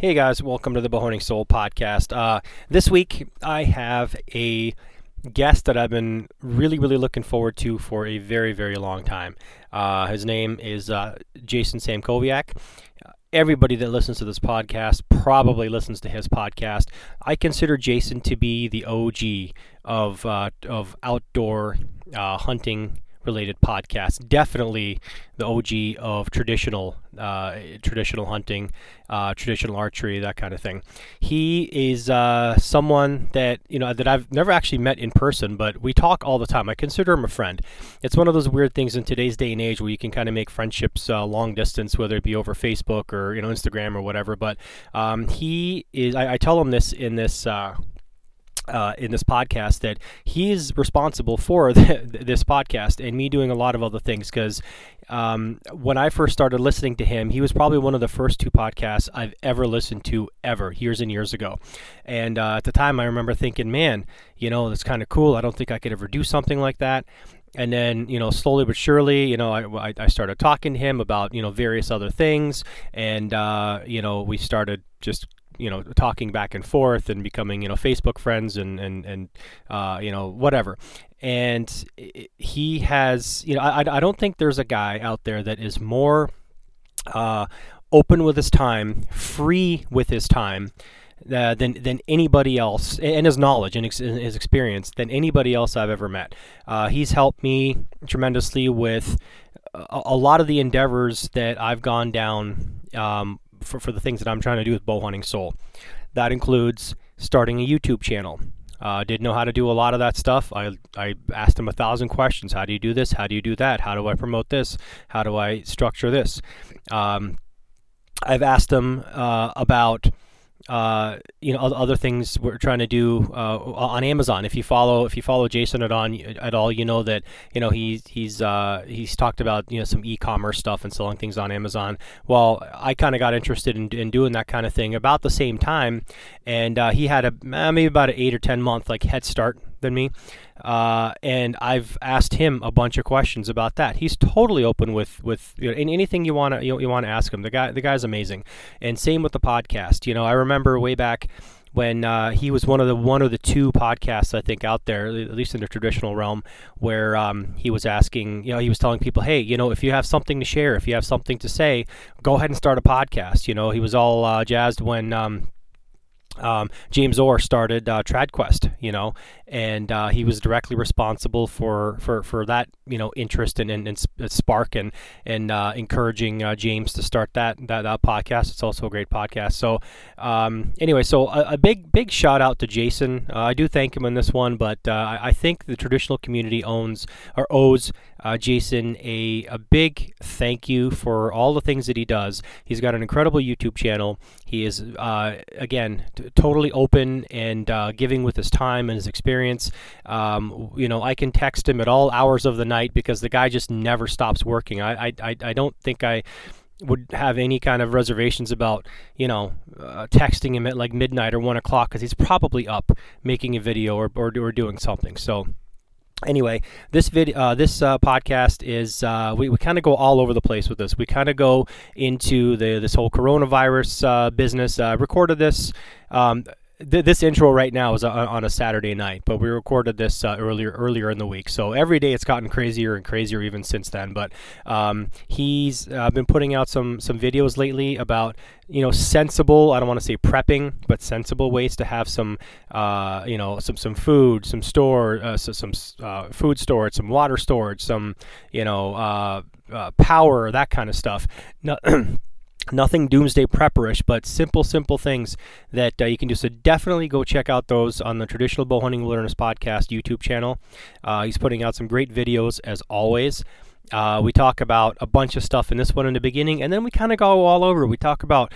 Hey guys, welcome to the Bowhunting Soul podcast. Uh, this week I have a guest that I've been really, really looking forward to for a very, very long time. Uh, his name is uh, Jason Samkoviak. Everybody that listens to this podcast probably listens to his podcast. I consider Jason to be the OG of uh, of outdoor uh, hunting related podcasts. Definitely the OG of traditional uh, traditional hunting, uh, traditional archery, that kind of thing. He is uh, someone that you know that I've never actually met in person, but we talk all the time. I consider him a friend. It's one of those weird things in today's day and age where you can kind of make friendships uh, long distance, whether it be over Facebook or you know Instagram or whatever. But um, he is. I, I, tell him this in this uh, in this podcast that he's responsible for the, this podcast and me doing a lot of other things because um, when I first started listening to him, he was probably one of the first two podcasts I've ever listened to ever years and years ago. And uh, at the time, I remember thinking, man, you know, that's kind of cool. I don't think I could ever do something like that and then you know slowly but surely you know I, I started talking to him about you know various other things and uh, you know we started just you know talking back and forth and becoming you know Facebook friends and and and uh, you know whatever. And he has you know I I don't think there's a guy out there that is more uh, open with his time, free with his time. Uh, than than anybody else, and his knowledge and ex- his experience than anybody else I've ever met. Uh, he's helped me tremendously with a, a, lot of the endeavors that I've gone down um, for, for the things that I'm trying to do with bow hunting soul. That includes starting a YouTube channel. Uh, didn't know how to do a lot of that stuff. I, I asked him a thousand questions. How do you do this? How do you do that? How do I promote this? How do I structure this? Um, I've asked him uh, about uh, you know other things we're trying to do uh, on Amazon. If you follow if you follow Jason at on at all, you know that you know he's he's uh, he's talked about you know some e-commerce stuff and selling things on Amazon. Well, I kind of got interested in, in doing that kind of thing about the same time, and uh, he had a maybe about an eight or ten month like head start than me. Uh, and I've asked him a bunch of questions about that. He's totally open with with you know, anything you want to you, you want to ask him. The guy the guy's amazing. And same with the podcast. You know, I remember way back when uh, he was one of the one of the two podcasts I think out there, at least in the traditional realm, where um, he was asking, you know, he was telling people, hey, you know, if you have something to share, if you have something to say, go ahead and start a podcast. You know, he was all uh, jazzed when. Um, um, James Orr started uh, TradQuest, you know, and uh, he was directly responsible for, for, for that, you know, interest and, and, and uh, spark and and uh, encouraging uh, James to start that, that, that podcast. It's also a great podcast. So um, anyway, so a, a, big big shout out to Jason. Uh, I do thank him in this one, but I, I, think the traditional community owns or owes Jason a a big thank you for all the things that he does. He's got an incredible YouTube channel. He is again t- totally open and giving with his time and his experience experience. Um, you know, I can text him at all hours of the night because the guy just never stops working. I, I, I don't think I would have any kind of reservations about you know uh, texting him at like midnight or one o'clock because he's probably up making a video or, or, or doing something. So anyway this video uh, this uh, podcast is uh, we, we kind of go all over the place with this we kind of go into the this whole coronavirus uh, business uh, recorded this um, th- this intro right now is on a Saturday night, but we recorded this uh, earlier earlier in the week. So every day it's gotten crazier and crazier even since then. But um, he's uh, been putting out some some videos lately about you know sensible. I don't want to say prepping, but sensible ways to have some uh, you know some some food, some store, uh, so some uh, food storage, some water storage, some you know uh, power, that kind of stuff. Now, nothing doomsday prepperish, but simple, simple things that uh, you can do. So definitely go check out those on the Traditional Bow Hunting Wilderness Podcast YouTube channel. Uh, he's putting out some great videos as always. Uh, we talk about a bunch of stuff in this one in the beginning, and then we kind of go all over. We talk about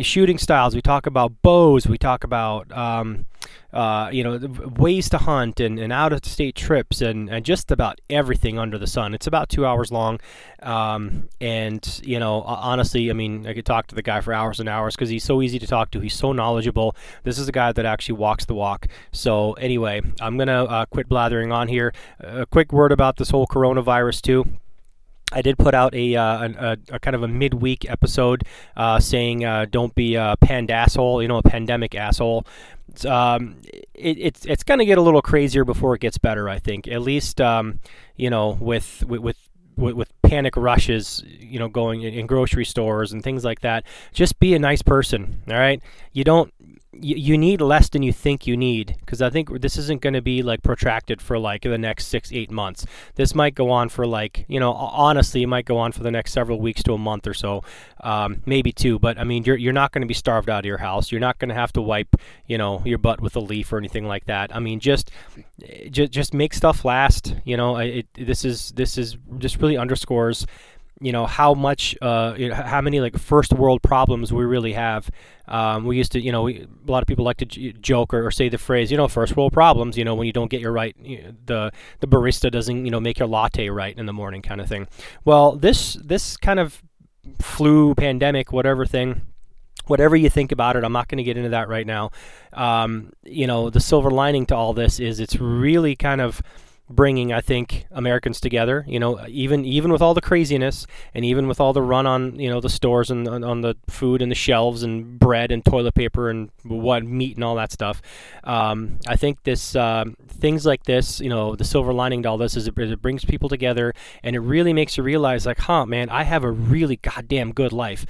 shooting styles. We talk about bows. We talk about um, uh, you know ways to hunt and, and out of state trips and, and just about everything under the sun. It's about two hours long, um, and you know honestly, I mean I could talk to the guy for hours and hours because he's so easy to talk to. He's so knowledgeable. This is a guy that actually walks the walk. So anyway, I'm gonna uh, quit blathering on here. A quick word about this whole coronavirus too. I did put out a, uh, a, a, kind of a midweek episode uh, saying uh, don't be a pandasshole, you know, a pandemic asshole. Um, it, it's it's going to get a little crazier before it gets better. I think at least um, you know with with, with with, panic rushes, you know, going in, in, grocery stores and things like that. Just be a nice person, all right? You don't you, need less than you think you need because I think this isn't going to be like protracted for like the next six, eight months. This might go on for like, you know, honestly, it might go on for the next several weeks to a month or so, um, maybe two. But I mean, you're, you're not going to be starved out of your house. You're not going to have to wipe, you know, your butt with a leaf or anything like that. I mean, just, just, just make stuff last. You know, it, this is, this is just really underscores you know how much uh, you know, how many like first world problems we really have um, we used to you know we, a lot of people like to j- joke or, or, say the phrase you know first world problems you know when you don't get your right you know, the the barista doesn't you know make your latte right in the morning kind of thing well this this kind of flu pandemic whatever thing whatever you think about it, I'm not going to get into that right now. Um, you know, the silver lining to all this is it's really kind of bringing I think Americans together. You know, even even with all the craziness and even with all the run on you know the stores and on, on the food and the shelves and bread and toilet paper and what meat and all that stuff. Um, I think this uh, things like this, you know, the silver lining to all this is it, it brings people together and it really makes you realize like, huh, man, I have a really goddamn good life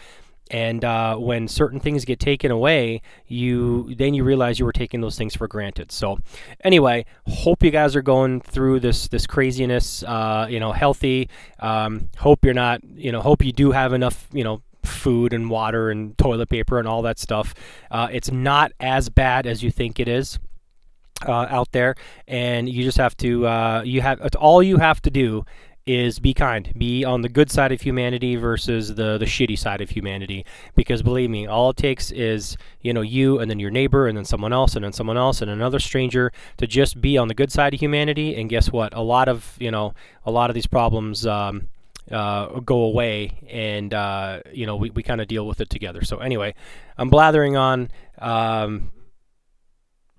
and uh, when certain things get taken away you then you realize you were taking those things for granted. So anyway hope you guys are going through this this craziness uh, you know healthy. Um, hope you're not you know hope you do have enough you know food and water and toilet paper and all that stuff. Uh, it's not as bad as you think it is uh, out there, and you just have to uh, you have it's all you have to do is be kind. Be on the good side of humanity versus the the shitty side of humanity. Because believe me, all it takes is you know you and then your neighbor and then someone else and then someone else and another stranger to just be on the good side of humanity. And guess what? A lot of you know a lot of these problems. Um, uh, go away and uh, you know we, we kind of deal with it together so anyway i'm blathering on um,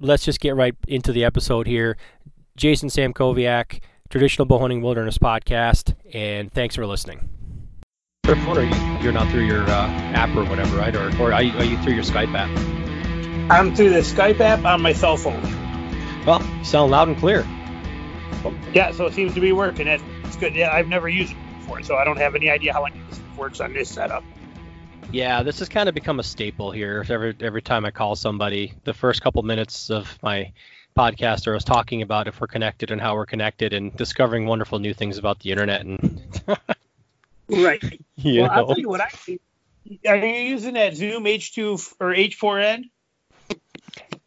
let's just get right into the episode here jason samkoviak Traditional Bowhunting Wilderness podcast, and thanks for listening. What phone are you? You're not through your uh, app or whatever, right? Or, or are, you, are you through your Skype app? I'm through the Skype app on my cell phone. Well, you sound loud and clear. Yeah, so it seems to be working. It's good. Yeah, I've never used it before, so I don't have any idea how it works on this setup. Yeah, this has kind of become a staple here. Every every time I call somebody, the first couple minutes of my podcaster I was talking about if we're connected and how we're connected and discovering wonderful new things about the internet and right. You well, know. I'll tell you what I see. Are you using that Zoom H2 or H4n?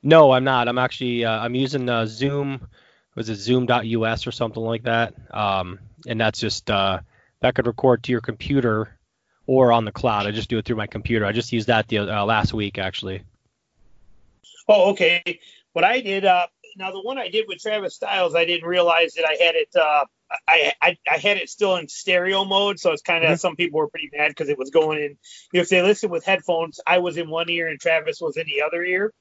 No, I'm not. I'm actually uh, I'm using uh, Zoom. Was it Zoom.us or something like that? Um, and that's just uh, that could record to your computer or on the cloud. I just do it through my computer. I just used that the uh, last week actually. Oh, okay. What I did, uh, now the one I did with Travis Styles, I didn't realize that I had it. Uh, I, I, I had it still in stereo mode, so it's kind of mm-hmm. some people were pretty mad because it was going in. You know, if they listen with headphones, I was in one ear and Travis was in the other ear.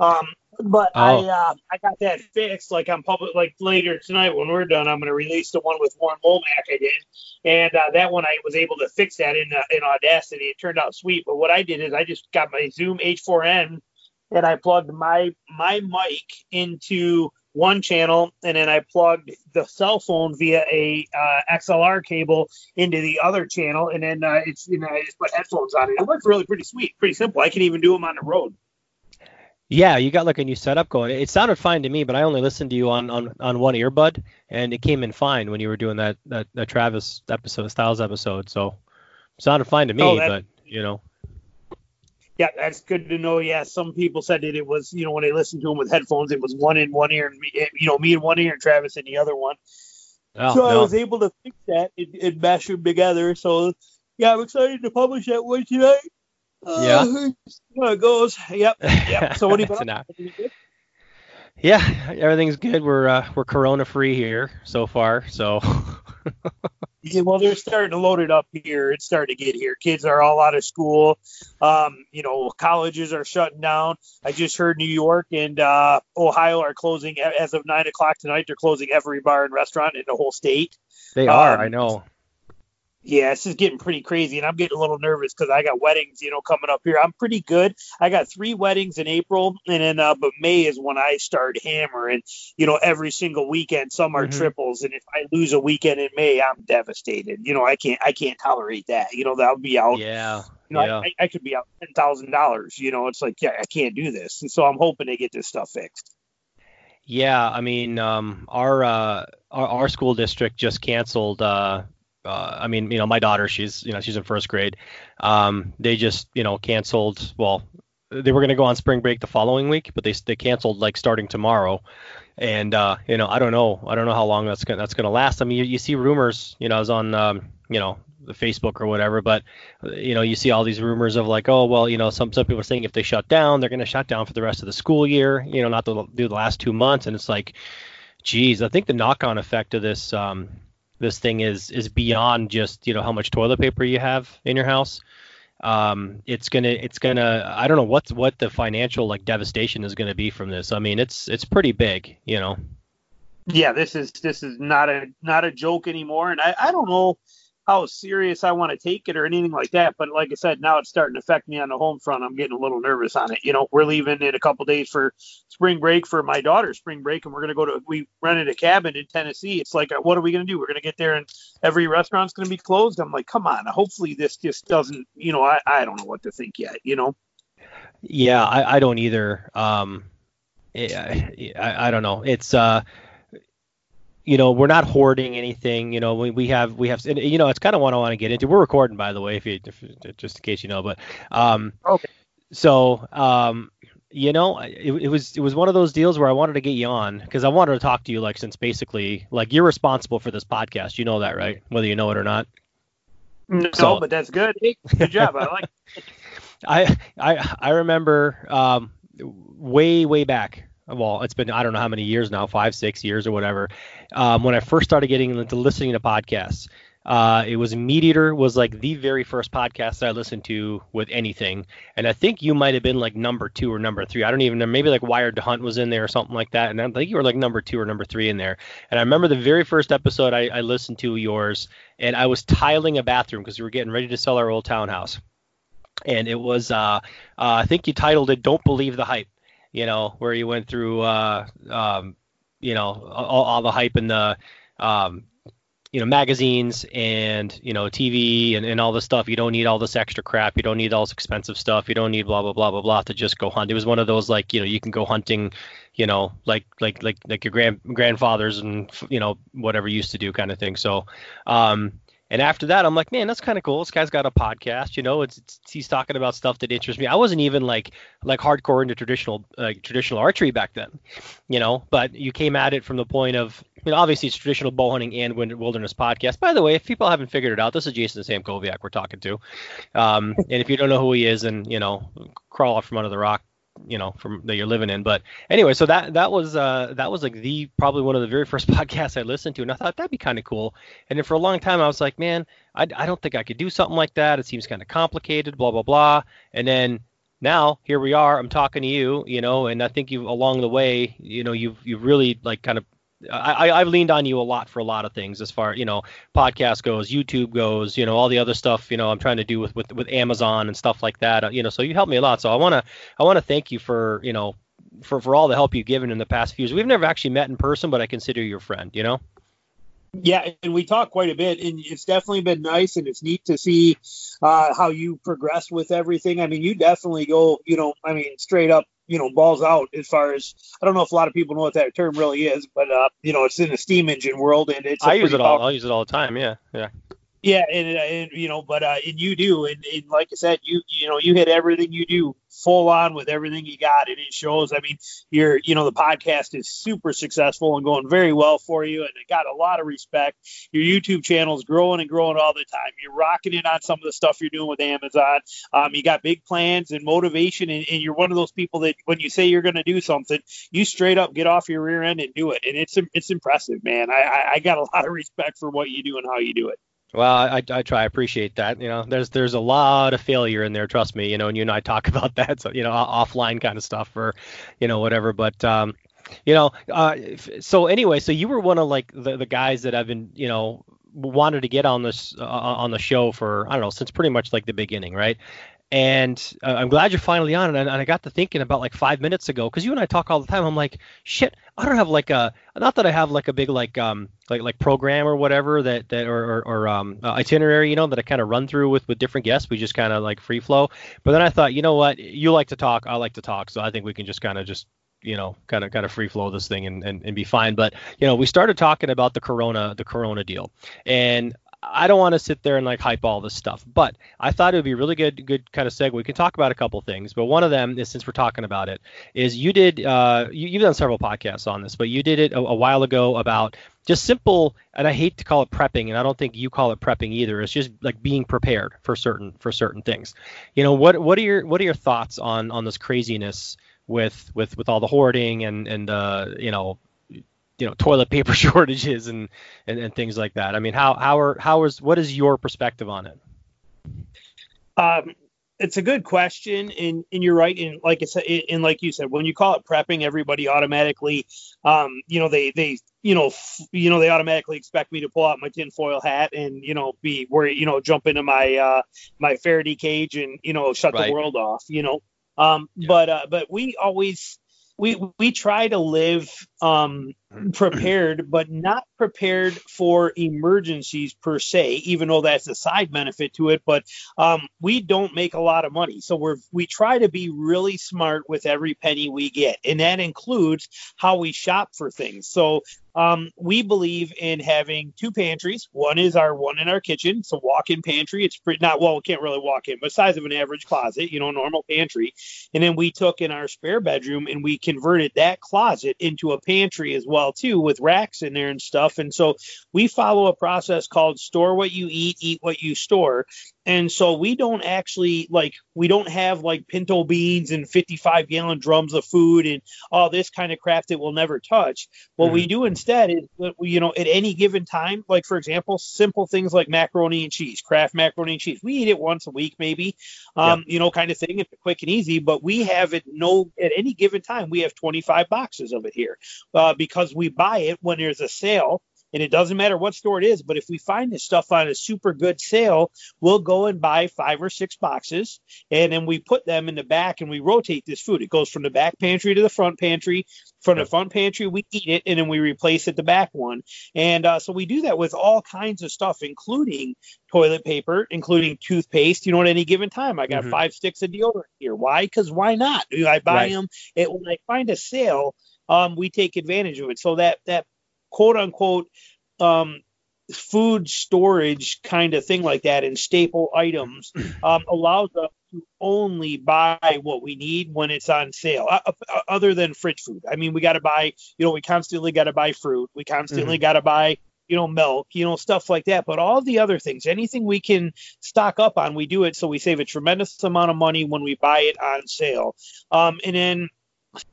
Um, but oh. I uh, I got that fixed. Like I'm public. Like later tonight when we're done, I'm going to release the one with Warren Womack I did, and uh, that one I was able to fix that in uh, in Audacity. It turned out sweet. But what I did is I just got my Zoom H4n and I plugged my my mic into one channel, and then I plugged the cell phone via a uh, XLR cable into the other channel, and then uh, it's you know I just put headphones on it. It works really pretty sweet, pretty simple. I can even do them on the road. Yeah, you got like a new setup going. It sounded fine to me, but I only listened to you on, on, on one earbud, and it came in fine when you were doing that that, that Travis episode, Styles episode. So sounded fine to me, oh, that, but you know yeah, that's good to know. Yeah, some people said that it was, you know, when they listened to him with headphones, it was one in one ear and me, you know, me in one ear and Travis in the other one. Oh, so no. I was able to fix that and, and mash them together. So yeah, I'm excited to publish that one tonight. Uh, yeah, how it goes. Yep. Yep. So what do you got? yeah, everything's good. We're uh, we're corona free here so far. So Yeah, well, they're starting to load it up here. It's starting to get here. Kids are all out of school. Um, you know, colleges are shutting down. I just heard New York and uh, Ohio are closing as of nine o'clock tonight. They're closing every bar and restaurant in the whole state. They are. Um, I know. Yeah, this is getting pretty crazy, and I'm getting a little nervous because I got weddings, you know, coming up here. I'm pretty good. I got three weddings in April, and then uh, but May is when I start hammering. You know, every single weekend, some are mm-hmm. triples, and if I lose a weekend in May, I'm devastated. You know, I can't I can't tolerate that. You know, that'll be out. Yeah. You know, yeah. I, I could be out ten thousand dollars. You know, it's like yeah, I can't do this, and so I'm hoping they get this stuff fixed. Yeah, I mean, um, our, uh, our, our school district just canceled uh, uh, I mean, you know, my daughter, she's, you know, she's in first grade. Um, they just, you know, canceled. Well, they were going to go on spring break the following week, but they they canceled like starting tomorrow. And uh, you know, I don't know, I don't know how long that's gonna that's gonna last. I mean, you, you see rumors, you know, I was on, um, you know, the Facebook or whatever, but you know, you see all these rumors of like, oh, well, you know, some some people are saying if they shut down, they're going to shut down for the rest of the school year, you know, not to do the last two months, and it's like, geez, I think the knock-on effect of this, um, this thing is is beyond just you know how much toilet paper you have in your house. Um, it's gonna it's gonna I don't know what what the financial like devastation is gonna be from this. I mean it's it's pretty big, you know. Yeah, this is this is not a not a joke anymore, and I I don't know how serious I want to take it or anything like that. But like I said, now it's starting to affect me on the home front. I'm getting a little nervous on it. You know, we're leaving in a couple days for spring break for my daughter's spring break, and we're going to go to. We rented a cabin in Tennessee. It's like, what are we going to do? We're going to get there, and every restaurant's going to be closed. I'm like, come on. Hopefully, this just doesn't. You know, I I don't know what to think yet. You know. Yeah, I, I don't either. Um, I, I, I don't know. It's uh you know, we're not hoarding anything. You know, we, we have we have you know, it's kind of what I want to get into. We're recording, by the way, if you if, just in case you know. But um, okay. So um, you know, it, it was it was one of those deals where I wanted to get you on because I wanted to talk to you like since basically like you're responsible for this podcast. You know that, right? Whether you know it or not. No, so, but that's good. Hey, good job. I like. I I I remember um, way way back well, it's been I don't know how many years now, five, six years or whatever. Um, when I first started getting into listening to podcasts, uh, it was MeatEater was like the very first podcast that I listened to with anything, and I think you might have been like number two or number three. I don't even know. Maybe like Wired to Hunt was in there or something like that, and I think you were like number two or number three in there. And I remember the very first episode I, I listened to yours, and I was tiling a bathroom because we were getting ready to sell our old townhouse, and it was uh, uh, I think you titled it "Don't Believe the Hype." You know, where you went through, uh, um, you know, all, all, the hype in the, um, you know, magazines and, you know, TV and, and all this stuff. You don't need all this extra crap. You don't need all this expensive stuff. You don't need blah, blah, blah, blah, blah to just go hunt. It was one of those, like, you know, you can go hunting, you know, like, like, like, like your grand grandfathers and, you know, whatever used to do kind of thing. So, um, and after that, I'm like, man, that's kind of cool. This guy's got a podcast, you know. It's, it's, he's talking about stuff that interests me. I wasn't even like like hardcore into traditional traditional archery back then, you know. But you came at it from the point of, you know, obviously it's traditional bow hunting and wilderness podcast. By the way, if people haven't figured it out, this is Jason Samkoviak we're talking to. Um, and if you don't know who he is, and you know, crawl off from under the rock, you know from that you're living in. But anyway so that that was uh that was like the probably one of the very first podcasts i listened to and i thought that'd be kind of cool. And then for a long time i was like man I, I don't think i could do something like that. It seems kind of complicated blah blah blah. And then now here we are i'm talking to you you know and i think you along the way you know you've you've really like kind of I, I've leaned on you a lot for a lot of things as far you know podcast goes, YouTube goes, you know all the other stuff you know I'm trying to do with with, with Amazon and stuff like that. Uh, you know, so you helped me a lot. So I wanna I wanna thank you for you know for for all the help you've given in the past few years. We've never actually met in person, but I consider you your friend. You know. Yeah, and we talk quite a bit, and it's definitely been nice, and it's neat to see uh, how you progress with everything. I mean, you definitely go, you know, I mean, straight up you know balls out as far as I don't know if a lot of people know what that term really is, but uh, you know it's in the steam engine world and it's. I use it all. I use it all the time. Yeah, yeah. Yeah, and, and you know, but uh, and you do, and, and like I said, you you know, you hit everything you do full on with everything you got, and it shows. I mean, you're you know, the podcast is super successful and going very well for you, and it got a lot of respect. Your YouTube channel is growing and growing all the time. You're rocking it on some of the stuff you're doing with Amazon. Um, you got big plans and motivation, and, and you're one of those people that when you say you're going to do something, you straight up get off your rear end and do it, and it's it's impressive, man. I, I I got a lot of respect for what you do and how you do it. Well, I, I try. I appreciate that. You know, there's there's a lot of failure in there. Trust me. You know, and you and I talk about that. So you know, offline kind of stuff or, you know, whatever. But um, you know, uh, so anyway, so you were one of like the the guys that I've been, you know, wanted to get on this uh, on the show for I don't know since pretty much like the beginning, right? And uh, I'm glad you're finally on. And, and I got to thinking about like five minutes ago because you and I talk all the time. I'm like, shit, I don't have like a not that I have like a big like um like like program or whatever that that or or, or um uh, itinerary you know that I kind of run through with with different guests. We just kind of like free flow. But then I thought, you know what, you like to talk, I like to talk, so I think we can just kind of just you know kind of kind of free flow this thing and, and, and be fine but you know we started talking about the corona the corona deal and I don't want to sit there and like hype all this stuff, but I thought it would be really good, good kind of segue. We can talk about a couple things, but one of them is since we're talking about it, is you did uh, you, have done several podcasts on this, but you did it a, a, while ago about just simple, and I hate to call it prepping, and I don't think you call it prepping either. It's just like being prepared for certain for certain things. You know, what what are your what are your thoughts on on this craziness? with with with all the hoarding and and uh, you know you know toilet paper shortages and, and and things like that. I mean, how how are how is what is your perspective on it? Um, it's a good question, and and you're right. And like I said, and like you said, when you call it prepping, everybody automatically, um, you know, they they you know, f- you know, they automatically expect me to pull out my tinfoil hat and you know be where you know jump into my uh my Faraday cage and you know shut right. the world off. You know, um, yeah. But uh, but we always we we try to live um, prepared, but not prepared for emergencies per se. Even though that's a side benefit to it, but um, we don't make a lot of money, so we're we try to be really smart with every penny we get, and that includes how we shop for things. So um, we believe in having two pantries. One is our one in our kitchen. A walk-in pantry. It's pretty not well, we can't really walk in, but size of an average closet, you know, normal pantry. And then we took in our spare bedroom and we converted that closet into a pantry as well too, with racks in there and stuff. And so we follow a process called store what you eat, eat what you store. And so we don't actually like we don't have like pinto beans and 55 gallon drums of food and all this kind of crap that we'll never touch. What mm-hmm. we do instead is you know at any given time, like for example, simple things like macaroni and cheese, Kraft macaroni and cheese. We eat it once a week maybe, um, you know, kind of thing. It's quick and easy, but we have it no at any given time. We have 25 boxes of it here uh, because we buy it when there's a sale and it doesn't matter what store it is. But if we find this stuff on a super good sale, we'll go and buy five or six boxes, and then we put them in the back and we rotate this food. It goes from the back pantry to the front pantry. From the front pantry, we eat it, and then we replace it the back one. And uh, so we do that with all kinds of stuff, including toilet paper, including toothpaste. You know, at any given time, I got mm-hmm. five sticks of deodorant here. Why? Because why not? Do I buy right. them. It, when I find a sale, um, we take advantage of it. So that that quote unquote um, food storage kind of thing like that and staple items um, allows us to only buy what we need when it's on sale uh, uh, other than fridge food. I mean we got to buy you know we constantly got to buy fruit. We constantly mm-hmm. got to buy you know milk you know stuff like that. But all the other things anything we can stock up on we do it. So we save a tremendous amount of money when we buy it on sale. Um, and then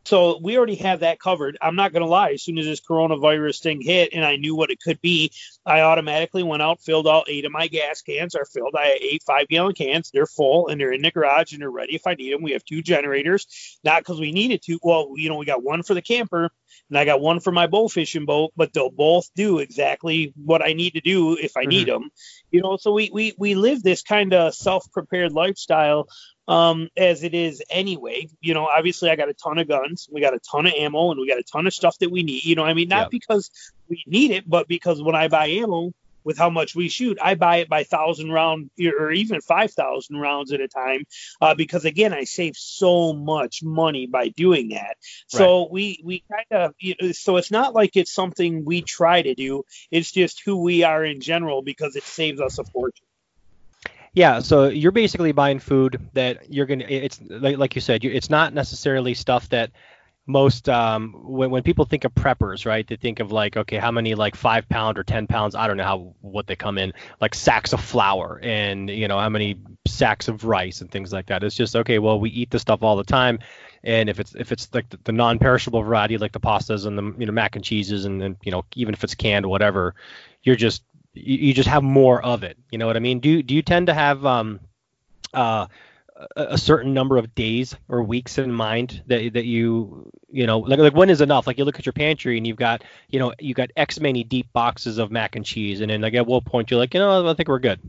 so we already have that covered. I'm not going to lie. As soon as this coronavirus thing hit and I knew what it could be, I automatically went out, filled all eight of my gas cans are filled. I have eight five gallon cans. They're full and they're in the garage and they're ready if I need them. We have two generators, not because we needed to. Well, you know, we got one for the camper and I got one for my bow fishing boat, but they'll both do exactly what I need to do if I mm-hmm. need them. You know, so we we we live this kind of self prepared lifestyle um, as it is anyway. You know, obviously I got a ton of guns, we got a ton of ammo, and we got a ton of stuff that we need. You know, I mean, not yep. because we need it, but because when I buy ammo with how much we shoot, I buy it by thousand round or even five thousand rounds at a time, uh, because again, I save so much money by doing that. So we we kind of you know, so it's not like it's something we try to do. It's just who we are in general because it saves us a fortune. Yeah, so you're basically buying food that you're gonna. It's like, like you said, it's not necessarily stuff that most um, when when people think of preppers, right? They think of like, okay, how many like five pound or ten pounds? I don't know how what they come in, like sacks of flour and you know how many sacks of rice and things like that. It's just okay. Well, we eat the stuff all the time, and if it's if it's like the, the non-perishable variety, like the pastas and the you know mac and cheeses, and then you know even if it's canned, whatever, you're just you, you just have more of it. You know what I mean? Do do you tend to have um uh a, certain number of days or weeks in mind that that you you know like like when is enough? Like you look at your pantry and you've got you know you got X many deep boxes of mac and cheese, and then like at what point you're like you know I think we're good.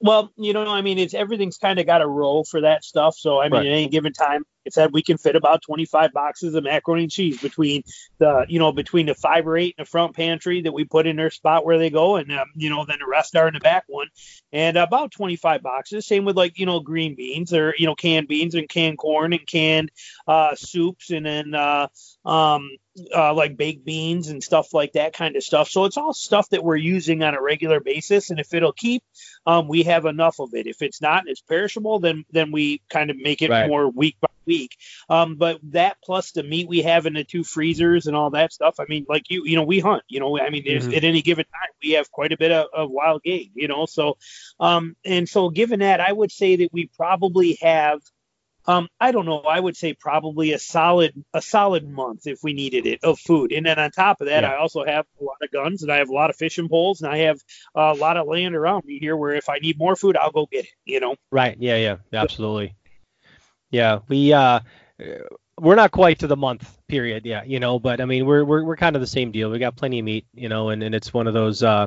Well, you know, I mean, it's everything's kind of got a roll for that stuff. So, I mean, right. at any given time, it said we can fit about 25 boxes of macaroni and cheese between the, you know, between the five or eight in the front pantry that we put in their spot where they go, and um, you know, then the rest are in the back one, and about 25 boxes. Same with like you know green beans or you know canned beans and canned corn and canned uh, soups, and then uh, um, uh, like baked beans and stuff like that kind of stuff. So it's all stuff that we're using on a regular basis, and if it'll keep, um, we have enough of it. If it's not, it's perishable, then then we kind of make it right. more week by week. Um, but that plus the meat we have in the two freezers and all that stuff. I mean, like you, you know, we hunt. You know, I mean, mm-hmm. at any given time we have quite a bit of, of wild game. You know, so um, and so given that, I would say that we probably have um, I don't know. I would say probably a solid a solid month if we needed it of food. And then on top of that, yeah. I also have a lot of guns and I have a lot of fishing poles and I have a lot of land around me here where if I need more food, I'll go get it. You know. Right. Yeah. Yeah. Absolutely. Yeah. We uh we're not quite to the month period yeah you know but i mean we're, we're we're kind of the same deal we got plenty of meat you know and, and it's one of those uh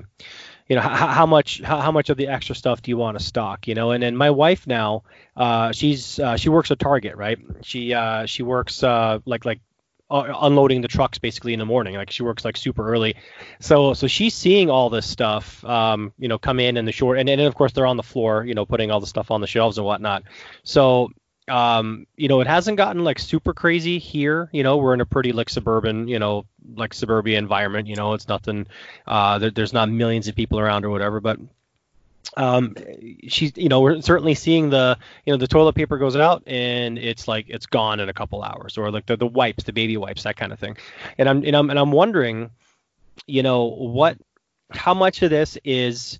you know how, how much how, how, much of the extra stuff do you want to stock you know? And then my wife now uh, she's uh, she works at target right? She uh, she works uh, like like uh, unloading the trucks basically in the morning like she works like super early. So so she's seeing all this stuff um, you know come in in the short and, and then of course they're on the floor you know putting all the stuff on the shelves and whatnot. So um, you know, it hasn't gotten like super crazy here. You know, we're in a pretty like suburban, you know, like suburbia environment. You know, it's nothing. Uh, there, there's not millions of people around or whatever, but um, she's, you know, we're certainly seeing the, you know, the toilet paper goes out and it's like it's gone in a couple hours, or like the the wipes, the baby wipes, that kind of thing. And I'm and I'm and I'm wondering, you know, what, how much of this is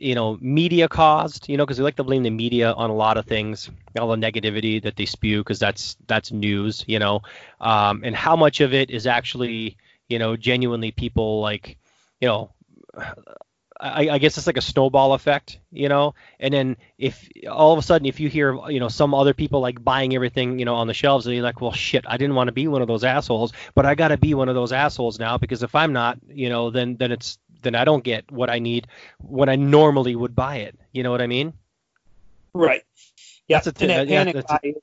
you know media caused you know because we like to blame the media on a lot of things all the negativity that they spew because that's that's news you know um, and how much of it is actually you know genuinely people like you know I, I, guess it's like a snowball effect, you know. And then if all of a sudden, if you hear, you know, some other people like buying everything, you know, on the shelves, and you're like, well, shit, I didn't want to be one of those assholes, but I got to be one of those assholes now because if I'm not, you know, then then it's then I don't get what I need when I normally would buy it. You know what I mean? Right. Yeah. That's a and that panic yeah, buy,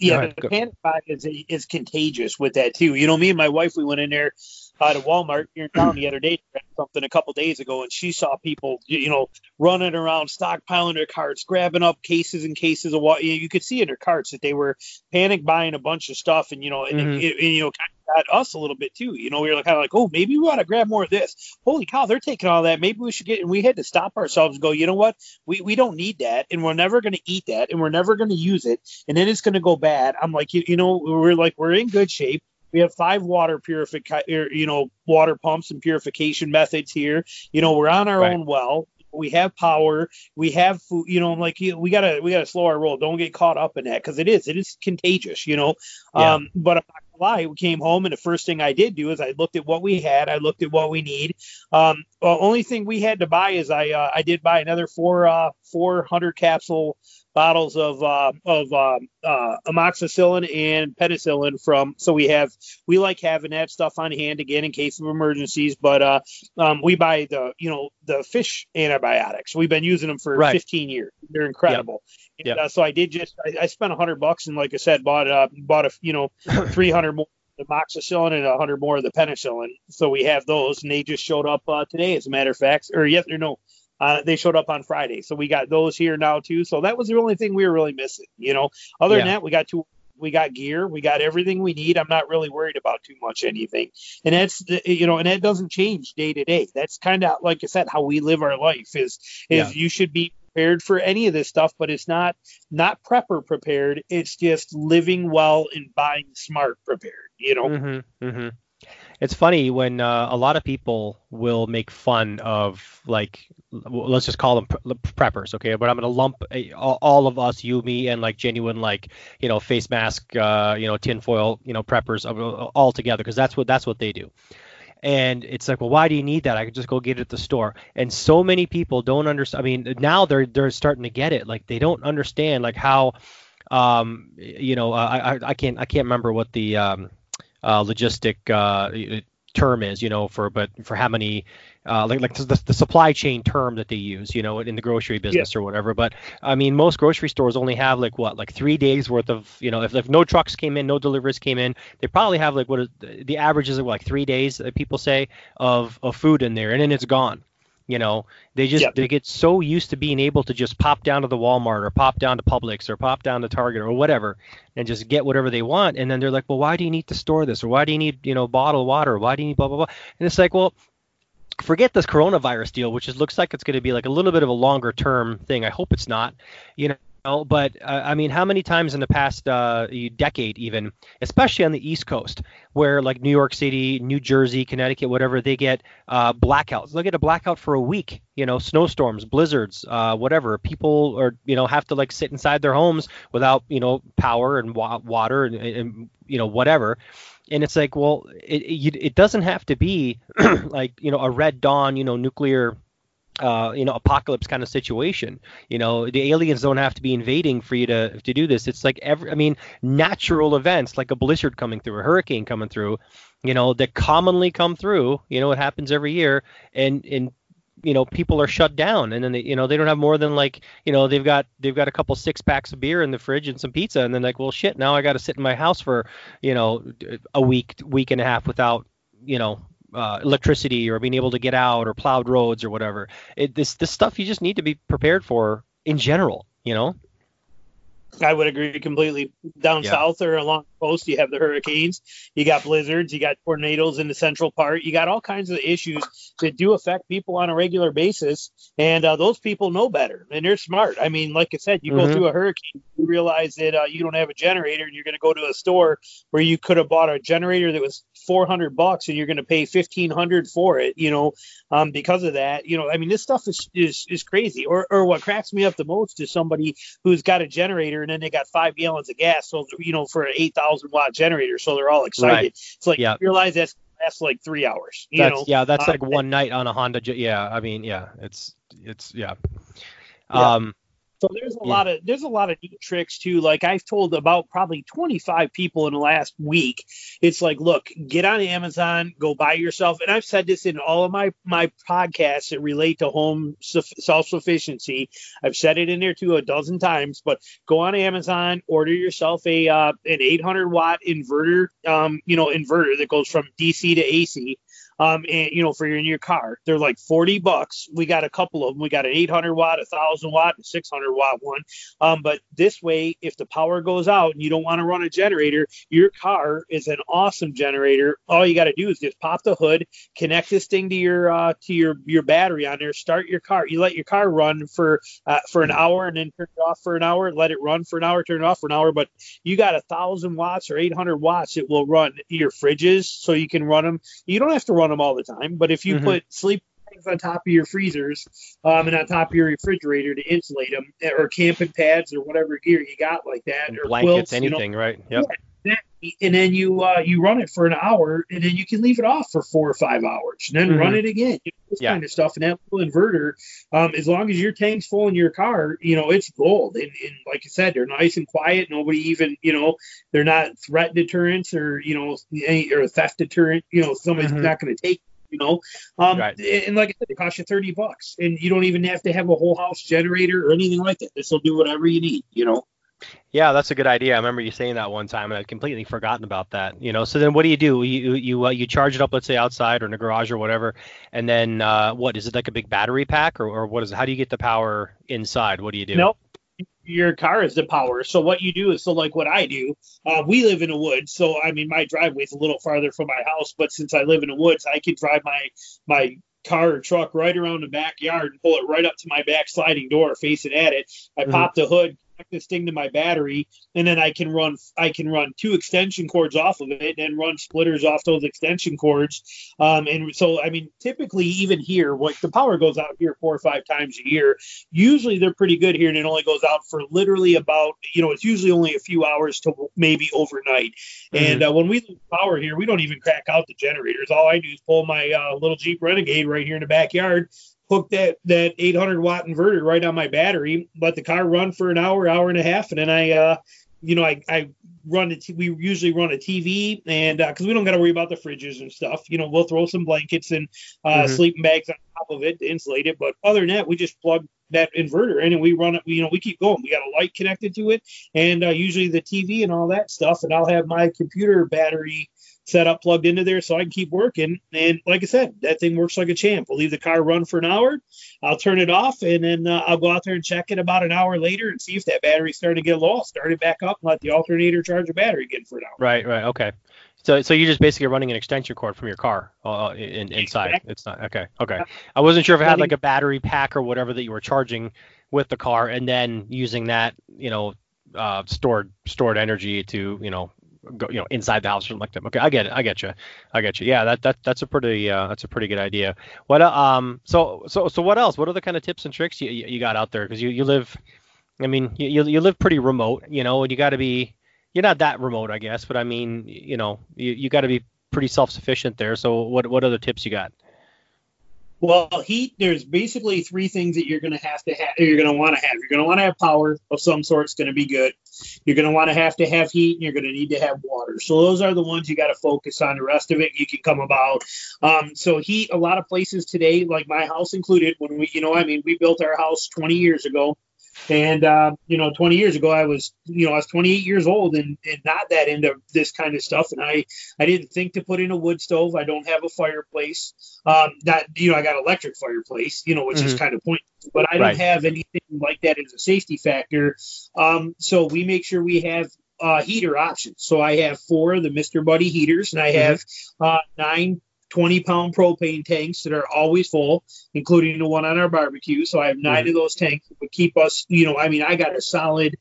yeah, ahead, the panic buy is is contagious with that too. You know, me and my wife, we went in there uh, to Walmart here in town the other day, something a couple days ago, and she saw people, you know, running around, stockpiling their carts, grabbing up cases and cases of what You could see in their carts that they were panic buying a bunch of stuff, and you know, and, mm-hmm. you know, kind of got us a little bit too. You know, we were kind of like, oh, maybe we ought to grab more of this. Holy cow, they're taking all that. Maybe we should get. And we had to stop ourselves and go, you know what? We we don't need that, and we're never going to eat that, and we're never going to use it, and then it's going to go bad. I'm like, you, you know, we're like, we're in good shape we have five water purification, er, you know, water pumps and purification methods here. You know, we're on our right. own well. We have power. We have food. You know, i'm like we gotta we gotta slow our roll. Don't get caught up in that because it is it is contagious. You know, yeah. um, but I'm not We came home and the first thing I did do is I looked at what we had. I looked at what we need. Um, only thing we had to buy is I uh, I did buy another four uh, 400 capsule bottles of uh, of uh, uh, amoxicillin and penicillin from. So we have we like having that stuff on hand again in case of emergencies. But uh, um, we buy the you know the fish antibiotics. We've been using them for right. 15 years. They're incredible. Yep. And, yep. Uh, so I did just I, I spent 100 bucks and like I said bought uh, bought a you know 300 more amoxicillin and 100 more of the penicillin. So we have those, and they just showed up uh, today, as a matter of fact, or yes or no, uh, they showed up on Friday, so we got those here now too. So that was the only thing we were really missing. You know, other yeah. than that, we got two. We got gear. We got everything we need. I'm not really worried about too much anything. And that's you know, and that doesn't change day to day. That's kind of like I said, how we live our life is is yeah. you should be prepared for any of this stuff, but it's not not prepper prepared. It's just living well and buying smart prepared. You know. Mm-hmm, mm-hmm it's funny when uh, a lot of people will make fun of like let's just call them preppers okay but i'm to lump all of us you me and like genuine like you know face mask uh, you know tinfoil you know preppers all together because that's what that's what they do And it's like, well, why do you need that? I could just go get it at the store. And so many people don't understand. I mean, now they're they're starting to get it. Like they don't understand like how, um, you know, I, I I can't I can't remember what the um, uh, logistic uh, term is, you know, for but for how many uh, like like the, the supply chain term that they use, you know, in the grocery business yeah. or whatever. But I mean, most grocery stores only have like what, like three days worth of, you know, if, if no trucks came in, no deliveries came in, they probably have like what is the average is like three days that people say of of food in there, and then it's gone. You know, they just yep. they get so used to being able to just pop down to the Walmart or pop down to Publix or pop down to Target or whatever and just get whatever they want. And then they're like, well, why do you need to store this? Or why do you need, you know, bottled water? Or why do you need blah blah blah? And it's like, well, forget this coronavirus deal, which is, looks like it's going to be like a little bit of a longer term thing. I hope it's not. You know, but uh, I mean, how many times in the past uh, decade, even, especially on the East Coast, where like New York City, New Jersey, Connecticut, whatever, they get uh, blackouts. They'll get a blackout for a week. You know, snowstorms, blizzards, uh, whatever. People are, you know, have to like sit inside their homes without, you know, power and wa- water and, and, you know, whatever and it's like, well, it it, it doesn't have to be like you know a red dawn, you know, nuclear. Uh, you know, apocalypse kind of situation. You know, the aliens don't have to be invading for you to to do this. It's like every, I mean, natural events like a blizzard coming through, a hurricane coming through, you know, that commonly come through. You know, it happens every year, and and you know people are shut down and then they you know they don't have more than like you know they've got they've got a couple six packs of beer in the fridge and some pizza and then like well shit now I got to sit in my house for you know a week week and a half without you know uh, electricity or being able to get out or plowed roads or whatever it, this this stuff you just need to be prepared for in general you know I would agree completely. Down yeah. south or along the coast, you have the hurricanes, you got blizzards, you got tornadoes in the central part, you got all kinds of issues that do affect people on a regular basis, and uh, those people know better and they're smart. I mean, like I said, you mm-hmm. go through a hurricane, you realize that uh, you don't have a generator, and you're going to go to a store where you could have bought a generator that was 400 bucks, and you're going to pay 1500 for it. You know, um, because of that. You know, I mean, this stuff is is, is crazy. Or or what cracks me up the most is somebody who's got a generator and then they got five gallons of gas. So you know, for an eight thousand watt generator, so they're all excited. Right. It's like yeah. you realize that's that's like three hours. You that's, know, yeah, that's uh, like one night on a Honda. Yeah, I mean, yeah, it's it's yeah. yeah. Um, so there's a yeah. lot of there's a lot of neat tricks too. Like I've told about probably 25 people in the last week. It's like, look, get on Amazon, go buy yourself. And I've said this in all of my my podcasts that relate to home self sufficiency. I've said it in there too a dozen times. But go on Amazon, order yourself a uh, an 800 watt inverter, um, you know, inverter that goes from DC to AC um, and you know, for your in your car, they're like 40 bucks. We got a couple of them. We got an 800 watt, a 1000 watt, a 600 watt one. Um, but this way, if the power goes out and you don't want to run a generator, your car is an awesome generator. All you got to do is just pop the hood, connect this thing to your uh, to your your battery on there, start your car. You let your car run for uh, for an hour and then turn it off for an hour. Let it run for an hour, turn it off for an hour. But you got a thousand watts or 800 watts. It will run your fridges, so you can run them. You don't have to run them all the time. But if you mm-hmm. put sleep bags on top of your freezers um, and on top of your refrigerator to insulate them, or camping pads or whatever gear you got like that, or blankets, quilts, anything, you know, right? Yep. Yeah, and then you uh, you run it for an hour, and then you can leave it off for four or five hours, and then mm-hmm. run it again. You know, this yeah. kind of stuff. And that little inverter, um, as long as your tank's full in your car, you know it's gold. And, and like I said, they're nice and quiet. Nobody even you know they're not threat deterrents or you know any, or theft deterrent. You know somebody's mm-hmm. not going to take you know. Um, right. And like I said, it costs you 30 bucks, and you don't even have to have a whole house generator or anything like that. This will do whatever you need, you know. Yeah, that's a good idea. I remember you saying that one time, and I'd completely forgotten about that. You know, so then what do you do? You you uh, you charge it up, let's say outside or in the garage or whatever, and then uh, what is it like a big battery pack or, or what is it? How do you get the power inside? What do you do? Nope your car is the power. So what you do is so like what I do. Uh, we live in a woods, so I mean my driveway is a little farther from my house, but since I live in the woods, I can drive my my car or truck right around the backyard and pull it right up to my back sliding door, facing at it. I mm-hmm. pop the hood, this thing to my battery, and then I can run I can run two extension cords off of it and run splitters off those extension cords. Um, and so I mean, typically even here, like the power goes out here four or five times a year. Usually they're pretty good here, and it only goes out for literally about you know it's usually only a few hours to maybe overnight. Mm-hmm. And uh, when we lose power here, we don't even crack out the generators. All I do is pull my uh, little Jeep Renegade right here in the backyard hook that that 800 watt inverter right on my battery, let the car run for an hour, hour and a half, and then I, uh, you know, I, I run it. We usually run a TV, and because uh, we don't got to worry about the fridges and stuff, you know, we'll throw some blankets and uh, mm-hmm. sleeping bags on top of it to insulate it. But other than that, we just plug that inverter in and we run it. You know, we keep going. We got a light connected to it, and uh, usually the TV and all that stuff. And I'll have my computer battery set up plugged into there so I can keep working. And like I said, that thing works like a champ. We'll leave the car run for an hour. I'll turn it off and then uh, I'll go out there and check it about an hour later and see if that battery's starting to get low. I'll start it back up and let the alternator charge the battery again for an hour. Right, right, okay. So, so you're just basically running an extension cord from your car uh, uh in, inside. It's not okay. Okay. I wasn't sure if it had like a battery pack or whatever that you were charging with the car, and then using that, you know, uh, stored stored energy to, you know, go, you know, inside the house or something like that. Okay, I get it. I get you. I get you. Yeah, that, that that's a pretty uh, that's a pretty good idea. What uh, um so so so what else? What other kind of tips and tricks you you got out there? Because you you live, I mean, you you live pretty remote, you know, and you got to be you're not that remote, I guess, but I mean, you know, you you got to be pretty self sufficient there. So what what other tips you got? Well, heat, there's basically three things that you're going to have to have, you're going to want to have. You're going to want to have power of some sort. It's going to be good. You're going to want to have to have heat and you're going to need to have water. So those are the ones you got to focus on. The rest of it, you can come about. Um, so heat, a lot of places today, like my house included, when we, you know, I mean, we built our house 20 years ago. And uh, you know, 20 years ago, I was, you know, I was 28 years old and, and not that into this kind of stuff. And I, I didn't think to put in a wood stove. I don't have a fireplace. Um, that you know, I got electric fireplace, you know, which mm-hmm. is kind of pointless. But I don't have anything like that as a safety factor. Um, so we make sure we have uh, heater options. So I have four of the Mr. Buddy heaters, and I have mm-hmm. uh, nine 20 pound propane tanks that are always full, including the one on our barbecue. So I have 9 mm-hmm. of those tanks that would keep us, you know, I mean, I got a solid,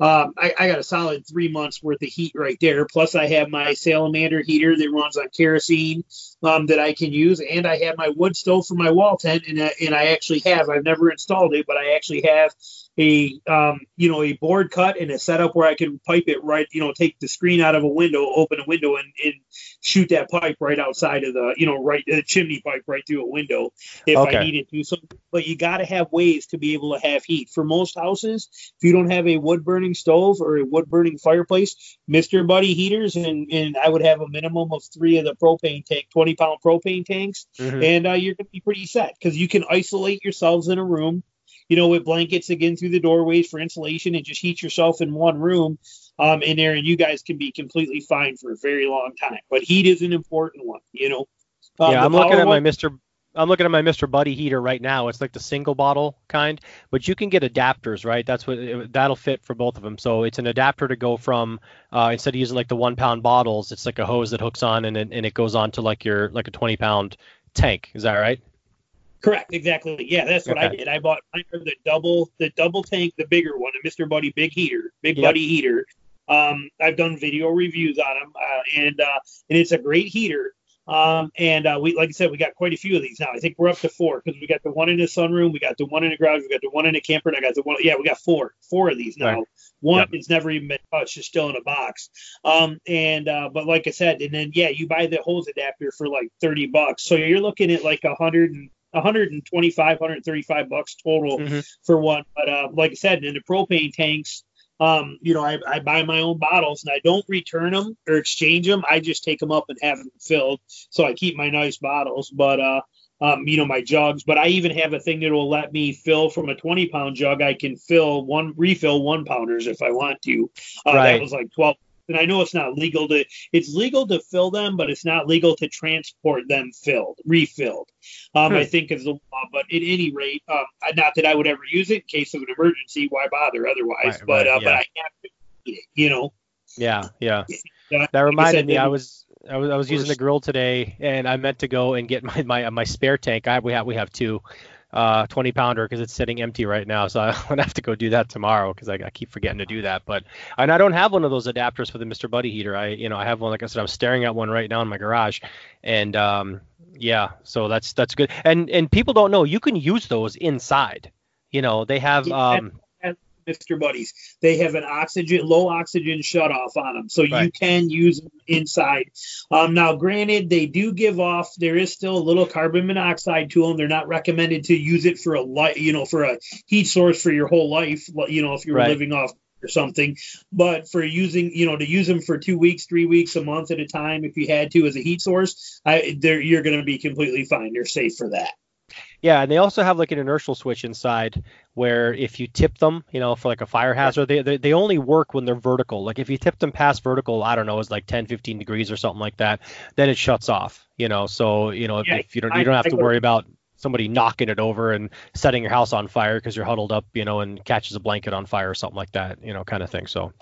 um, I, I, got a solid three months worth of heat right there. Plus, I have my salamander heater that runs on kerosene um, that I can use, and I have my wood stove for my wall tent, and, and I actually have, I've never installed it, but I actually have a um, you know a board cut and a setup where I can pipe it right you know take the screen out of a window open a window and, and shoot that pipe right outside of the you know right the chimney pipe right through a window if okay. I needed to so but you got to have ways to be able to have heat for most houses if you don't have a wood burning stove or a wood burning fireplace Mr. Buddy heaters and and I would have a minimum of three of the propane tank 20 pound propane tanks mm-hmm. and uh, you're gonna be pretty set because you can isolate yourselves in a room you know, with blankets again through the doorways for insulation and just heat yourself in one room um, in there, and you guys can be completely fine for a very long time. But heat is an important one, you know. Um, yeah, I'm looking at one, my Mr. I'm looking at my Mr. Buddy heater right now. It's like the single bottle kind, but you can get adapters, right? That's what that'll fit for both of them. So it's an adapter to go from uh, instead of using like the one pound bottles, it's like a hose that hooks on and it, and it goes on to like your like a 20 pound tank. Is that right? Correct, exactly. Yeah, that's what okay. I did. I bought the double, the double tank, the bigger one, a Mr. Buddy Big Heater, Big yep. Buddy Heater. Um, I've done video reviews on them, uh, and uh, and it's a great heater. Um, and uh, we, like I said, we got quite a few of these now. I think we're up to four because we got the one in the sunroom, we got the one in the garage, we got the one in the camper, and I got the one. Yeah, we got four, four of these now. Right. One is never even been touched; it's still in a box. Um, and uh, but like I said, and then yeah, you buy the hose adapter for like thirty bucks, so you're looking at like a hundred and 125, 135 bucks total mm-hmm. for one. But uh, like I said, in the propane tanks, um, you know, I, I, buy my own bottles and I don't return them or exchange them. I just take them up and have them filled. So I keep my nice bottles, but uh, um, you know, my jugs. But I even have a thing that will let me fill from a 20 pound jug. I can fill one refill one pounders if I want to. Uh, right. That was like 12 and I know it's not legal to it's legal to fill them, but it's not legal to transport them filled, refilled. Um, hmm. I think is the law. But at any rate, um, not that I would ever use it in case of an emergency. Why bother otherwise? Right, but right, uh, yeah. but I have to, you know. Yeah, yeah. Uh, that reminded me. I was I was I was using the grill today, and I meant to go and get my my my spare tank. I we have we have two uh, 20 pounder because it's sitting empty right now. So I'm gonna have to go do that tomorrow because I, I, keep forgetting to do that. But and I don't have one of those adapters for the Mr. Buddy heater. I you know I have one like I said I'm staring at one right now in my garage, and um, yeah, so that's that's good. And and people don't know you can use those inside. You know they have um, Mr. Buddies. They have an oxygen, low oxygen shutoff on them, so right. you can use them inside. Um, now, granted, they do give off. There is still a little carbon monoxide to them. They're not recommended to use it for a light, you know, for a heat source for your whole life. You know, if you're right. living off or something. But for using, you know, to use them for two weeks, three weeks, a month at a time, if you had to as a heat source, I, you're going to be completely fine. You're safe for that. Yeah, and they also have like an inertial switch inside where if you tip them, you know, for like a fire hazard, they, they, they only work when they're vertical. Like if you tip them past vertical, I don't know, it's like 10, 15 degrees or something like that, then it shuts off, you know. So, you know, yeah, if you don't you don't have to worry about somebody knocking it over and setting your house on fire because you're huddled up, you know, and catches a blanket on fire or something like that, you know, kind of thing. So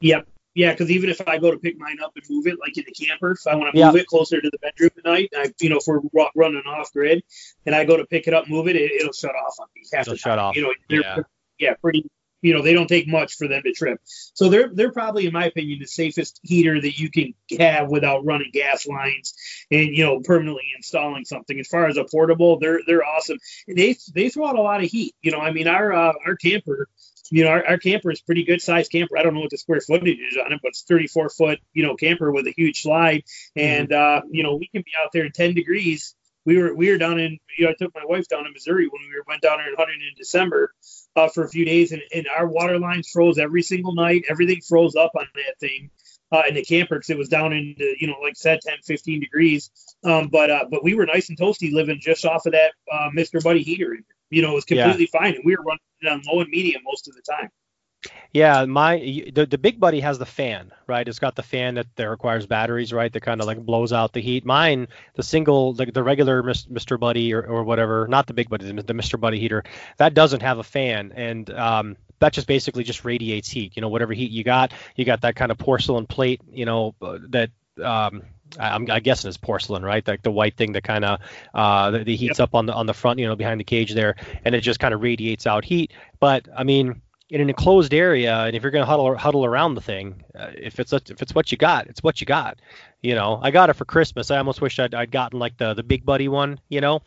Yep. Yeah, because even if I go to pick mine up and move it, like in the camper, if I want to move it closer to the bedroom at night, I, you know, if we're running off grid, and I go to pick it up, move it, it will shut off on me. Half it'll shut off. You know, yeah. yeah, pretty. You know, they don't take much for them to trip. So they're they're probably, in my opinion, the safest heater that you can have without running gas lines and you know permanently installing something. As far as a portable, they're they're awesome. And they they throw out a lot of heat. You know, I mean, our uh, our camper you know, our, our camper is pretty good sized camper. I don't know what the square footage is on it, but it's 34 foot, you know, camper with a huge slide. And, mm-hmm. uh, you know, we can be out there in 10 degrees. We were, we were down in, you know, I took my wife down in Missouri when we went down there in Huntington in December uh, for a few days and, and our water lines froze every single night. Everything froze up on that thing. Uh, in the camper because it was down into you know like I said 10 15 degrees um, but uh, but we were nice and toasty living just off of that uh, Mr. Buddy heater you know, it was completely yeah. fine. And we were running on low and medium most of the time. Yeah, my the, the big buddy has the fan, right? It's got the fan that, that requires batteries, right? That kind of like blows out the heat. Mine, the single, the, the regular Mr. Buddy or, or whatever, not the big buddy, the Mr. Buddy heater, that doesn't have a fan, and um, that just basically just radiates heat. You know, whatever heat you got, you got that kind of porcelain plate, you know, uh, that um, I'm, I guessing it's porcelain, right? Like the white thing that kind of uh, the, the heats yep. up on the on the front, you know, behind the cage there, and it just kind of radiates out heat. But I mean, in an enclosed area, and if you're gonna huddle huddle around the thing, uh, if it's a, if it's what you got, it's what you got. You know, I got it for Christmas. I almost wish I'd, I'd gotten like the the big buddy one, you know,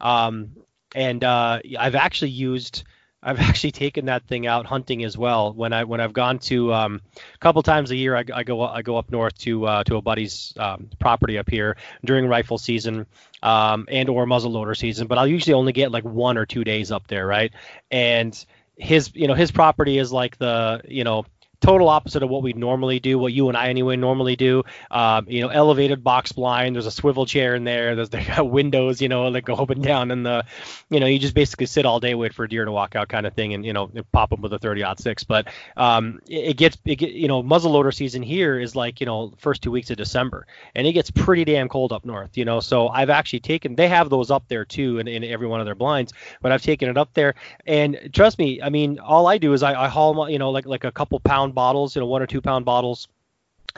um, and uh, I've actually used I've actually taken that thing out hunting as well. When I when I've gone to um, a couple times a year, I, I, go I go up north to uh, to a buddy's um, property up here during rifle season um, and or muzzleloader season. But I'll usually only get like one or two days up there, right? And his you know his property is like the you know total opposite of what we normally do, what you and I anyway normally do. Um, you know, elevated box blind. There's a swivel chair in there. There's they got windows, you know, that go up and down, and the, you know, you just basically sit all day, wait for a deer to walk out, kind of thing, and you know, pop them with a 30 six. But um, it, it gets, it get, you know, muzzleloader season here is like you know first two weeks of December, and it gets pretty damn cold up north, you know. So I've actually taken, they have those up there too, in, in every one of their blinds, but I've taken it up there, and trust me, I mean, all I do is I, I haul, you know, like like a couple pound pound bottles, you know, one or two pound bottles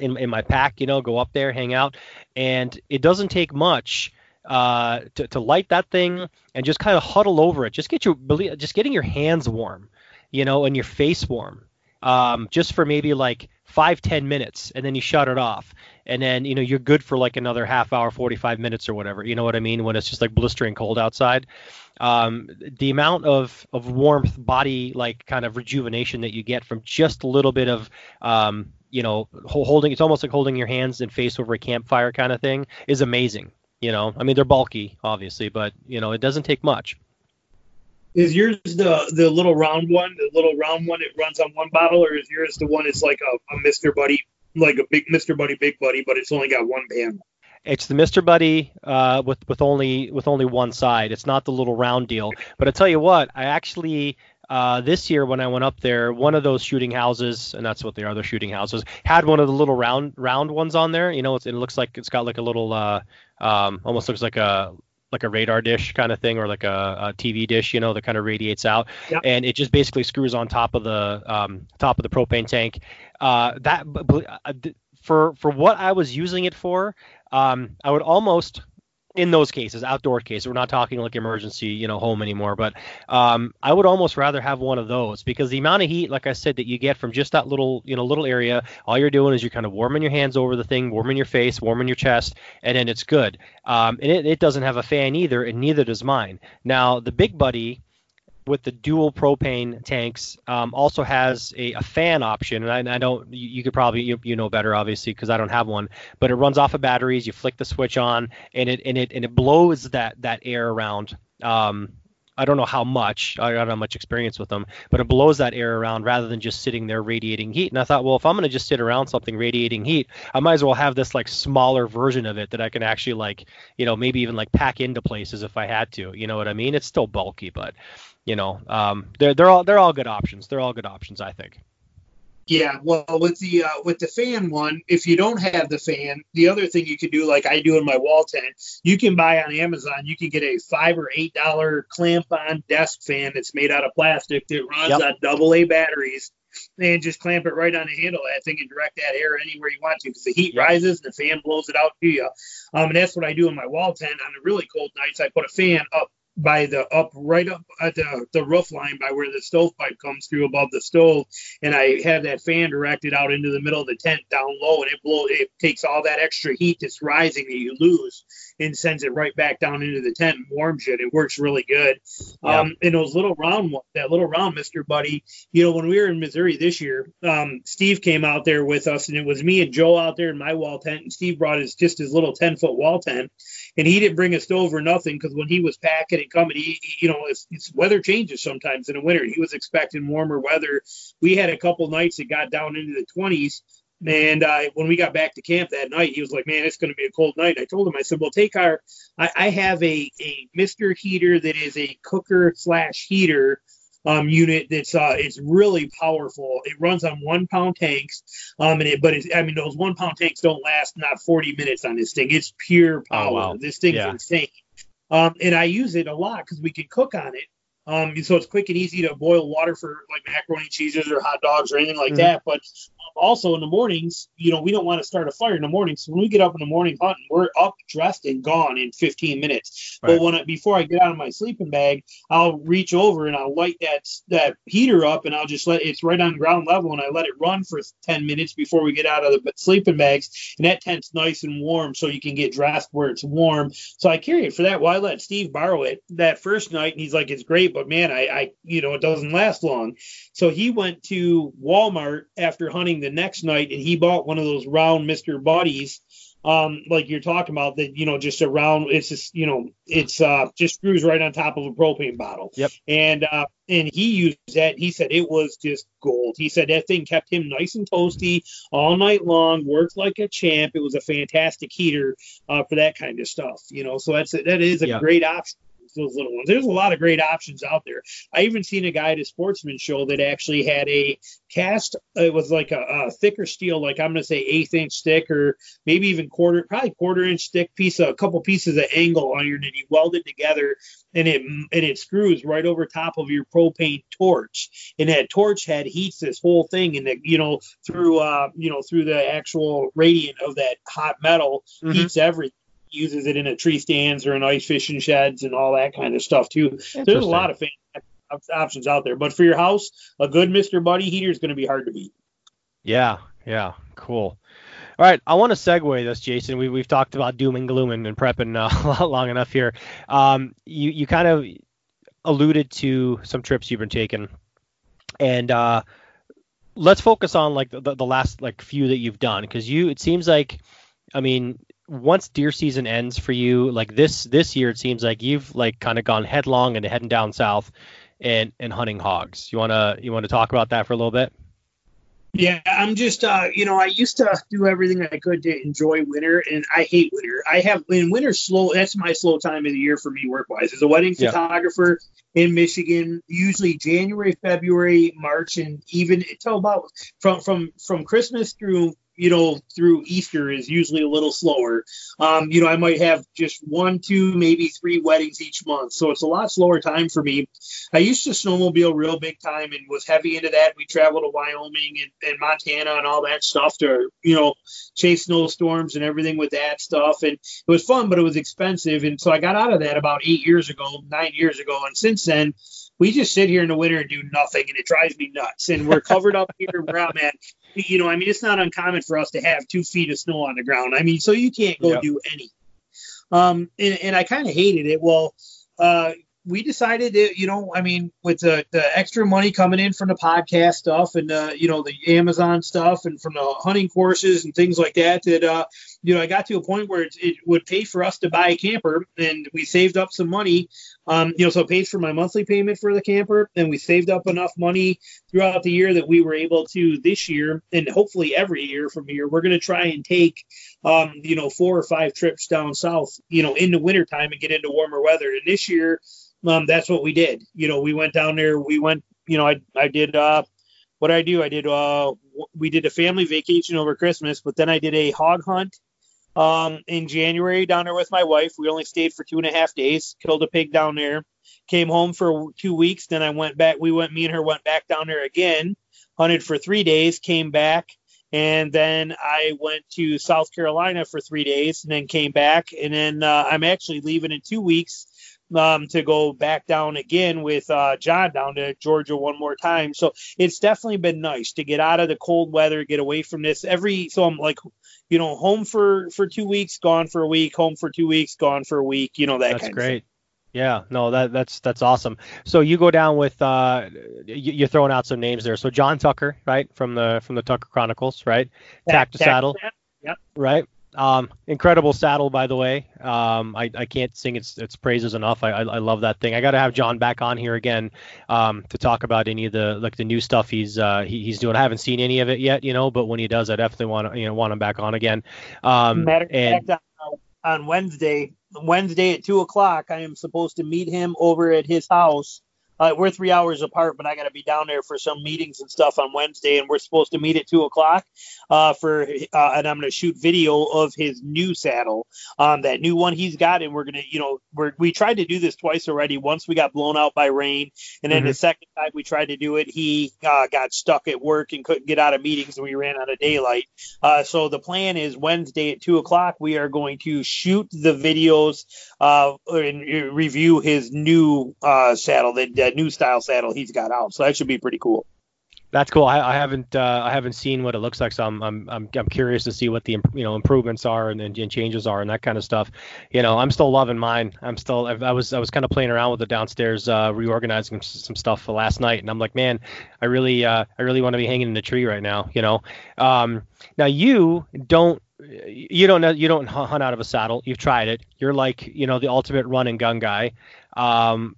in, in my pack, you know, go up there, hang out. And it doesn't take much uh, to, to light that thing and just kind of huddle over it. Just get your, just getting your hands warm, you know, and your face warm. Um, just for maybe like five ten minutes and then you shut it off and then you know you're good for like another half hour 45 minutes or whatever you know what i mean when it's just like blistering cold outside um, the amount of of warmth body like kind of rejuvenation that you get from just a little bit of um, you know holding it's almost like holding your hands and face over a campfire kind of thing is amazing you know i mean they're bulky obviously but you know it doesn't take much is yours the the little round one, the little round one it runs on one bottle, or is yours the one that's like a, a Mr. Buddy, like a big Mr. Buddy Big Buddy, but it's only got one pan? It's the Mr. Buddy uh, with with only with only one side. It's not the little round deal. But I tell you what, I actually uh, this year when I went up there, one of those shooting houses, and that's what they are, they're shooting houses, had one of the little round round ones on there. You know, it looks like it's got like a little, uh, um, almost looks like a like a radar dish kind of thing or like a, a TV dish, you know, that kind of radiates out, yep. and it just basically screws on top of the um, top of the propane tank. Uh, that uh, for for what I was using it for, um, I would almost in those cases, outdoor cases, we're not talking like emergency, you know, home anymore. But um, I would almost rather have one of those because the amount of heat, like I said, that you get from just that little, you know, little area, all you're doing is you're kind of warming your hands over the thing, warming your face, warming your chest, and then it's good. Um, and it, it doesn't have a fan either, and neither does mine. Now the big buddy with the dual propane tanks um, also has a, a, fan option. And I, I don't you, you, could probably you, you know better obviously because I don't have one. But it runs off of batteries you flick the switch on and it and it and it blows that that air around. Um, I don't know how much I don't have much experience with them but it blows that air around rather than just sitting there radiating heat and I thought well if I'm going to just sit around something radiating heat I might as well have this like smaller version of it that I can actually like you know maybe even like pack into places if I had to you know what I mean it's still bulky but you know, um, they're they're all they're all good options. They're all good options, I think. Yeah, well, with the uh, with the fan one, if you don't have the fan, the other thing you can do, like I do in my wall tent, you can buy on Amazon. You can get a five or eight dollar clamp-on desk fan that's made out of plastic that runs yep. on double A batteries, and just clamp it right on the handle of that thing and direct that air anywhere you want to because the heat rises and the fan blows it out to you. Um, and that's what I do in my wall tent. On the really cold nights, I put a fan up by the up right up at the, the roof line by where the stovepipe comes through above the stove. And i have that fan directed out into the middle of the tent down low and it blow it takes all that extra heat that's rising that you lose and sends it right back down into the tent and warms it it works really good yeah. um and those little round that little round mr buddy you know when we were in missouri this year um steve came out there with us and it was me and joe out there in my wall tent and steve brought his just his little 10 foot wall tent and he didn't bring a stove or nothing because when he was packing and coming, he, you know, it's, it's, weather changes sometimes in the winter. He was expecting warmer weather. We had a couple nights that got down into the 20s. And uh, when we got back to camp that night, he was like, "Man, it's going to be a cold night." I told him, I said, "Well, take our. I, I have a a Mister heater that is a cooker slash heater um, unit that's uh, it's really powerful. It runs on one pound tanks, um, and it, but it's, I mean those one pound tanks don't last not 40 minutes on this thing. It's pure power. Oh, wow. This thing's yeah. insane. Um, and I use it a lot because we can cook on it. Um, so it's quick and easy to boil water for like macaroni cheeses or hot dogs or anything like mm-hmm. that. But also in the mornings, you know, we don't want to start a fire in the morning. So when we get up in the morning hunting, we're up, dressed, and gone in 15 minutes. Right. But when I, before I get out of my sleeping bag, I'll reach over and I'll light that that heater up, and I'll just let it's right on ground level, and I let it run for 10 minutes before we get out of the sleeping bags, and that tent's nice and warm, so you can get dressed where it's warm. So I carry it for that. Well, I let Steve borrow it that first night, and he's like, "It's great, but man, I, I you know, it doesn't last long." So he went to Walmart after hunting the next night and he bought one of those round Mr. Buddies, um, like you're talking about that, you know, just a round, it's just, you know, it's uh just screws right on top of a propane bottle. Yep. And uh and he used that. He said it was just gold. He said that thing kept him nice and toasty all night long, worked like a champ. It was a fantastic heater uh, for that kind of stuff, you know. So that's a, that is a yeah. great option those little ones. There's a lot of great options out there. I even seen a guy at a sportsman show that actually had a cast. It was like a, a thicker steel, like I'm going to say eighth inch stick or maybe even quarter, probably quarter inch thick piece, of, a couple pieces of angle iron, and he welded together, and it and it screws right over top of your propane torch, and that torch head heats this whole thing, and that you know through uh you know through the actual radiant of that hot metal mm-hmm. heats everything uses it in a tree stands or in ice fishing sheds and all that kind of stuff too. There's a lot of options out there, but for your house, a good Mr. Buddy heater is going to be hard to beat. Yeah, yeah, cool. All right, I want to segue this, Jason. We, we've talked about doom and gloom and, and prepping uh, long enough here. Um, you you kind of alluded to some trips you've been taking, and uh, let's focus on like the, the last like few that you've done because you it seems like I mean once deer season ends for you, like this this year, it seems like you've like kind of gone headlong and heading down south and and hunting hogs. You wanna you wanna talk about that for a little bit? Yeah, I'm just, uh, you know, I used to do everything I could to enjoy winter, and I hate winter. I have in winter slow. That's my slow time of the year for me, work wise. As a wedding yeah. photographer in Michigan, usually January, February, March, and even until about from from from Christmas through you know, through Easter is usually a little slower. Um, you know, I might have just one, two, maybe three weddings each month. So it's a lot slower time for me. I used to snowmobile real big time and was heavy into that. We traveled to Wyoming and, and Montana and all that stuff to, you know, chase snowstorms and everything with that stuff. And it was fun, but it was expensive. And so I got out of that about eight years ago, nine years ago. And since then, we just sit here in the winter and do nothing, and it drives me nuts. And we're covered up here where I'm at. You know, I mean, it's not uncommon for us to have two feet of snow on the ground. I mean, so you can't go yep. do any. Um, and, and I kind of hated it. Well, uh, we decided that, you know, I mean, with the, the extra money coming in from the podcast stuff and, uh, you know, the Amazon stuff and from the hunting courses and things like that, that, uh, you know, I got to a point where it, it, would pay for us to buy a camper, and we saved up some money. Um, you know, so it pays for my monthly payment for the camper, and we saved up enough money throughout the year that we were able to this year, and hopefully every year from here, we're going to try and take, um, you know, four or five trips down south, you know, in the wintertime and get into warmer weather. And this year, um, that's what we did. You know, we went down there. We went, you know, I I did uh, what I do. I did uh, we did a family vacation over Christmas, but then I did a hog hunt um, in January down there with my wife. We only stayed for two and a half days, killed a pig down there, came home for two weeks. Then I went back. We went, me and her went back down there again, hunted for three days, came back. And then I went to South Carolina for three days and then came back. And then uh, I'm actually leaving in two weeks um, to go back down again with uh, John down to Georgia one more time. So it's definitely been nice to get out of the cold weather, get away from this. Every so I'm like, you know, home for for two weeks, gone for a week, home for two weeks, gone for a week. You know that. That's great. Yeah, no, that that's that's awesome. So you go down with uh, you, are throwing out some names there. So John Tucker, right, from the from the Tucker Chronicles, right? Tack to saddle. Yep. Right. Um, incredible saddle, by the way. Um, I, I can't sing its its praises enough. I, I, I love that thing. I got to have John back on here again um, to talk about any of the like the new stuff he's uh, he, he's doing. I haven't seen any of it yet, you know, but when he does, I definitely want to you know want him back on again. Um, Matter and, fact, on, on Wednesday, Wednesday at two o'clock, I am supposed to meet him over at his house uh, we're three hours apart, but I got to be down there for some meetings and stuff on Wednesday, and we're supposed to meet at two o'clock. Uh, for uh, and I'm going to shoot video of his new saddle, um, that new one he's got, and we're gonna, you know, we're we tried to do this twice already. Once we got blown out by rain, and then mm-hmm. the second time we tried to do it, he uh, got stuck at work and couldn't get out of meetings, and we ran out of daylight. Uh, so the plan is Wednesday at two o'clock. We are going to shoot the videos uh, and review his new uh, saddle that, that new style saddle he's got out. So that should be pretty cool. That's cool. I, I haven't uh, I haven't seen what it looks like, so I'm I'm I'm, I'm curious to see what the you know improvements are and, and, changes are and that kind of stuff. You know, I'm still loving mine. I'm still I was I was kind of playing around with it downstairs, uh, reorganizing some stuff last night, and I'm like, man, I really uh, I really want to be hanging in the tree right now. You know, um, now you don't you don't know you don't hunt out of a saddle. You've tried it. You're like you know the ultimate run and gun guy. Um,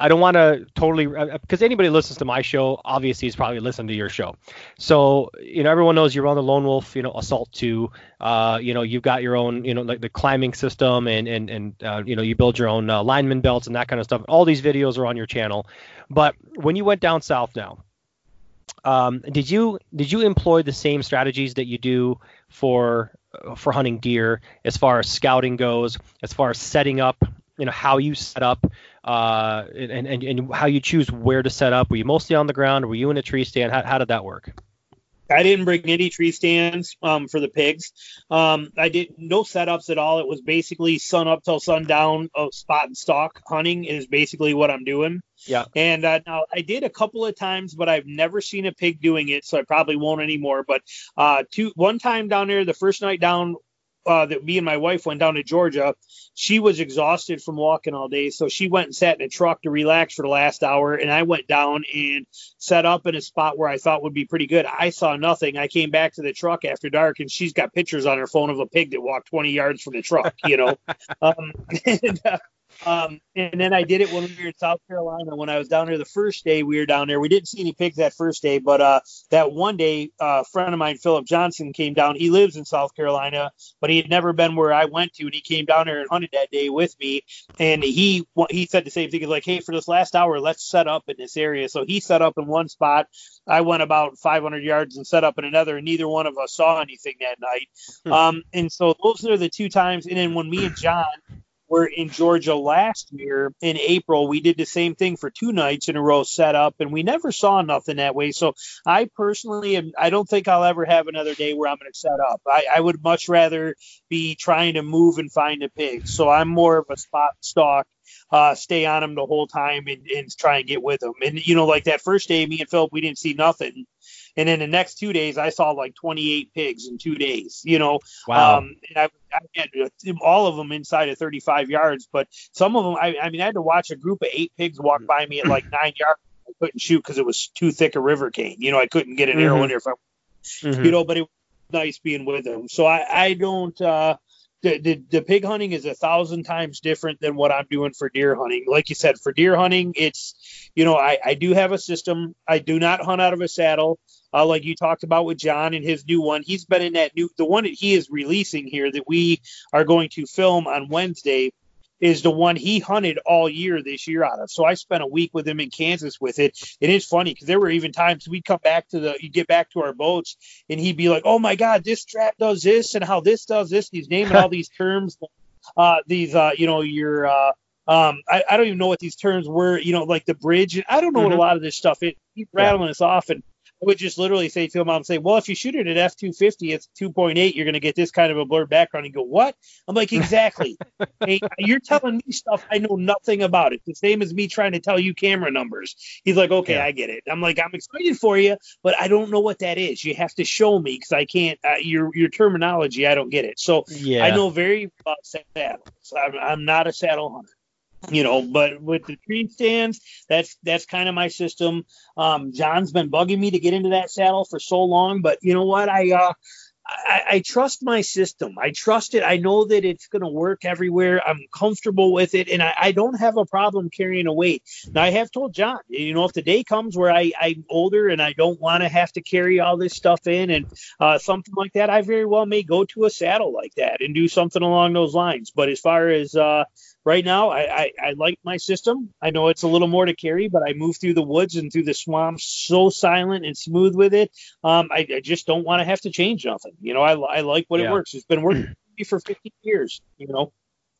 I don't want to totally because uh, anybody listens to my show obviously is probably listening to your show. So you know everyone knows you're on the Lone Wolf, you know, Assault Two. Uh, you know you've got your own, you know, like the climbing system and and and uh, you know you build your own uh, lineman belts and that kind of stuff. All these videos are on your channel. But when you went down south now, um, did you did you employ the same strategies that you do for uh, for hunting deer as far as scouting goes, as far as setting up you know how you set up uh, and, and, and how you choose where to set up. Were you mostly on the ground? Were you in a tree stand? How, how did that work? I didn't bring any tree stands um, for the pigs. Um, I did no setups at all. It was basically sun up till sundown of spot and stalk hunting is basically what I'm doing. Yeah. And uh, now I did a couple of times, but I've never seen a pig doing it, so I probably won't anymore. But uh, two one time down there, the first night down, uh, that me and my wife went down to Georgia, she was exhausted from walking all day. So she went and sat in a truck to relax for the last hour. And I went down and set up in a spot where I thought would be pretty good. I saw nothing. I came back to the truck after dark and she's got pictures on her phone of a pig that walked 20 yards from the truck, you know. um, and, uh, Um, and then I did it when we were in South Carolina. When I was down there the first day, we were down there. We didn't see any pigs that first day, but uh, that one day, uh, a friend of mine, Philip Johnson, came down. He lives in South Carolina, but he had never been where I went to, and he came down there and hunted that day with me. And he he said the same thing. He's like, "Hey, for this last hour, let's set up in this area." So he set up in one spot. I went about 500 yards and set up in another, and neither one of us saw anything that night. Hmm. Um, and so those are the two times. And then when me and John were in Georgia last year in April. We did the same thing for two nights in a row set up, and we never saw nothing that way. So I personally, am, I don't think I'll ever have another day where I'm going to set up. I, I would much rather be trying to move and find a pig. So I'm more of a spot stalk uh, stay on them the whole time and, and, try and get with them. And you know, like that first day, me and Philip, we didn't see nothing. And in the next two days, I saw like 28 pigs in two days. You know, wow. Um, and I, I had uh, all of them inside of 35 yards, but some of them, I, I mean, I had to watch a group of eight pigs walk by me at like nine yards. I couldn't shoot because it was too thick a river cane. You know, I couldn't get an mm-hmm. arrow in there if I, mm-hmm. you know, but it was nice being with them. So I, I don't. uh the, the, the pig hunting is a thousand times different than what I'm doing for deer hunting. Like you said, for deer hunting, it's, you know, I, I do have a system. I do not hunt out of a saddle uh, like you talked about with John and his new one. He's been in that new, the one that he is releasing here that we are going to film on Wednesday is the one he hunted all year this year out of. So I spent a week with him in Kansas with it. And it's funny because there were even times we'd come back to the, you get back to our boats and he'd be like, oh my God, this trap does this and how this does this. He's naming all these terms, uh, these, uh, you know, your, uh, um, I, I, don't even know what these terms were, you know, like the bridge. I don't know mm-hmm. what a lot of this stuff. It he's rattling yeah. us off, and would just literally say to him, I'll say, well, if you shoot it at f two fifty, it's two point eight. You're going to get this kind of a blurred background. And go, what? I'm like, exactly. hey, you're telling me stuff I know nothing about. It the same as me trying to tell you camera numbers. He's like, okay, yeah. I get it. I'm like, I'm excited for you, but I don't know what that is. You have to show me because I can't. Uh, your your terminology, I don't get it. So yeah. I know very about saddles. I'm, I'm not a saddle hunter you know but with the tree stands that's that's kind of my system um john's been bugging me to get into that saddle for so long but you know what i uh I, I, trust my system. I trust it. I know that it's going to work everywhere. I'm comfortable with it, and I, I, don't have a problem carrying a weight. Now, I have told John, you know, if the day comes where I, am older and I don't want to have to carry all this stuff in and uh, something like that, I very well may go to a saddle like that and do something along those lines. But as far as uh, right now, I, I, I, like my system. I know it's a little more to carry, but I move through the woods and through the swamps so silent and smooth with it. Um, I, I, just don't want to have to change nothing. You know, I, I like what yeah. it works. It's been working for 15 years. You know.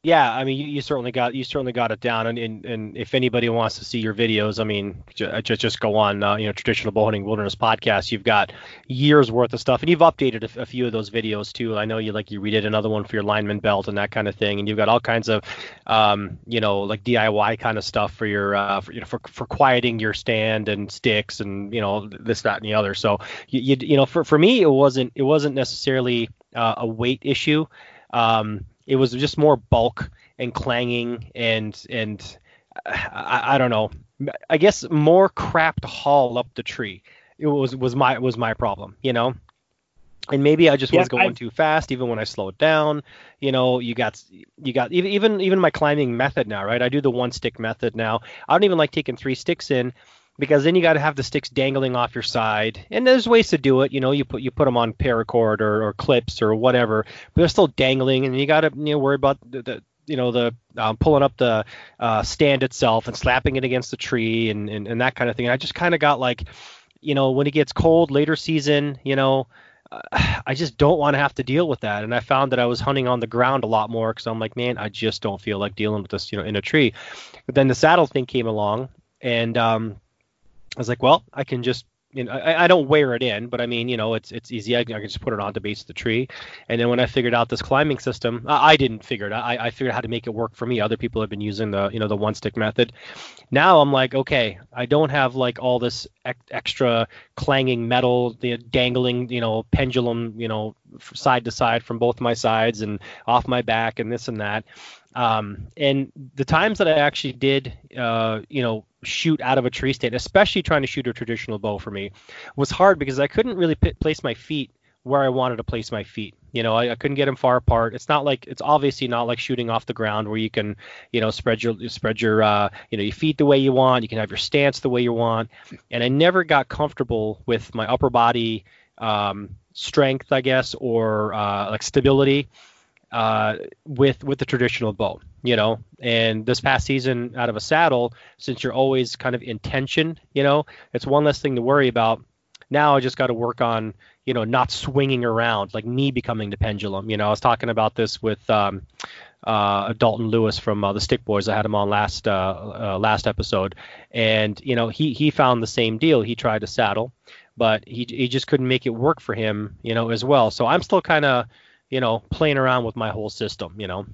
Yeah, I mean, you, you, certainly got you certainly got it down, and, and, and if anybody wants to see your videos, I mean, just just go on, uh, you know, traditional bowhunting wilderness podcast. You've got years worth of stuff, and you've updated a, a, few of those videos too. I know you like you redid another one for your lineman belt and that kind of thing, and you've got all kinds of, um, you know, like DIY kind of stuff for your, uh, for, you know, for for quieting your stand and sticks and you know this that and the other. So you you, you know, for for me, it wasn't it wasn't necessarily uh, a weight issue. Um, it was just more bulk and clanging and and I, I don't know. I guess more crap to haul up the tree. It was was my was my problem, you know. And maybe I just yeah, was going I, too fast, even when I slowed down. You know, you got you got even even even my climbing method now, right? I do the one stick method now. I don't even like taking three sticks in because then you got to have the sticks dangling off your side. And there's ways to do it. You know, you put you put them on paracord or, or clips or whatever, but they're still dangling, and you got to you know worry about the, the you know the um, pulling up the uh, stand itself and slapping it against the tree and, and, and that kind of thing. And I just kind of got like, you know, when it gets cold later season, you know, uh, I just don't want to have to deal with that. And I found that I was hunting on the ground a lot more because I'm like, man, I just don't feel like dealing with this, you know, in a tree. But then the saddle thing came along, and um, I was like, well, I can just you know, I, I, don't wear it in, but I mean, you know, it's it's easy. I, I, can just put it on the base of the tree. And then when I figured out this climbing system, I, I didn't figure it. I, I figured out how to make it work for me. Other people have been using the you know the one stick method. Now I'm like, okay, I don't have like all this extra clanging metal, the dangling, you know, pendulum, you know, side to side from both my sides and off my back and this and that. Um, and the times that I actually did, uh, you know, shoot out of a tree stand, especially trying to shoot a traditional bow for me, was hard because I couldn't really p- place my feet where I wanted to place my feet. You know, I, I, couldn't get them far apart. It's not like it's obviously not like shooting off the ground where you can, you know, spread your spread your uh, you know your feet the way you want. You can have your stance the way you want. And I never got comfortable with my upper body um, strength, I guess, or uh, like stability uh, with with the traditional bow. You know, and this past season out of a saddle, since you're always kind of in tension, you know, it's one less thing to worry about. Now I just got to work on you know, not swinging around, like me becoming the pendulum. You know, I was talking about this with um, uh, Dalton Lewis from uh, the Stick Boys. I had him on last uh, uh, last episode, and you know, he he found the same deal. He tried to saddle, but he he just couldn't make it work for him, you know, as well. So I'm still kind of, you know, playing around with my whole system, you know.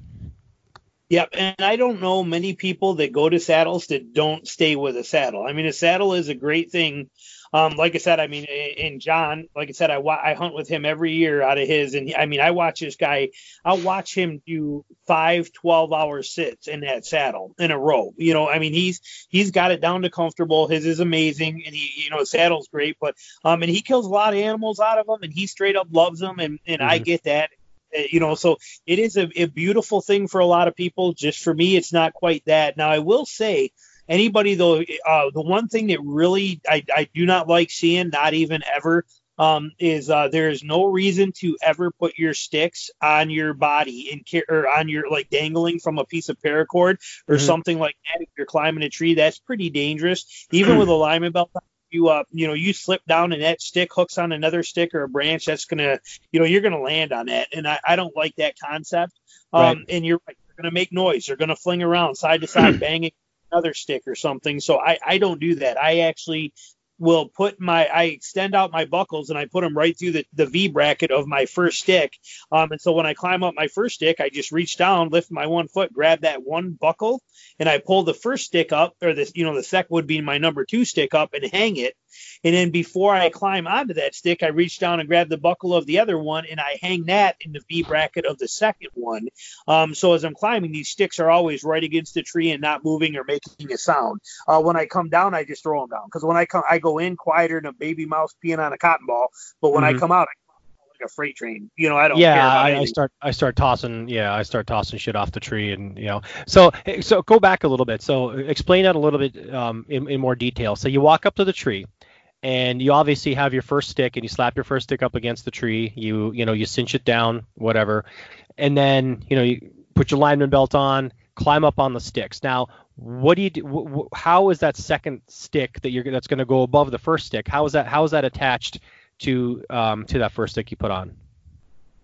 Yep, and I don't know many people that go to saddles that don't stay with a saddle. I mean, a saddle is a great thing um, like I said, I mean, in John, like I said, I, I hunt with him every year out of his, and I mean, I watch this guy. I'll watch him do five 12 hour sits in that saddle in a row. You know, I mean, he's he's got it down to comfortable. His is amazing, and he, you know, saddle's great, but um, and he kills a lot of animals out of them, and he straight up loves them, and and mm-hmm. I get that you know so it is a, a, beautiful thing for a lot of people just for me it's not quite that now i will say anybody though, uh, the one thing that really I, I do not like seeing, not even ever, um, is uh, there is no reason to ever put your sticks on your body in or on your like dangling from a piece of paracord or mm-hmm. something like that. If you're climbing a tree, that's pretty dangerous. Even with a lineman belt, you uh, you know, you slip down and that stick hooks on another stick or a branch, that's gonna, you know, you're gonna land on that. And I, I don't like that concept. Um, right. and you're, you're gonna make noise. You're gonna fling around side to side, banging another stick or something. So I, I don't do that. I actually will put my I extend out my buckles and I put them right through the, the V bracket of my first stick. Um, and so when I climb up my first stick, I just reach down, lift my one foot, grab that one buckle, and I pull the first stick up, or this, you know, the sec would be my number two stick up and hang it. And then before I climb onto that stick, I reach down and grab the buckle of the other one and I hang that in the V bracket of the second one. Um, so as I'm climbing, these sticks are always right against the tree and not moving or making a sound. Uh, when I come down, I just throw them down because when I come, I go in quieter than a baby mouse peeing on a cotton ball. But when mm-hmm. I come out, I like a freight train. You know, I don't. Yeah, I, I, start I start tossing. Yeah, I start tossing shit off the tree, and you know. So so go back a little bit. So explain that a little bit um, in, in more detail. So you walk up to the tree and you obviously have your first stick and you slap your first stick up against the tree you you know you cinch it down whatever and then you know you put your lineman belt on climb up on the sticks now what do you do wh- wh- how is that second stick that you're that's going to go above the first stick how is that how is that attached to um to that first stick you put on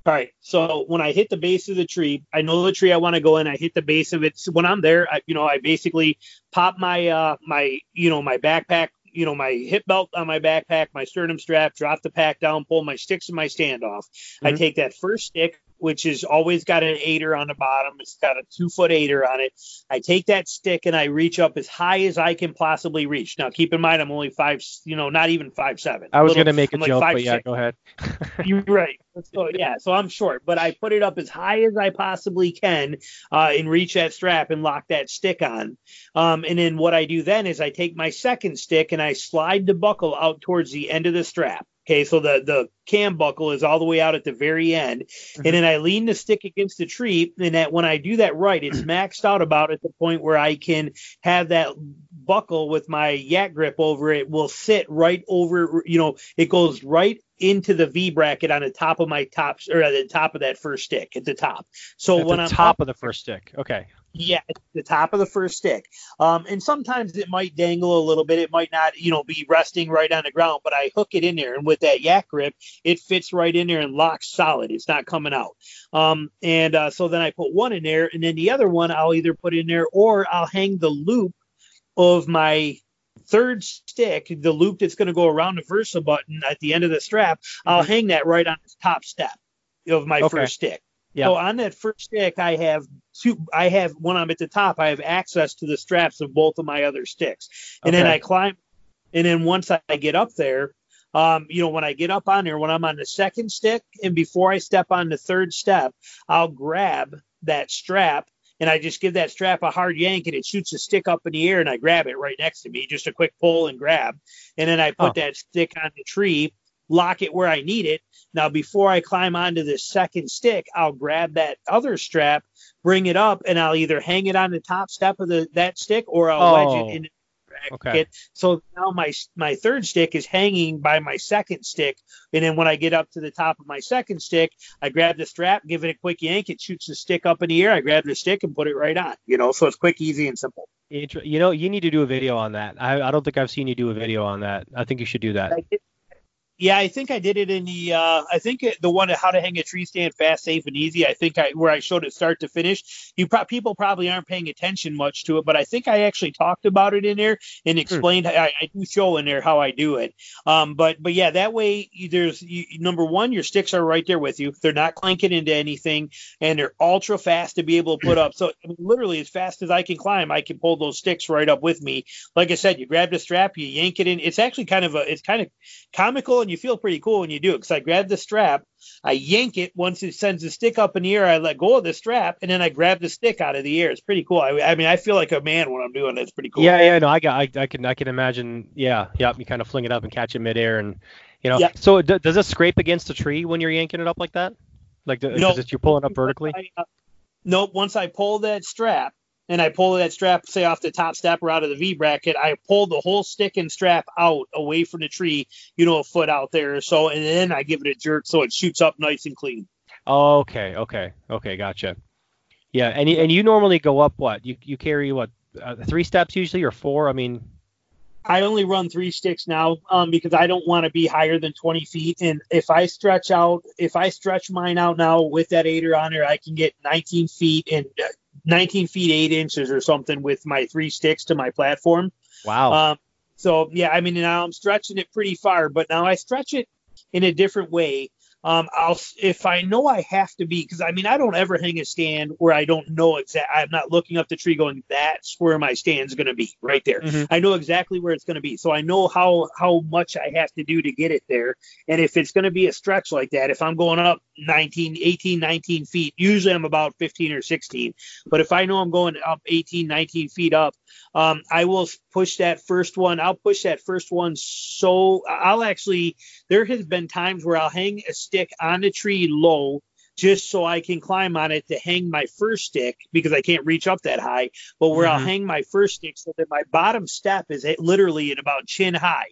all right. So when I hit the base of the tree, I know the tree I want to go in. I hit the base of it. So when I'm there, I, you know, I basically pop my uh my you know my backpack you know, my hip belt on my backpack, my sternum strap, drop the pack down, pull my sticks and my standoff. Mm-hmm. I take that first stick, which is always got an aider on the bottom. It's got a two foot aider on it. I take that stick and I reach up as high as I can possibly reach. Now, keep in mind, I'm only five, you know, not even five seven. I was going to make a I'm joke, like but yeah, six. go ahead. You're right. So yeah, so I'm short, but I put it up as high as I possibly can uh, and reach that strap and lock that stick on. Um, and then what I do then is I take my second stick and I slide the buckle out towards the end of the strap. Okay, so the the cam buckle is all the way out at the very end, mm-hmm. and then I lean the stick against the tree, and that when I do that right, it's maxed out about at the point where I can have that buckle with my yak grip over it will sit right over, you know, it goes right into the V bracket on the top of my top or at the top of that first stick at the top. So at when the I'm top up, of the first stick, okay. Yeah, the top of the first stick. Um, and sometimes it might dangle a little bit. It might not, you know, be resting right on the ground, but I hook it in there. And with that yak grip, it fits right in there and locks solid. It's not coming out. Um, and uh, so then I put one in there, and then the other one I'll either put in there or I'll hang the loop of my third stick, the loop that's going to go around the Versa button at the end of the strap. I'll mm-hmm. hang that right on the top step of my okay. first stick. So on that first stick, I have two. I have when I'm at the top, I have access to the straps of both of my other sticks, and okay. then I climb. And then once I get up there, um, you know, when I get up on there, when I'm on the second stick, and before I step on the third step, I'll grab that strap and I just give that strap a hard yank and it shoots the stick up in the air and I grab it right next to me, just a quick pull and grab. And then I put oh. that stick on the tree lock it where I need it. Now, before I climb onto the second stick, I'll grab that other strap, bring it up, and I'll either hang it on the top step of the that stick or I'll oh. wedge it oh. in Okay. So now my my third stick is hanging by my second stick, and then when I get up to the top of my second stick, I grab the strap, give it a quick yank, it shoots the stick up in the air. I grab the stick and put it right on. You know, so it's quick, easy, and simple. You know, you need to do a video on that. I, I don't think I've seen you do a video on that. I think you should do that. Yeah, I think I did it in the. Uh, I think it, the one how to hang a tree stand fast, safe, and easy. I think I where I showed it start to finish. You pro- people probably aren't paying attention much to it, but I think I actually talked about it in there and hmm. explained. Hmm. I, I, do show in there how I do it. Um, but but yeah, that way there's you, number one, your sticks are right there with you. They're not clanking into anything, and they're ultra fast to be able to put up. So I mean, literally as fast as I can climb, I can pull those sticks right up with me. Like I said, you grab the strap, you yank it in. It's actually kind of a. It's kind of comical and you feel pretty cool when you do it because I grab the strap, I yank it once it sends the stick up in the air, I let go of the strap, and then I grab the stick out of the air. It's pretty cool. I, I mean, I feel like a man when I'm doing it. It's pretty cool. Yeah, yeah, no, I got, I, I can, I can imagine. Yeah, yeah, you kind of fling it up and catch it midair, and you know. Yeah. So d- does it scrape against the tree when you're yanking it up like that? Like, because no, you're pulling up vertically. I, uh, nope. Once I pull that strap, and I pull that strap, say off the top step or out of the V bracket, I pull the whole stick and strap out away from the tree, you know, a foot out there or so, and then I give it a jerk so it shoots up nice and clean. Okay, okay, okay, gotcha. Yeah, and you, and you normally go up what? You you carry what uh, three steps usually or four? I mean, I only run three sticks now um, because I don't want to be higher than 20 feet. And if I stretch out, if I stretch mine out now with that aider on there, I can get 19 feet and uh, 19 feet 8 inches or something with my three sticks to my platform. Wow. Um, so, yeah, I mean, now I'm stretching it pretty far, but now I stretch it in a different way um, I'll if I know I have to be because I mean I don't ever hang a stand where I don't know exact. I'm not looking up the tree going that's where my stand's going to be right there. Mm-hmm. I know exactly where it's going to be, so I know how how much I have to do to get it there. And if it's going to be a stretch like that, if I'm going up 19, 18, 19 feet, usually I'm about 15 or 16. But if I know I'm going up 18, 19 feet up, um, I will push that first one. I'll push that first one so I'll actually. There has been times where I'll hang a stick on the tree low just so I can climb on it to hang my first stick because I can't reach up that high. But where mm-hmm. I'll hang my first stick so that my bottom step is literally at about chin high.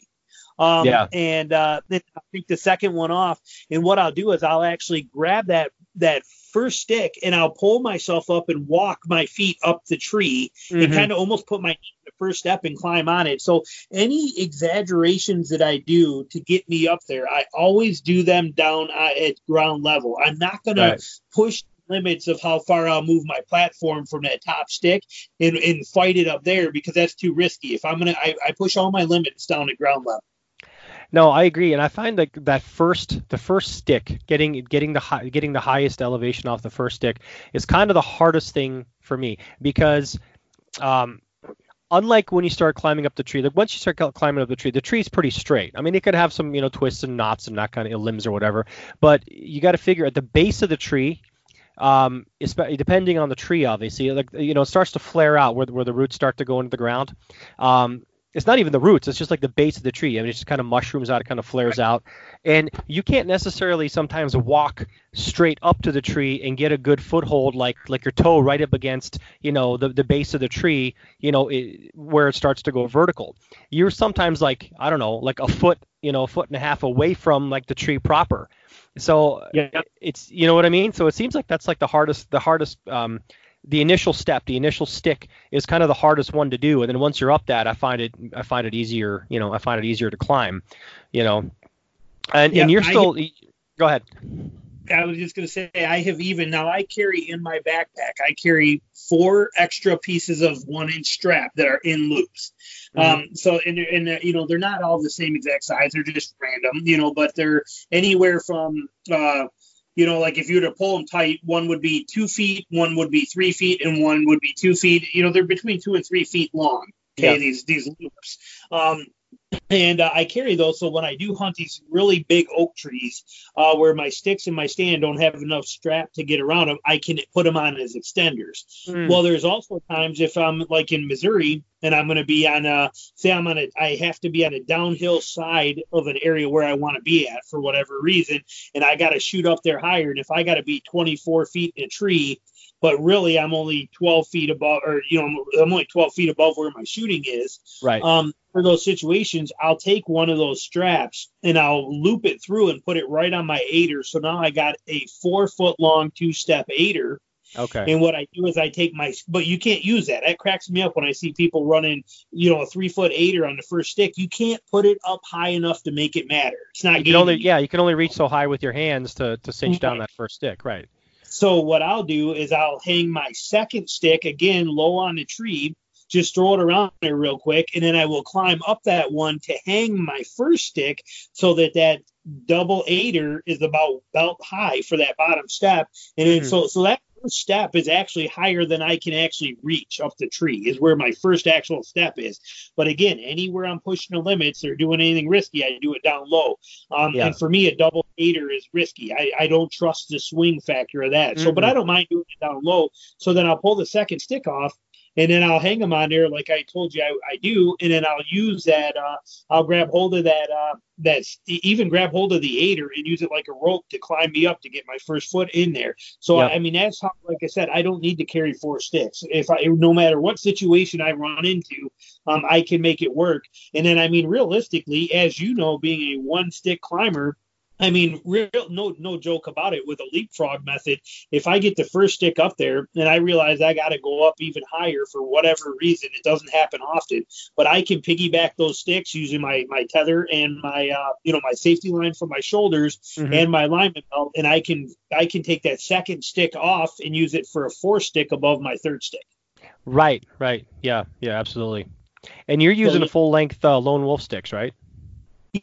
Um, yeah. And uh, then I'll take the second one off, and what I'll do is I'll actually grab that that first stick and I'll pull myself up and walk my feet up the tree mm-hmm. and kind of almost put my first step and climb on it. So any exaggerations that I do to get me up there, I always do them down uh, at ground level. I'm not going right. to push limits of how far I'll move my platform from that top stick and, and fight it up there because that's too risky. If I'm gonna, I, I push all my limits down at ground level. No, I agree, and I find that that first the first stick getting getting the high, getting the highest elevation off the first stick is kind of the hardest thing for me because um, unlike when you start climbing up the tree, like once you start climbing up the tree, the tree's pretty straight. I mean, it could have some you know twists and knots and that kind of limbs or whatever, but you got to figure at the base of the tree. Um, depending on the tree, obviously, like you know, it starts to flare out where, where the roots start to go into the ground. Um, it's not even the roots it's just like the base of the tree. I mean it just kind of mushrooms out it kind of flares out. And you can't necessarily sometimes walk straight up to the tree and get a good foothold like like your toe right up against you know the, the base of the tree you know it, where it starts to go vertical. You're sometimes like i don't know like a foot you know a foot and a half away from like the tree proper. So yeah. it's you know what i mean? So it seems like that's like the hardest the hardest um, the initial step, the initial stick is kind of the hardest one to do. And then once you're up that, I find it, I find it easier, you know, I find it easier to climb, you know, and, yeah, and you're still, I, go ahead. I was just going to say, I have even now I carry in my backpack, I carry four extra pieces of one inch strap that are in loops. Mm-hmm. Um, so, and, and, you know, they're not all the same exact size. They're just random, you know, but they're anywhere from, uh, you know, like if you were to pull them tight, one would be two feet, one would be three feet, and one would be two feet. You know, they're between two and three feet long. Okay, yeah. these these loops. Um, and uh, I carry those. So when I do hunt these really big oak trees, uh, where my sticks and my stand don't have enough strap to get around them, I can put them on as extenders. Mm. Well, there's also times if I'm like in Missouri and I'm going to be on a, say I'm on a, I have to be on a downhill side of an area where I want to be at for whatever reason, and I got to shoot up there higher. And if I got to be 24 feet in a tree, but really I'm only 12 feet above, or you know, I'm only 12 feet above where my shooting is. Right. Um, for those situations, I'll take one of those straps and I'll loop it through and put it right on my aider. So now I got a four foot long two step aider. Okay. And what I do is I take my, but you can't use that. That cracks me up when I see people running, you know, a three foot aider on the first stick. You can't put it up high enough to make it matter. It's not. You can only, yeah, you can only reach so high with your hands to to cinch down that first stick, right? So what I'll do is I'll hang my second stick again low on the tree, just throw it around there real quick, and then I will climb up that one to hang my first stick so that that double aider is about belt high for that bottom step, and then mm-hmm. so so that first step is actually higher than I can actually reach up the tree, is where my first actual step is. But again, anywhere I'm pushing the limits or doing anything risky, I do it down low. Um, yeah. And for me, a double aider is risky. I, I don't trust the swing factor of that. So, mm-hmm. but I don't mind doing it down low. So then I'll pull the second stick off and then I'll hang them on there like I told you I, I do, and then I'll use that. Uh, I'll grab hold of that. Uh, that even grab hold of the aider and use it like a rope to climb me up to get my first foot in there. So yep. I, I mean that's how, like I said, I don't need to carry four sticks. If I, no matter what situation I run into, um, I can make it work. And then I mean realistically, as you know, being a one stick climber I mean, real no no joke about it. With a leapfrog method, if I get the first stick up there and I realize I got to go up even higher for whatever reason, it doesn't happen often. But I can piggyback those sticks using my my tether and my uh, you know my safety line for my shoulders mm-hmm. and my lineman belt, and I can I can take that second stick off and use it for a four stick above my third stick. Right, right, yeah, yeah, absolutely. And you're using so, a full length uh, lone wolf sticks, right?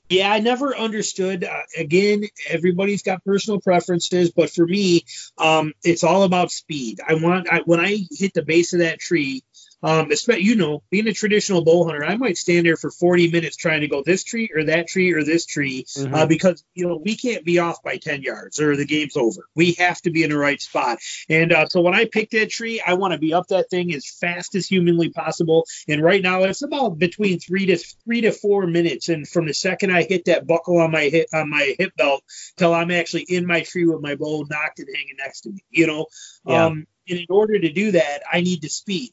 Yeah, I never understood. Uh, again, everybody's got personal preferences, but for me, um, it's all about speed. I want I, when I hit the base of that tree, um, especially, you know, being a traditional bow hunter, I might stand there for 40 minutes trying to go this tree or that tree or this tree uh, mm-hmm. uh, because, you know, we can't be off by 10 yards or the game's over. We have to be in the right spot. And uh, so when I pick that tree, I want to be up that thing as fast as humanly possible. And right now it's about between three to three to four minutes. And from the second I hit that buckle on my hip, on my hip belt till I'm actually in my tree with my bow nocked and hanging next to me, you know, yeah. um, and in order to do that, I need to speed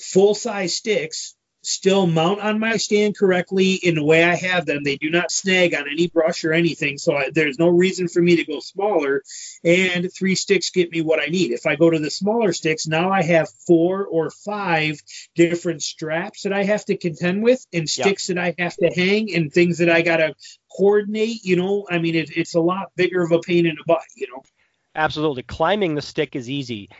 full size sticks still mount on my stand correctly in the way I have them. They do not snag on any brush or anything. So I, there's no reason for me to go smaller. And three sticks get me what I need. If I go to the smaller sticks, now I have four or five different straps that I have to contend with and sticks that I have to hang and things that I got to coordinate. You know, I mean, it, it's a lot bigger of a pain in the butt, you know. Absolutely. Climbing the stick is easy.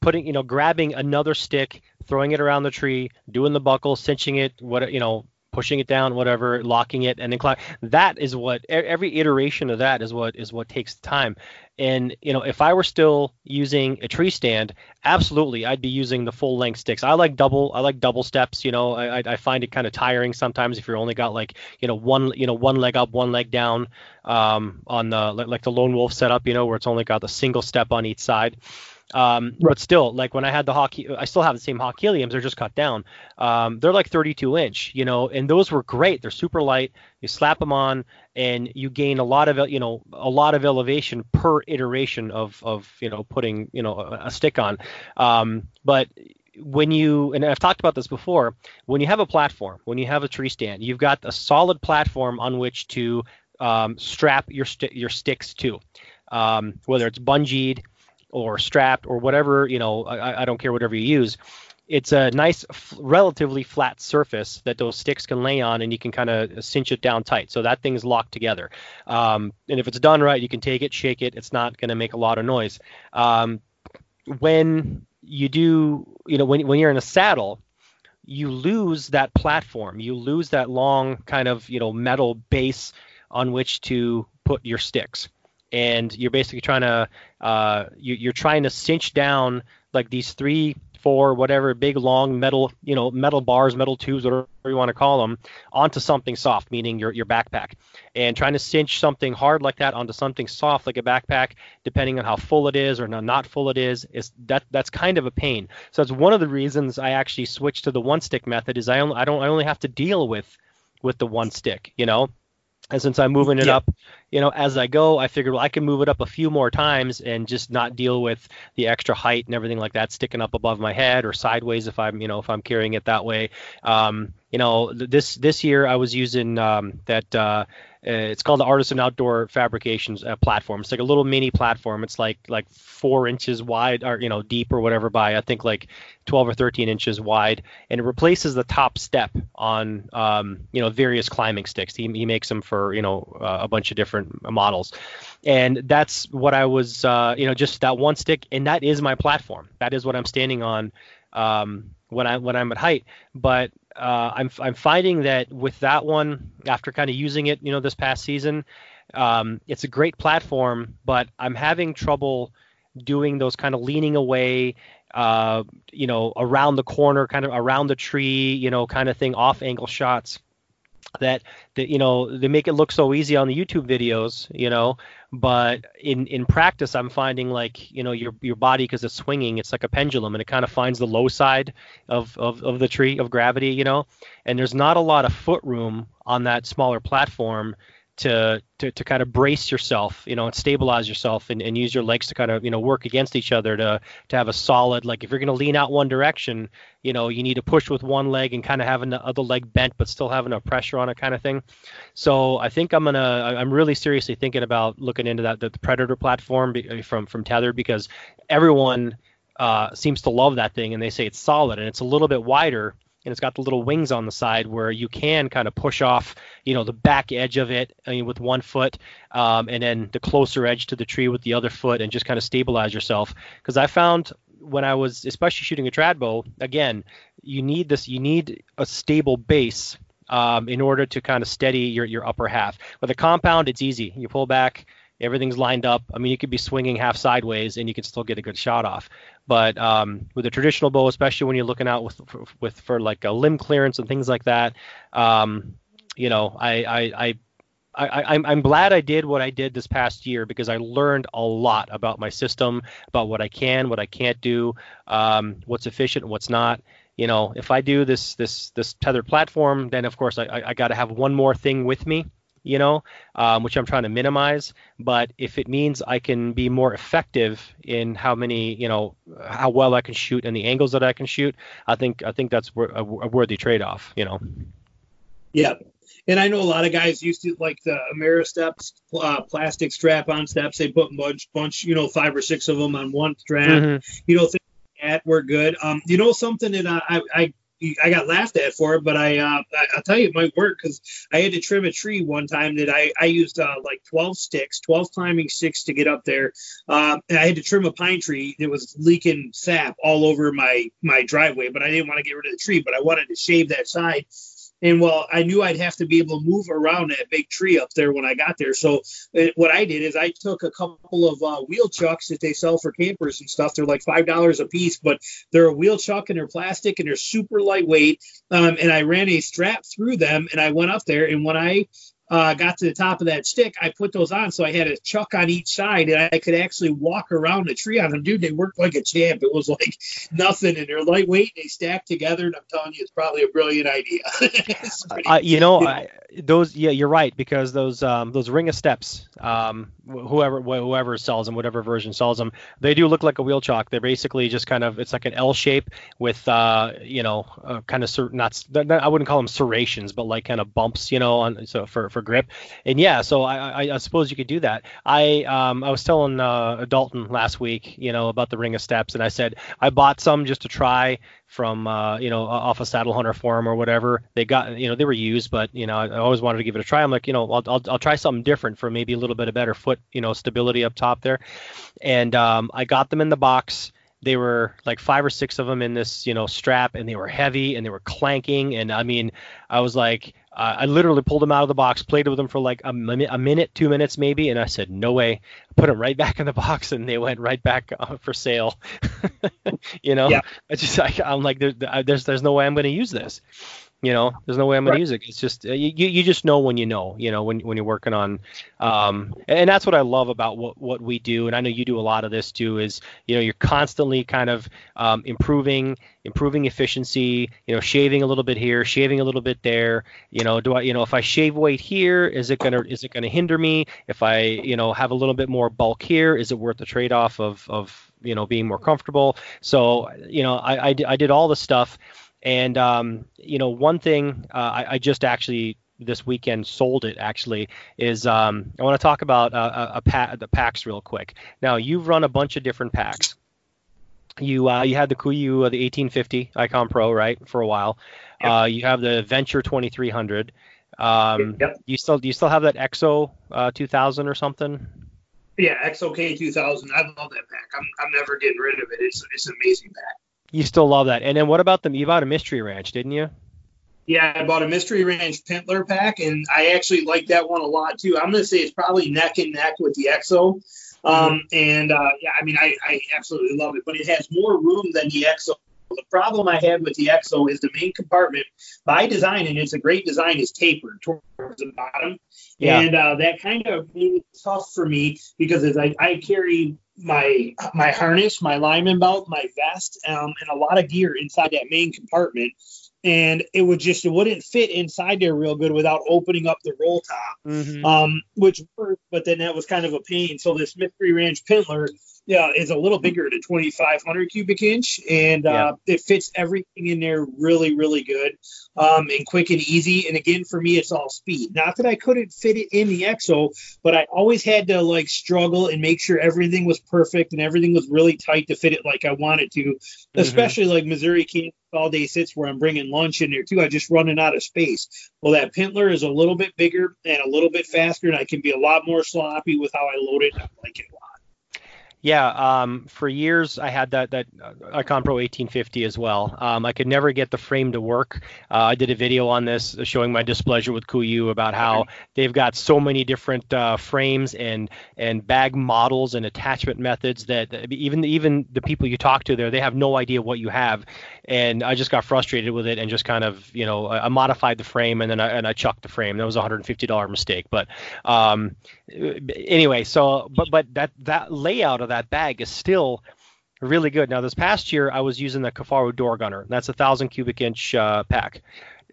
Putting, you know, grabbing another stick, throwing it around the tree, doing the buckle, cinching it, what, you know, pushing it down, whatever, locking it, and then climb. That is what every iteration of that is what is what takes time. And you know, if I were still using a tree stand, absolutely, I'd be using the full length sticks. I like double. I like double steps. You know, I, I find it kind of tiring sometimes if you're only got like you know one you know one leg up, one leg down um, on the like the lone wolf setup. You know, where it's only got the single step on each side. Um, right. But still, like when I had the hockey, I still have the same Hawk Heliums. They're just cut down. Um, they're like 32 inch, you know, and those were great. They're super light. You slap them on, and you gain a lot of, you know, a lot of elevation per iteration of, of you know, putting, you know, a, a stick on. Um, but when you and I've talked about this before, when you have a platform, when you have a tree stand, you've got a solid platform on which to um, strap your st- your sticks to, um, whether it's bungeed or strapped or whatever you know I, I don't care whatever you use it's a nice f- relatively flat surface that those sticks can lay on and you can kind of cinch it down tight. So that thing's locked together. Um, and if it's done right you can take it shake it. It's not going to make a lot of noise. Um, when you do you know when, when you're in a saddle you lose that platform. You lose that long kind of you know metal base on which to put your sticks and you're basically trying to uh, you, are trying to cinch down like these three four, whatever, big long metal, you know, metal bars, metal tubes, whatever you want to call them, onto something soft, meaning your your backpack. And trying to cinch something hard like that onto something soft like a backpack, depending on how full it is or not full it is, is that that's kind of a pain. So that's one of the reasons I actually switched to the one stick method. Is I only I don't I only have to deal with with the one stick, you know. And since I'm moving it yeah. up, you know, as I go, I figured well, I can move it up a few more times and just not deal with the extra height and everything like that sticking up above my head or sideways if I'm, you know, if I'm carrying it that way. Um, you know, this this year I was using um, that. Uh, uh, it's called the Artisan Outdoor Fabrications uh, platform. It's like a little mini platform. It's like like four inches wide or you know deep or whatever by I think like 12 or 13 inches wide, and it replaces the top step on um, you know various climbing sticks. He, he makes them for you know uh, a bunch of different models, and that's what I was uh, you know just that one stick, and that is my platform. That is what I'm standing on um, when I when I'm at height. But uh, I'm I'm finding that with that one, after kind of using it, you know, this past season, um, it's a great platform, but I'm having trouble doing those kind of leaning away, uh, you know, around the corner, kind of around the tree, you know, kind of thing, off angle shots that that you know they make it look so easy on the YouTube videos, you know, but in in practice I'm finding like you know your your body because it's swinging, it's like a pendulum, and it kind of finds the low side of, of of the tree of gravity, you know, and there's not a lot of foot room on that smaller platform to, to, to kind of brace yourself, you know, and stabilize yourself and, and use your legs to kind of, you know, work against each other to, to have a solid, like if you're going to lean out one direction, you know, you need to push with one leg and kind of having the other leg bent, but still having a pressure on it kind of thing. So I think I'm going to, I'm really seriously thinking about looking into that, the Predator platform from, from Tether because everyone uh, seems to love that thing and they say it's solid and it's a little bit wider and it's got the little wings on the side where you can kind of push off, you know, the back edge of it I mean, with one foot, um, and then the closer edge to the tree with the other foot, and just kind of stabilize yourself. Because I found when I was especially shooting a trad bow, again, you need this, you need a stable base um, in order to kind of steady your your upper half. With a compound, it's easy. You pull back, everything's lined up. I mean, you could be swinging half sideways and you can still get a good shot off. But um, with a traditional bow, especially when you're looking out with for, with for like a limb clearance and things like that, um, you know, I I, I I, am I'm glad I did what I did this past year because I learned a lot about my system, about what I can, what I can't do, um, what's efficient, what's not. You know, if I do this this this tether platform, then of course I, I, I got to have one more thing with me you know, um, which I'm trying to minimize. But if it means I can be more effective in how many, you know, how well I can shoot and the angles that I can shoot, I think I think that's a, a worthy trade-off. You know. Yeah, and I know a lot of guys used to like the Ameristeps uh, plastic strap-on steps. They put bunch, bunch, you know, five or six of them on one strap. Mm-hmm. You know, things like that were good. Um, you know, something that I, I I got laughed at for it, but I uh, I'll tell you it might work because I had to trim a tree one time that I I used uh, like 12 sticks, 12 climbing sticks to get up there. Uh, I had to trim a pine tree that was leaking sap all over my my driveway, but I didn't want to get rid of the tree, but I wanted to shave that side. And well, I knew I'd have to be able to move around that big tree up there when I got there. So uh, what I did is I took a couple of uh, wheel chucks that they sell for campers and stuff. They're like five dollars a piece, but they're a wheel chuck and they're plastic and they're super lightweight. Um, and I ran a strap through them and I went up there. And when I uh, got to the top of that stick, I put those on so I had a chuck on each side and I could actually walk around the tree on them. Dude, they worked like a champ. It was like nothing, and they're lightweight. They stack together, and I'm telling you, it's probably a brilliant idea. pretty, uh, you know, I, those yeah, you're right because those um, those ring of steps, um, whoever whoever sells them, whatever version sells them, they do look like a wheel chuck. They're basically just kind of it's like an L shape with uh, you know uh, kind of not I wouldn't call them serrations, but like kind of bumps, you know, on so for for for grip. And yeah, so I, I, I suppose you could do that. I um, I was telling uh, Dalton last week, you know, about the Ring of Steps, and I said I bought some just to try from uh, you know off a Saddle Hunter forum or whatever. They got you know they were used, but you know I, always wanted to give it a try. I'm like you know I'll, I'll, I'll try something different for maybe a little bit of better foot you know stability up top there, and um, I got them in the box they were like five or six of them in this you know strap and they were heavy and they were clanking and i mean i was like uh, I literally pulled them out of the box, played with them for like a, a minute, two minutes maybe, and I said, no way. Put them right back in the box, and they went right back uh, for sale. you know, yeah. I just I, am like, there, there's there's no way I'm going to use this. You know, there's no way I'm going right. use it. It's just uh, you, you just know when you know. You know when when you're working on, um, and that's what I love about what what we do. And I know you do a lot of this too. Is you know you're constantly kind of um, improving improving efficiency. You know, shaving a little bit here, shaving a little bit there. You know, do I you know if I shave weight here, is it gonna is it gonna hinder me? If I you know have a little bit more bulk here, is it worth the trade off of of you know being more comfortable? So you know I I, I did all the stuff and um, you know, one thing uh, I, I, just actually this weekend sold it actually is um, I want to talk about uh, a, a pack, the packs real quick. Now you've run a bunch of different packs. You uh, you had the Kuiu uh, the 1850 Icon Pro right for a while. Yep. Uh, you have the Venture 2300. Um, yep. You still do you still have that EXO uh, 2000 or something? Yeah, EXO K 2000. I love that pack. I'm, I'm never getting rid of it. It's it's an amazing pack. You still love that. And then what about them? You bought a Mystery Ranch, didn't you? Yeah, I bought a Mystery Ranch Pintler pack, and I actually like that one a lot too. I'm going to say it's probably neck and neck with the EXO. Um, mm-hmm. And uh, yeah, I mean, I, I absolutely love it, but it has more room than the EXO. The problem I had with the EXO is the main compartment, by design, and it's a great design, is tapered towards the bottom. Yeah. And uh, that kind of made it tough for me because as I, I carry my my harness, my lineman belt, my vest, um, and a lot of gear inside that main compartment. And it would just it wouldn't fit inside there real good without opening up the roll top, mm-hmm. um, which worked, but then that was kind of a pain. So this Mystery Ranch Pintler yeah, is a little bigger at 2,500 cubic inch, and uh, yeah. it fits everything in there really, really good, um, and quick and easy. And again, for me, it's all speed. Not that I couldn't fit it in the EXO, but I always had to like struggle and make sure everything was perfect and everything was really tight to fit it like I wanted to. Mm-hmm. Especially like Missouri Kansas all day sits where I'm bringing lunch in there too. I just running out of space. Well, that Pintler is a little bit bigger and a little bit faster, and I can be a lot more sloppy with how I load it. I like it a lot. Yeah, um, for years I had that that uh, Icon Pro 1850 as well. Um, I could never get the frame to work. Uh, I did a video on this showing my displeasure with Kuiu about how they've got so many different uh, frames and and bag models and attachment methods that even even the people you talk to there they have no idea what you have. And I just got frustrated with it and just kind of you know I, modified the frame and then I, and I chucked the frame. That was a $150 mistake, but um, anyway, so but but that that layout of that bag is still really good. Now this past year I was using the Kifaru door gunner. That's a thousand cubic inch uh, pack.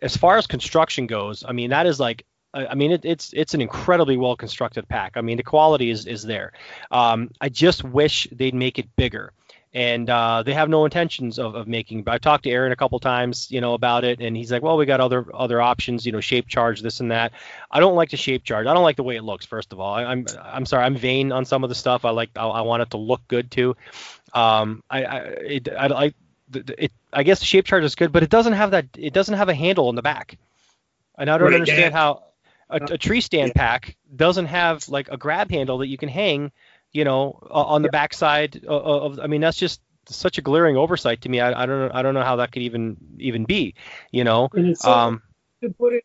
As far as construction goes, I mean that is like I mean, it, it's it's an incredibly well constructed pack. I mean, the quality is is there. Um, I just wish they'd make it bigger and uh, they have no intentions of, of making. But I talked to Aaron a couple times, you know, about it, and he's like, "Well, we got other other options, you know, shape charge, this and that." I don't like the shape charge. I don't like the way it looks. First of all, I, am I'm, I'm sorry, I'm vain on some of the stuff. I like I, I want it to look good too. Um, I I it, I, it, I guess the shape charge is good, but it doesn't have that. It doesn't have a handle in the back, and I don't right, understand yeah. how a, a, tree stand yeah. pack doesn't have like a grab handle that you can hang you know, on the yeah. backside of, of, I mean, that's just such a glaring oversight to me. I, I don't know. I don't know how that could even even be. You know, um, to put it,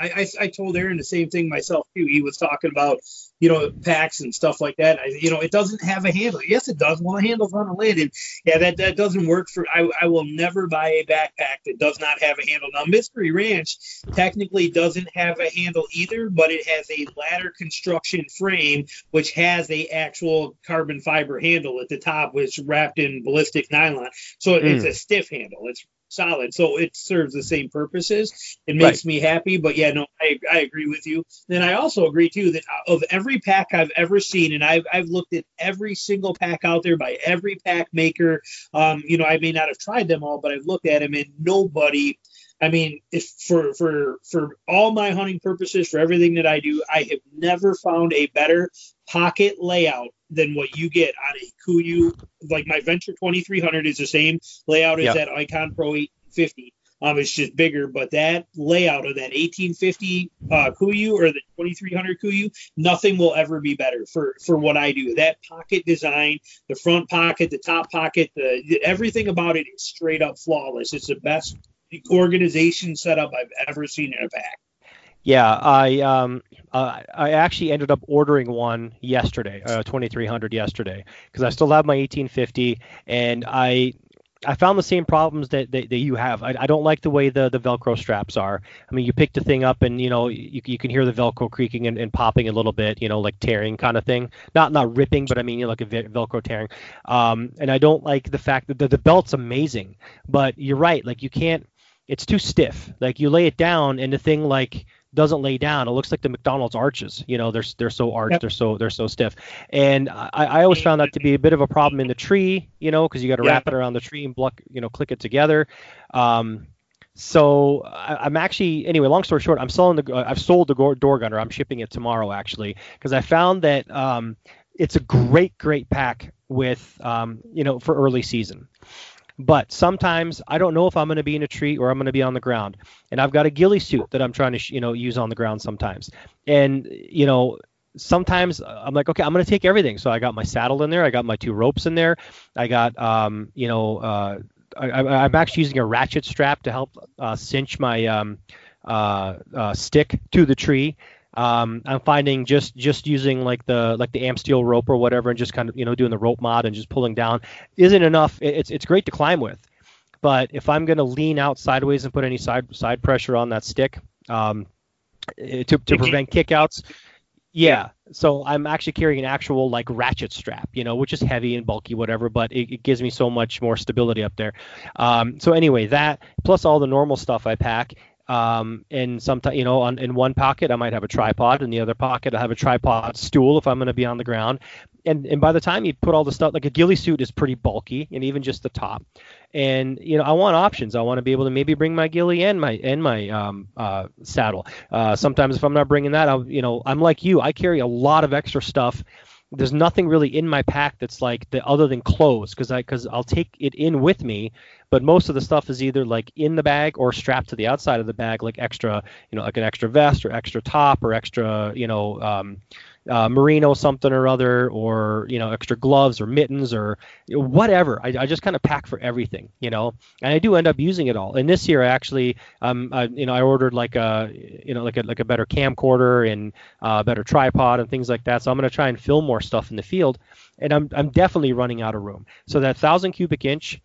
I, I, I told Aaron the same thing myself too. He was talking about you know, packs and stuff like that. I, you know, it doesn't have a handle. Yes, it does. Well, the handle's on the lid, and yeah, that, that doesn't work for. I, I will never buy a backpack that does not have a handle. Now, Mystery Ranch technically doesn't have a handle either, but it has a ladder construction frame which has a actual carbon fiber handle at the top, which wrapped in ballistic nylon. So mm. it's a stiff handle. It's solid. So it serves the same purposes. It makes right. me happy. But yeah, no, I, I agree with you. Then I also agree too that of every pack I've ever seen, and I've, I've looked at every single pack out there by every pack maker. Um, you know, I may not have tried them all, but I've looked at them, and nobody. I mean, if for for for all my hunting purposes, for everything that I do, I have never found a better pocket layout than what you get on a Kuiu. Like my Venture 2300 is the same layout as that Icon Pro 850. Um, it's just bigger, but that layout of that 1850 uh, Kuiu or the 2300 Kuiu, nothing will ever be better for for what I do. That pocket design, the front pocket, the top pocket, the everything about it is straight up flawless. It's the best organization setup I've ever seen in a pack. Yeah, I um uh, I actually ended up ordering one yesterday, uh, 2300 yesterday, because I still have my 1850, and I I found the same problems that, that, that you have. I, I, don't like the way the, the Velcro straps are. I mean, you pick the thing up and, you know, you, you can hear the Velcro creaking and, and popping a little bit, you know, like tearing kind of thing. Not not ripping, but I mean, you know, like a Velcro tearing. Um, and I don't like the fact that the, the belt's amazing, but you're right. Like you can't, it's too stiff. Like you lay it down and the thing like – doesn't lay down. It looks like the McDonald's arches. You know, they're they're so arched, yep. they're so they're so stiff. And I, I always found that to be a bit of a problem in the tree. You know, because you got to wrap it around the tree and block, you know, click it together. Um, so I, am actually anyway. Long story short, I'm selling the. Uh, I've sold the door gunner. I'm shipping it tomorrow actually because I found that um, it's a great great pack with um, you know for early season. But sometimes I don't know if I'm going to be in a tree or I'm going to be on the ground, and I've got a ghillie suit that I'm trying to you know use on the ground sometimes, and you know sometimes I'm like, okay, I'm going to take everything. So I got my saddle in there, I got my two ropes in there, I got um, you know uh, I, am actually using a ratchet strap to help uh, cinch my um, uh, uh, stick to the tree. Um, I'm finding just just using like the like the Amsteel rope or whatever, and just kind of you know doing the rope mod and just pulling down isn't enough. It's it's great to climb with, but if I'm going to lean out sideways and put any side side pressure on that stick um, eh, to to prevent kickouts, yeah. So I'm actually carrying an actual like ratchet strap, you know, which is heavy and bulky, whatever, but it, it gives me so much more stability up there. Um, so anyway, that plus all the normal stuff I pack, um, and sometimes, you know, on, in one pocket I might have a tripod, in the other pocket I have a tripod stool if I'm going to be on the ground. And and by the time you put all the stuff, like a ghillie suit is pretty bulky, and even just the top. And you know, I want options. I want to be able to maybe bring my ghillie and my and my um, uh, saddle. Uh, sometimes if I'm not bringing that, I'll you know, I'm like you. I carry a lot of extra stuff there's nothing really in my pack that's like the other than clothes because I because I'll take it in with me, but most of the stuff is either like in the bag or strapped to the outside of the bag, like extra, you know, like an extra vest or extra top or extra, you know, um, uh, merino something or other, or you know, extra gloves or mittens or whatever. I, I just kind of pack for everything, you know, and I do end up using it all. And this year, I actually, um, I, you know, I ordered like a, you know, like a like a better camcorder and a uh, better tripod and things like that. So I'm going to try and film more stuff in the field, and I'm I'm definitely running out of room. So that thousand cubic inch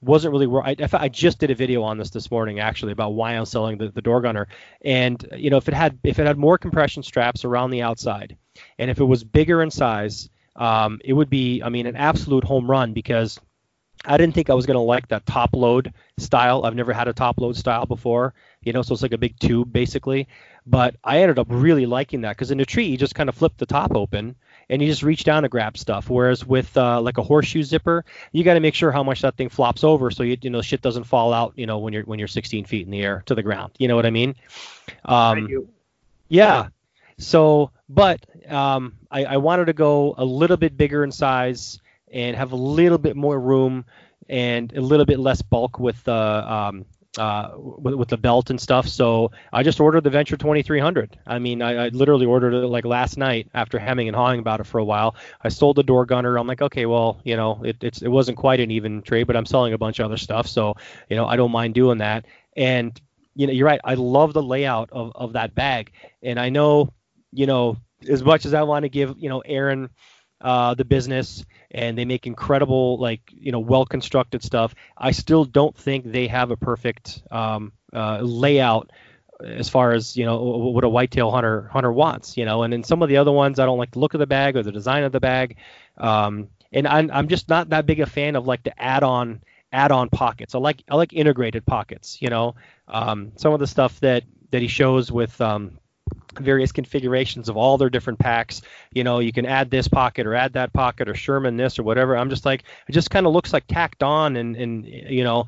wasn't really where I, I just did a video on this this morning actually about why I'm selling the, the door gunner and you know if it had if it had more compression straps around the outside and if it was bigger in size um, it would be I mean an absolute home run because I didn't think I was going to like that top load style. I've never had a top load style before, you know, so it's like a big tube basically. But I ended up really liking that because in the tree, you just kind of flip the top open and you just reach down to grab stuff. Whereas with uh, like a horseshoe zipper, you got to make sure how much that thing flops over so you you know shit doesn't fall out. You know when you're when you're 16 feet in the air to the ground. You know what I mean? Um, yeah. So, but um, I, I wanted to go a little bit bigger in size and have a little bit more room and a little bit less bulk with the uh, um, uh, with, with, the belt and stuff. So I just ordered the Venture 2300. I mean, I, I, literally ordered it like last night after hemming and hawing about it for a while. I sold the door gunner. I'm like, okay, well, you know, it, it's it wasn't quite an even trade, but I'm selling a bunch of other stuff, so you know, I don't mind doing that. And you know, you're right. I love the layout of of that bag, and I know, you know, as much as I want to give, you know, Aaron uh, the business and they make incredible like you know well constructed stuff. I still don't think they have a perfect um, uh, layout as far as you know what a whitetail hunter hunter wants you know? And in some of the other ones i don't like the look of the bag or the design of the bag. Um, and I'm, I'm just not that big a fan of like the add-on add-on pockets. I like i like integrated pockets you know? Um, some of the stuff that that he shows with um, various configurations of all their different packs. You know, you can add this pocket or add that pocket or Sherman this or whatever. I'm just like, it just kind of looks like tacked on, and and you know,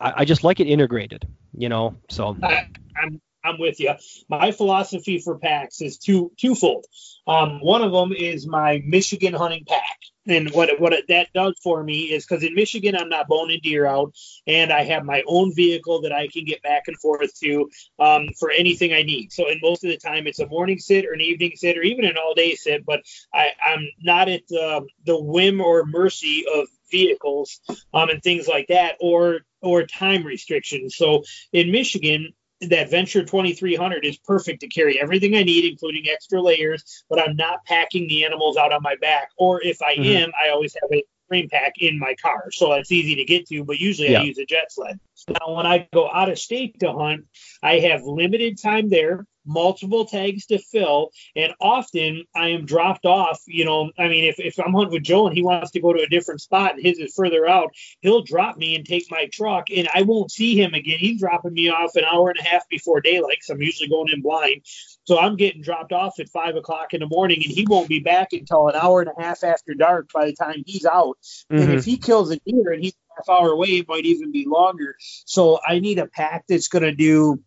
I, I just like it integrated. You know, so. I, I'm I'm with you. My philosophy for packs is two twofold. Um, one of them is my Michigan hunting pack. And what what that does for me is because in Michigan I'm not boning deer out, and I have my own vehicle that I can get back and forth to um, for anything I need. So, and most of the time it's a morning sit or an evening sit or even an all day sit. But I, I'm not at the, the whim or mercy of vehicles um, and things like that, or or time restrictions. So in Michigan, that Venture 2300 is perfect to carry everything I need, including extra layers, but I'm not packing the animals out on my back. Or if I mm-hmm. am, I always have a frame pack in my car. So it's easy to get to, but usually yeah. I use a jet sled. Now, when I go out of state to hunt, I have limited time there multiple tags to fill, and often I am dropped off. You know, I mean, if, if I'm hunting with Joe and he wants to go to a different spot and his is further out, he'll drop me and take my truck, and I won't see him again. He's dropping me off an hour and a half before daylight, because I'm usually going in blind. So I'm getting dropped off at five o'clock in the morning, and he won't be back until an hour and a half after dark by the time he's out. Mm-hmm. And if he kills a deer and he's half hour away, it might even be longer. So I need a pack that's going to do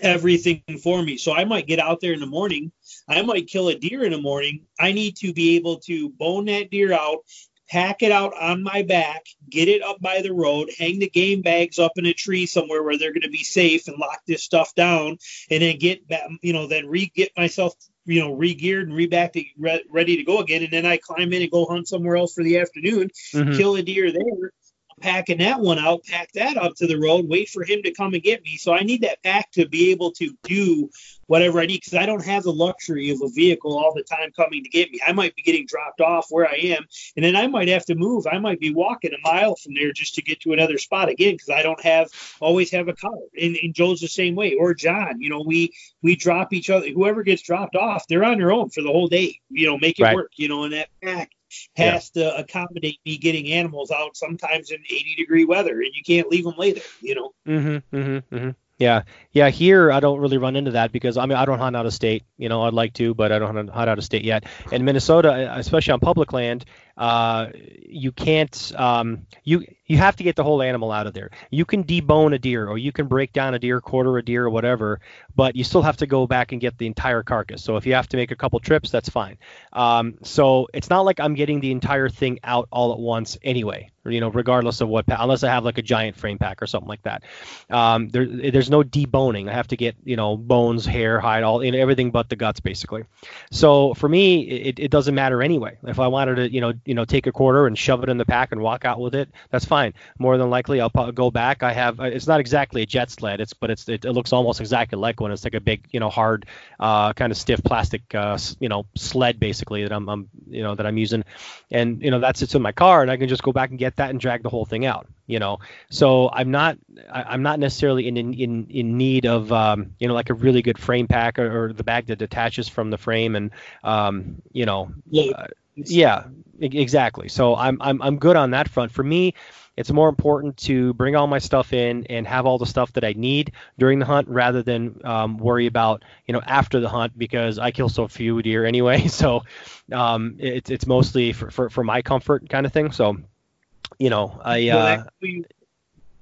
everything for me. So I might get out there in the morning. I might kill a deer in the morning. I need to be able to bone that deer out, pack it out on my back, get it up by the road, hang the game bags up in a tree somewhere where they're going to be safe and lock this stuff down, and then get back, you know, then re get myself, you know, re-geared and re-back to re- ready to go again. And then I climb in and go hunt somewhere else for the afternoon, mm-hmm. kill a deer there, packing that one out, pack that up to the road, wait for him to come and get me. So I need that pack to be able to do whatever I need because I don't have the luxury of a vehicle all the time coming to get me. I might be getting dropped off where I am, and then I might have to move. I might be walking a mile from there just to get to another spot again because I don't have always have a car. And, and Joe's the same way, or John. You know, we we drop each other. Whoever gets dropped off, they're on their own for the whole day. You know, make it right. work. You know, and that pack has yeah. to accommodate me getting animals out sometimes in 80 degree weather, and you can't leave them lay there. You know. Mm-hmm. Mm-hmm. mm-hmm. Yeah, yeah. Here, I don't really run into that because I mean I don't hunt out of state. You know, I'd like to, but I don't hunt out of state yet. In Minnesota, especially on public land, uh, you can't um, you you have to get the whole animal out of there. You can debone a deer or you can break down a deer, quarter a deer or whatever, but you still have to go back and get the entire carcass. So if you have to make a couple trips, that's fine. Um, so it's not like I'm getting the entire thing out all at once anyway. You know, regardless of what, unless I have like a giant frame pack or something like that. Um, there, there's no deboning. I have to get you know bones, hair, hide, all you know, everything but the guts basically. So for me, it, it doesn't matter anyway. If I wanted to, you know, you know, take a quarter and shove it in the pack and walk out with it, that's fine. More than likely, I'll go back. I have. It's not exactly a jet sled. It's but it's it, it looks almost exactly like one. It's like a big, you know, hard, uh, kind of stiff plastic, uh, you know, sled basically that I'm, I'm, you know, that I'm using, and you know that's it's in my car, and I can just go back and get that and drag the whole thing out you know so i'm not I, am not necessarily in in in need of um, you know like a really good frame pack or, or, the bag that detaches from the frame and um, you know yeah. Uh, yeah exactly so I'm, I'm i'm good on that front for me it's more important to bring all my stuff in and have all the stuff that I need during the hunt rather than um, worry about you know after the hunt because I kill so few deer anyway. So um, it's it's mostly for, for, for my comfort kind of thing. So you know, I. Uh,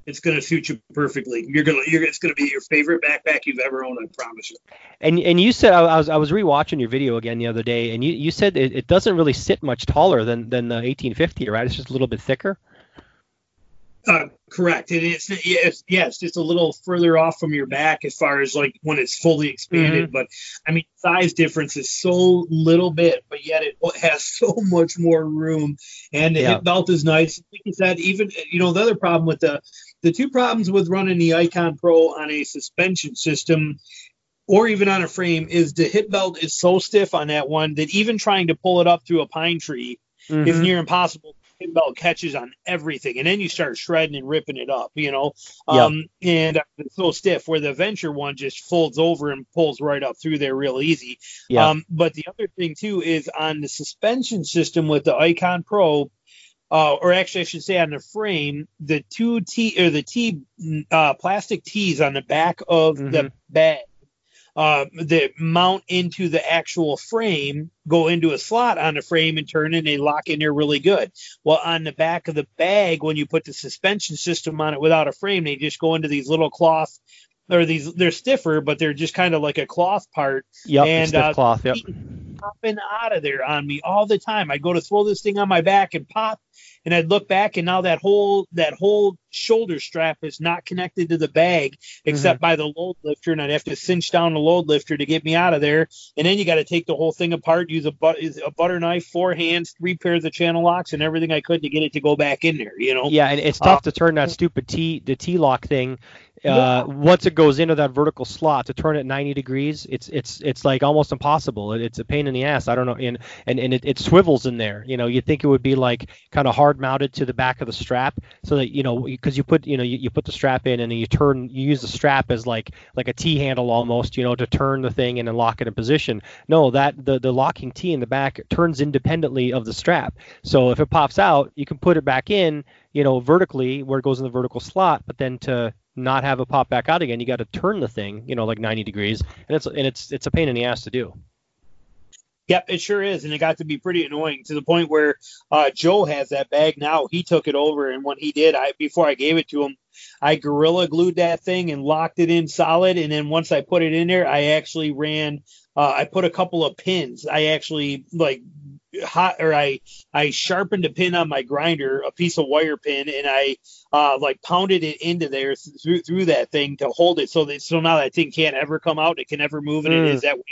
it's going to suit you perfectly. You're gonna, you're, it's going to be your favorite backpack you've ever owned. I promise you. And and you said I was I was rewatching your video again the other day, and you, you said it, it doesn't really sit much taller than than the 1850, right? It's just a little bit thicker. Uh, correct, and it's yes, yes, just a little further off from your back as far as like when it's fully expanded. Mm-hmm. But I mean, size difference is so little bit, but yet it has so much more room, and the yeah. hip belt is nice. Like you said, even you know the other problem with the the two problems with running the Icon Pro on a suspension system or even on a frame is the hip belt is so stiff on that one that even trying to pull it up through a pine tree mm-hmm. is near impossible pin belt catches on everything, and then you start shredding and ripping it up, you know. Um, and it's so stiff where the Venture one just folds over and pulls right up through there real easy. Yeah. Um, but the other thing too is on the suspension system with the Icon Pro. Uh, or actually, I should say on the frame, the two T or the T uh, plastic T's on the back of mm-hmm. the bag uh, that mount into the actual frame go into a slot on the frame and turn and they lock in there really good. Well, on the back of the bag, when you put the suspension system on it without a frame, they just go into these little cloth or these they're stiffer, but they're just kind of like a cloth part. Yep, and uh, cloth. Yep. Popping out of there on me all the time. I go to throw this thing on my back and pop, and I'd look back and now that whole that whole shoulder strap is not connected to the bag except mm-hmm. by the load lifter and I'd have to cinch down the load lifter to get me out of there and then you got to take the whole thing apart use a, but, a butter knife four hands three pairs of channel locks and everything I could to get it to go back in there you know yeah and it's tough uh, to turn that stupid T the T lock thing uh, once it goes into that vertical slot to turn it 90 degrees, it's it's it's like almost impossible. It, it's a pain in the ass. I don't know, and and, and it, it swivels in there. You know, you think it would be like kind of hard mounted to the back of the strap, so that you know because you put you know you, you put the strap in and then you turn you use the strap as like like a T handle almost, you know, to turn the thing and then lock it in position. No, that the the locking T in the back turns independently of the strap. So if it pops out, you can put it back in, you know, vertically where it goes in the vertical slot, but then to not have it pop back out again, you got to turn the thing, you know, like 90 degrees, and it's and it's it's a pain in the ass to do. Yep, it sure is, and it got to be pretty annoying to the point where uh, Joe has that bag now. He took it over, and when he did, I before I gave it to him, I gorilla glued that thing and locked it in solid. And then once I put it in there, I actually ran. Uh, I put a couple of pins. I actually like hot or I I sharpened a pin on my grinder, a piece of wire pin, and I uh, like pounded it into there through through that thing to hold it so that so now that thing can't ever come out, it can never move, and mm. it is that way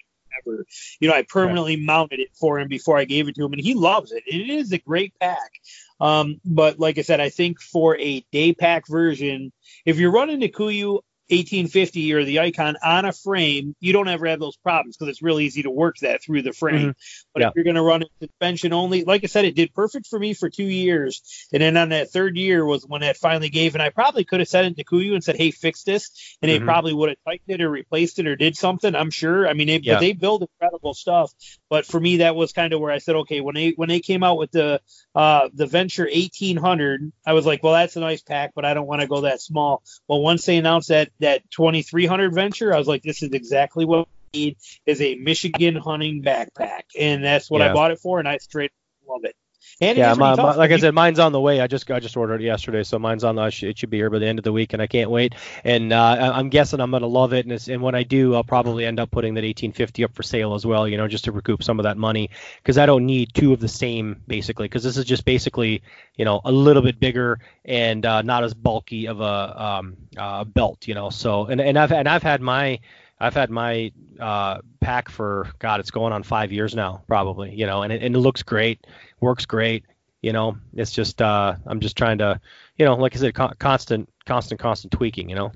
forever. You know, I permanently right. mounted it for him before I gave it to him, and he loves it. It is a great pack. Um, but like I said, I think for a day pack version, if you're running the Kuiu, 1850 or the icon on a frame, you don't ever have those problems because it's real easy to work that through the frame. Mm-hmm. But yeah. if you're going to run it suspension only, like I said, it did perfect for me for two years. And then on that third year was when that finally gave. And I probably could have sent it to Kuiu and said, hey, fix this. And mm-hmm. they probably would have tightened it or replaced it or did something. I'm sure. I mean, they, yeah. they build incredible stuff. But for me, that was kind of where I said, okay, when they when they came out with the uh, the Venture 1800, I was like, well, that's a nice pack, but I don't want to go that small. Well, once they announced that that 2300 Venture, I was like, this is exactly what I need is a Michigan hunting backpack, and that's what yeah. I bought it for, and I straight love it. And yeah, my, my, like I said, mine's on the way. I just I just ordered it yesterday, so mine's on the. It should be here by the end of the week, and I can't wait. And uh, I'm guessing I'm gonna love it. And, and when I do, I'll probably end up putting that 1850 up for sale as well. You know, just to recoup some of that money because I don't need two of the same basically. Because this is just basically you know a little bit bigger and uh, not as bulky of a um, uh, belt. You know, so and and I've and I've had my I've had my uh, pack for God, it's going on five years now, probably. You know, and it, and it looks great, works great. You know, it's just uh, I'm just trying to, you know, like I said, con- constant, constant, constant tweaking. You know.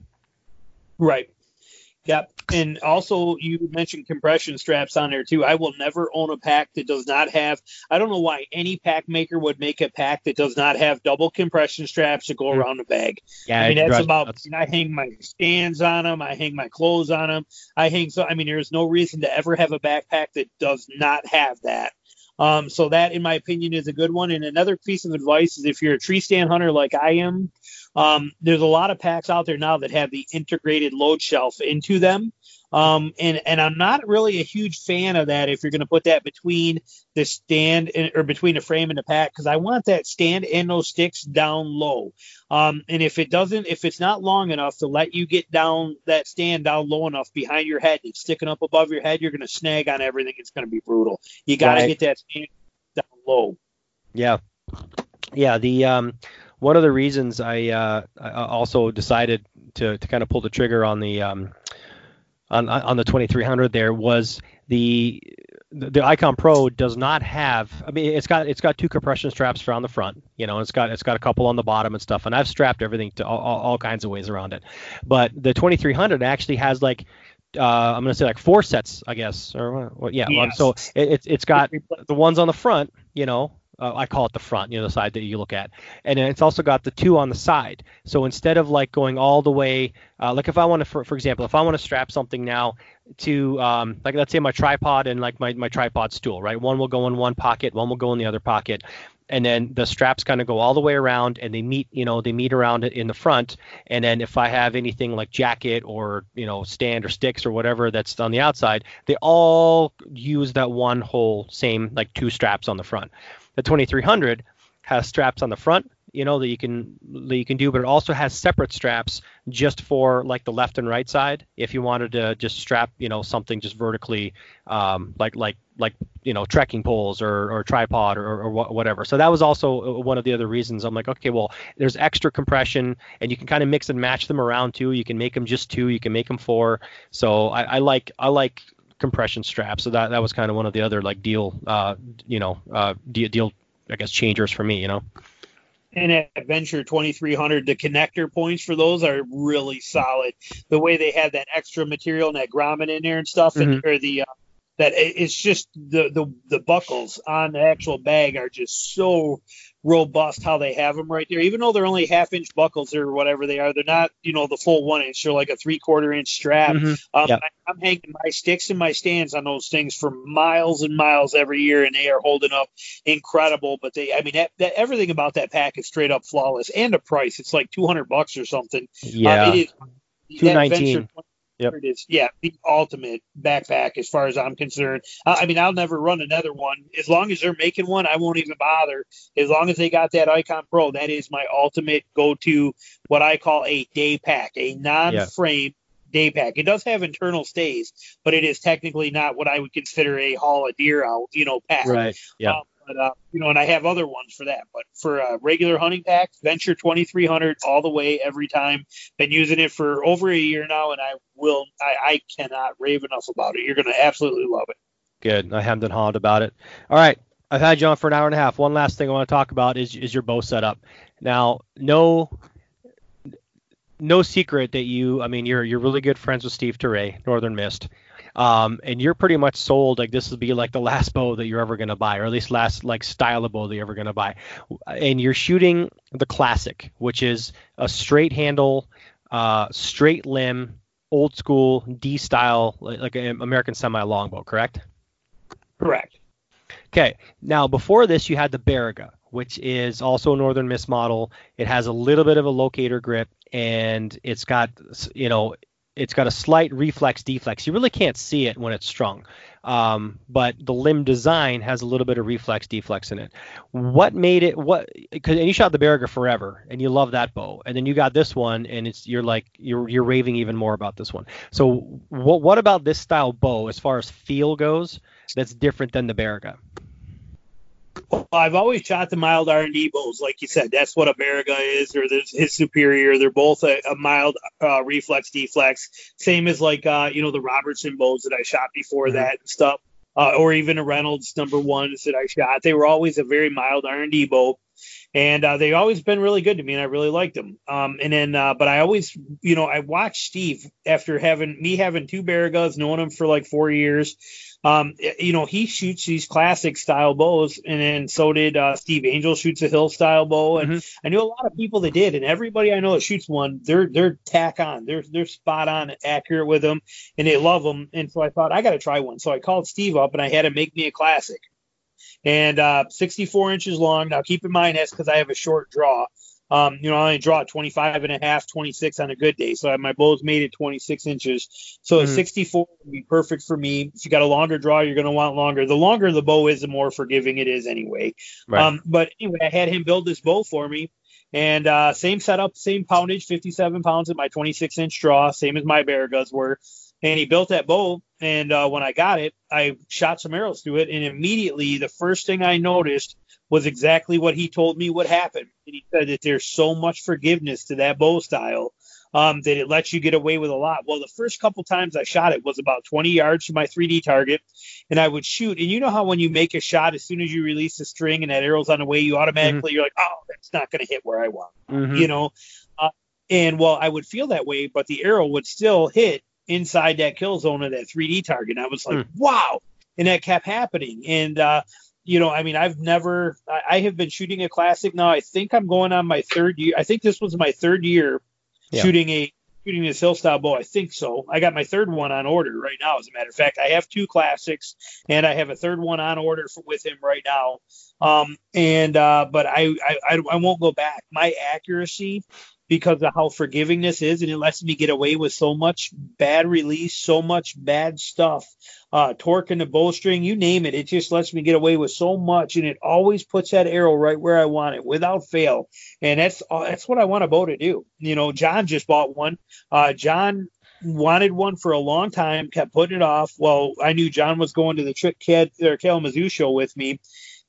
Right. Yep. And also, you mentioned compression straps on there too. I will never own a pack that does not have. I don't know why any pack maker would make a pack that does not have double compression straps to go mm. around the bag. Yeah, I mean that's about. I hang my stands on them. I hang my clothes on them. I hang so. I mean, there's no reason to ever have a backpack that does not have that. Um, so that, in my opinion, is a good one. And another piece of advice is if you're a tree stand hunter like I am, um, there's a lot of packs out there now that have the integrated load shelf into them. Um, and and I'm not really a huge fan of that if you're going to put that between the stand and, or between the frame and the pack because I want that stand and those sticks down low. Um, and if it doesn't, if it's not long enough to let you get down that stand down low enough behind your head, it's sticking up above your head, you're going to snag on everything. It's going to be brutal. You got to right. get that stand down low. Yeah, yeah. The um, one of the reasons I, uh, I also decided to to kind of pull the trigger on the um on on the 2300 there was the the Icon Pro does not have. I mean, it's got it's got two compression straps around the front, you know, it's got it's got a couple on the bottom and stuff, and I've strapped everything to all, all, kinds of ways around it. But the 2300 actually has like uh, I'm gonna say like four sets, I guess, or well, yeah. Yes. So it, it's it's got the ones on the front, you know, uh, I call it the front, you know, the side that you look at, and then it's also got the two on the side. So instead of like going all the way, uh, like if I want to, for, for example, if I want to strap something now to, um, like let's say my tripod and like my, my tripod stool, right? One will go in one pocket, one will go in the other pocket, and then the straps kind of go all the way around and they meet you know they meet around in the front and then if i have anything like jacket or you know stand or sticks or whatever that's on the outside they all use that one whole same like two straps on the front the 2300 has straps on the front, you know, that you can that you can do, but it also has separate straps just for like the left and right side. If you wanted to just strap, you know, something just vertically, um, like like like you know, trekking poles or, or tripod or, or whatever. So that was also uh, one of the other reasons. I'm like, okay, well, there's extra compression, and you can kind of mix and match them around too. You can make them just two, you can make them four. So I, I like I like compression strap. So that that was kind of one of the other like deal, uh, you know, uh, deal, deal, I guess changers for me, you know. and at Venture 2300, the connector points for those are really solid. The way they have that extra material and that grommet in there and stuff, mm-hmm. and or the uh, that it's just the, the the buckles on the actual bag are just so robust how they have them right there. Even though they're only half inch buckles or whatever they are, they're not you know the full one inch. They're like a three quarter inch strap. Mm-hmm. Um. I, am hanging my sticks and my stands on those things for miles and miles every year, and they are holding up incredible. But they, I mean, that, that, everything about that pack is straight up flawless, and the price it's like 200 bucks or something. Yeah, uh, it is. 219. Yep. It is. Yeah, the ultimate backpack as far as I'm concerned. I mean, I'll never run another one. As long as they're making one, I won't even bother. As long as they got that Icon Pro, that is my ultimate go-to. What I call a day pack, a non-frame yeah. day pack. It does have internal stays, but it is technically not what I would consider a haul a deer out, you know, pack. Right. Yeah. Um, but uh, you know, and I have other ones for that. But for a regular hunting pack, Venture 2300 all the way every time. Been using it for over a year now, and I will. I, I cannot rave enough about it. You're going to absolutely love it. Good. I haven't hawed about it. All right. I've had you on for an hour and a half. One last thing I want to talk about is is your bow setup. Now, no no secret that you I mean you're you're really good friends with Steve Teray, Northern Mist um, and you're pretty much sold like this will be like the last bow that you're ever going to buy, or at least last like style of bow that you're ever going to buy. And you're shooting the classic, which is a straight handle, uh, straight limb, old school D style, like, like an American semi longbow, correct? Correct. Okay. Now before this, you had the Baraga, which is also a Northern Mist model. It has a little bit of a locator grip, and it's got you know it's got a slight reflex deflex. You really can't see it when it's strung, um, but the limb design has a little bit of reflex deflex in it. What made it what? Because and you shot the Baraga forever, and you love that bow, and then you got this one, and it's you're like you're you're raving even more about this one. So what what about this style bow as far as feel goes that's different than the Baraga? Well, I've always shot the mild R and D bows, like you said. That's what a Baraga is, or his superior. They're both a, a mild uh, reflex deflex, same as like uh, you know the Robertson bows that I shot before mm-hmm. that and stuff, uh, or even a Reynolds number ones that I shot. They were always a very mild R and D bow, and uh, they've always been really good to me, and I really liked them. Um, and then, uh, but I always, you know, I watched Steve after having me having two Baragas, knowing him for like four years um, you know, he shoots these classic style bows, and then so did uh, Steve Angel shoots a hill style bow, and mm-hmm. I knew a lot of people that did, and everybody I know that shoots one, they're they're tack on, they're they're spot on, accurate with them, and they love them, and so I thought I got to try one, so I called Steve up and I had him make me a classic, and uh, 64 inches long. Now keep in mind that's because I have a short draw. Um, you know, I only draw 25 and a half, 26 on a good day. So my bow's made at 26 inches. So mm-hmm. 64 would be perfect for me. If you got a longer draw, you're going to want longer. The longer the bow is, the more forgiving it is anyway. Right. Um, but anyway, I had him build this bow for me. And uh, same setup, same poundage, 57 pounds at my 26 inch draw, same as my Baragas were. And he built that bow. And uh, when I got it, I shot some arrows through it. And immediately, the first thing I noticed was exactly what he told me would happen. And he said that there's so much forgiveness to that bow style um, that it lets you get away with a lot. Well, the first couple times I shot it was about 20 yards from my 3D target, and I would shoot. And you know how when you make a shot, as soon as you release the string and that arrow's on the way, you automatically mm-hmm. you're like, oh, that's not going to hit where I want. Mm-hmm. You know, uh, and well, I would feel that way, but the arrow would still hit inside that kill zone of that 3D target. And I was like, mm. wow. And that kept happening. And uh, you know, I mean, I've never, I, I, have been shooting a classic now. I think I'm going on my third year. I think this was my third year yeah. shooting a shooting this hill style bow. I think so. I got my third one on order right now. As a matter of fact, I have two classics and I have a third one on order for, with him right now. Um, and uh, but I, I I won't go back. My accuracy because of how forgiving this is, and it lets me get away with so much bad release, so much bad stuff, uh, torque in the bowstring, you name it. It just lets me get away with so much, and it always puts that arrow right where I want it without fail. And that's uh, that's what I want a bow to do. You know, John just bought one. Uh, John wanted one for a long time, kept putting it off. Well, I knew John was going to the Trick Cat or Kalamazoo show with me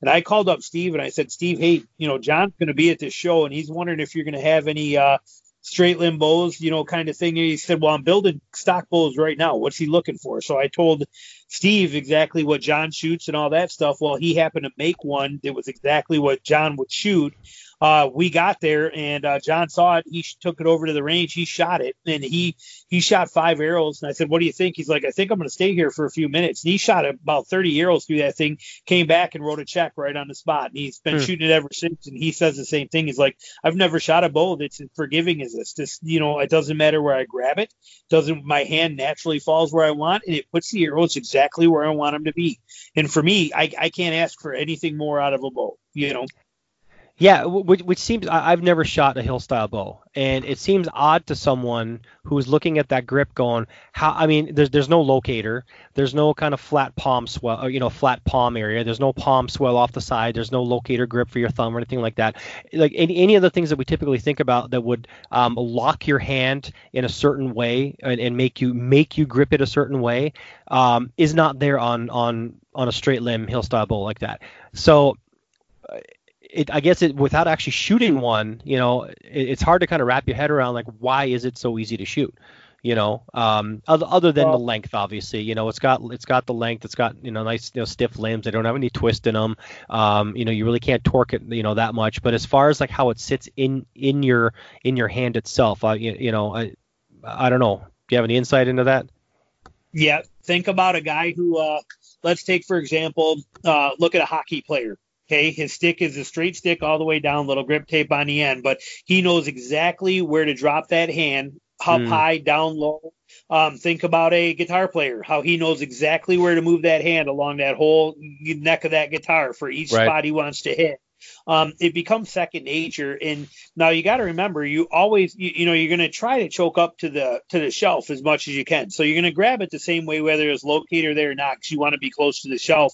and I called up Steve and I said, Steve, hey, you know, John's going to be at this show and he's wondering if you're going to have any uh, straight limb bows, you know, kind of thing. And he said, well, I'm building stock bows right now. What's he looking for? So I told Steve exactly what John shoots and all that stuff. Well, he happened to make one that was exactly what John would shoot uh, we got there and uh, John saw it. He took it over to the range. He shot it and he he shot five arrows. And I said, "What do you think?" He's like, "I think I'm going to stay here for a few minutes." And he shot about 30 arrows through that thing. Came back and wrote a check right on the spot. And he's been hmm. shooting it ever since. And he says the same thing. He's like, "I've never shot a bow that's as forgiving as this. Just you know, it doesn't matter where I grab it. Doesn't my hand naturally falls where I want, and it puts the arrows exactly where I want them to be. And for me, I, I can't ask for anything more out of a bow. You know." Yeah, which, which seems I, have never shot a hill style bow, and it seems odd to someone who's looking at that grip, going, "How?" I mean, there's there's no locator, there's no kind of flat palm swell, you know, flat palm area. There's no palm swell off the side. There's no locator grip for your thumb or anything like that. Like any, any of the things that we typically think about that would um, lock your hand in a certain way and, and, make you make you grip it a certain way um, is not there on on on a straight limb hill style bow like that. So it, I guess it without actually shooting one, you know, it, it's hard to kind of wrap your head around like why is it so easy to shoot, you know, um, other, other than well, the length, obviously, you know, it's got it's got the length, it's got you know nice you know stiff limbs, they don't have any twist in them, um, you know, you really can't torque it, you know, that much. But as far as like how it sits in in your in your hand itself, uh, you, you know, I I don't know. Do you have any insight into that? Yeah, think about a guy who, uh, let's take for example, uh, look at a hockey player Okay, his stick is a straight stick all the way down, little grip tape on the end, but he knows exactly where to drop that hand, up mm. high, down low. Um, think about a guitar player, how he knows exactly where to move that hand along that whole neck of that guitar for each right. spot he wants to hit. Um, it becomes second nature. And now you got to remember, you always, you, you know, you're going to try to choke up to the to the shelf as much as you can. So you're going to grab it the same way, whether it's locator there or not, because you want to be close to the shelf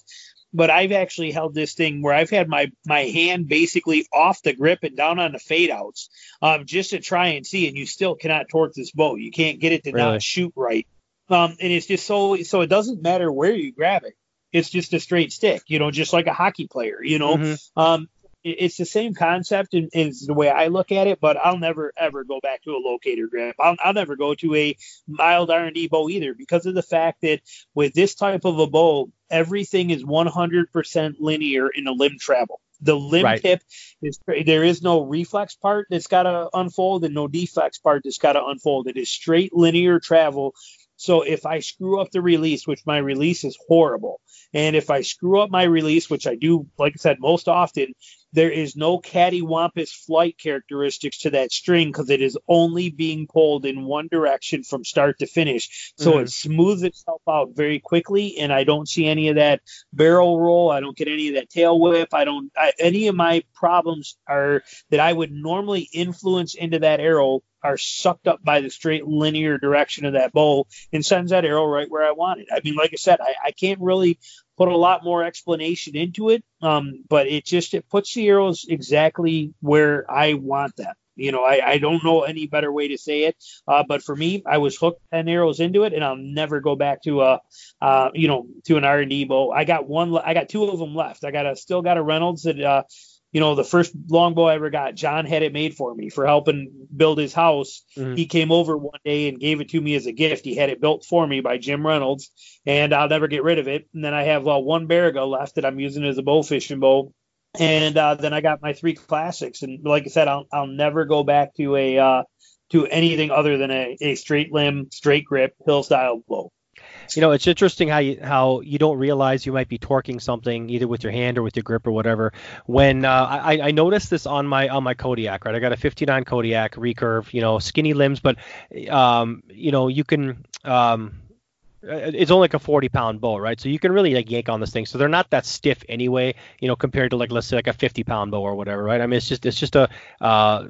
but I've actually held this thing where I've had my my hand basically off the grip and down on the fade outs, um, just to try and see, and you still cannot torque this bow. You can't get it to really? not shoot right. Um, and it's just so so it doesn't matter where you grab it. It's just a straight stick, you know, just like a hockey player, you know. Mm-hmm. Um, it's the same concept and is the way I look at it, but I'll never ever go back to a locator grip. I'll, I'll never go to a mild R&D bow either because of the fact that with this type of a bow, everything is 100% linear in the limb travel. The limb right. tip is there is no reflex part that's got to unfold and no deflex part that's got to unfold. It is straight linear travel. So if I screw up the release, which my release is horrible, and if I screw up my release, which I do, like I said, most often, there is no cattywampus flight characteristics to that string because it is only being pulled in one direction from start to finish. So mm-hmm. it smooths itself out very quickly, and I don't see any of that barrel roll. I don't get any of that tail whip. I don't. I, any of my problems are that I would normally influence into that arrow are sucked up by the straight linear direction of that bow and sends that arrow right where I want it. I mean, like I said, I, I can't really put a lot more explanation into it, um, but it just it puts the arrows exactly where I want them. You know, I, I don't know any better way to say it, uh, but for me, I was hooked ten arrows into it, and I'll never go back to a, uh, you know, to an R and D bow. I got one, I got two of them left. I got a still got a Reynolds that uh, you know, the first longbow I ever got, John had it made for me for helping build his house. Mm-hmm. He came over one day and gave it to me as a gift. He had it built for me by Jim Reynolds, and I'll never get rid of it. And then I have uh, one Baraga left that I'm using as a bow fishing bow. And uh, then I got my three classics, and like I said, I'll I'll never go back to a uh, to anything other than a, a straight limb, straight grip, hill style bow you know, it's interesting how you how you don't realize you might be torquing something either with your hand or with your grip or whatever. When uh, I, I noticed this on my on my Kodiak, right? I got a 59 Kodiak recurve, you know, skinny limbs, but um, you know, you can um, it's only like a 40 pound bow, right? So you can really like yank on this thing. So they're not that stiff anyway, you know, compared to like let's say like a 50 pound bow or whatever, right? I mean, it's just it's just a uh,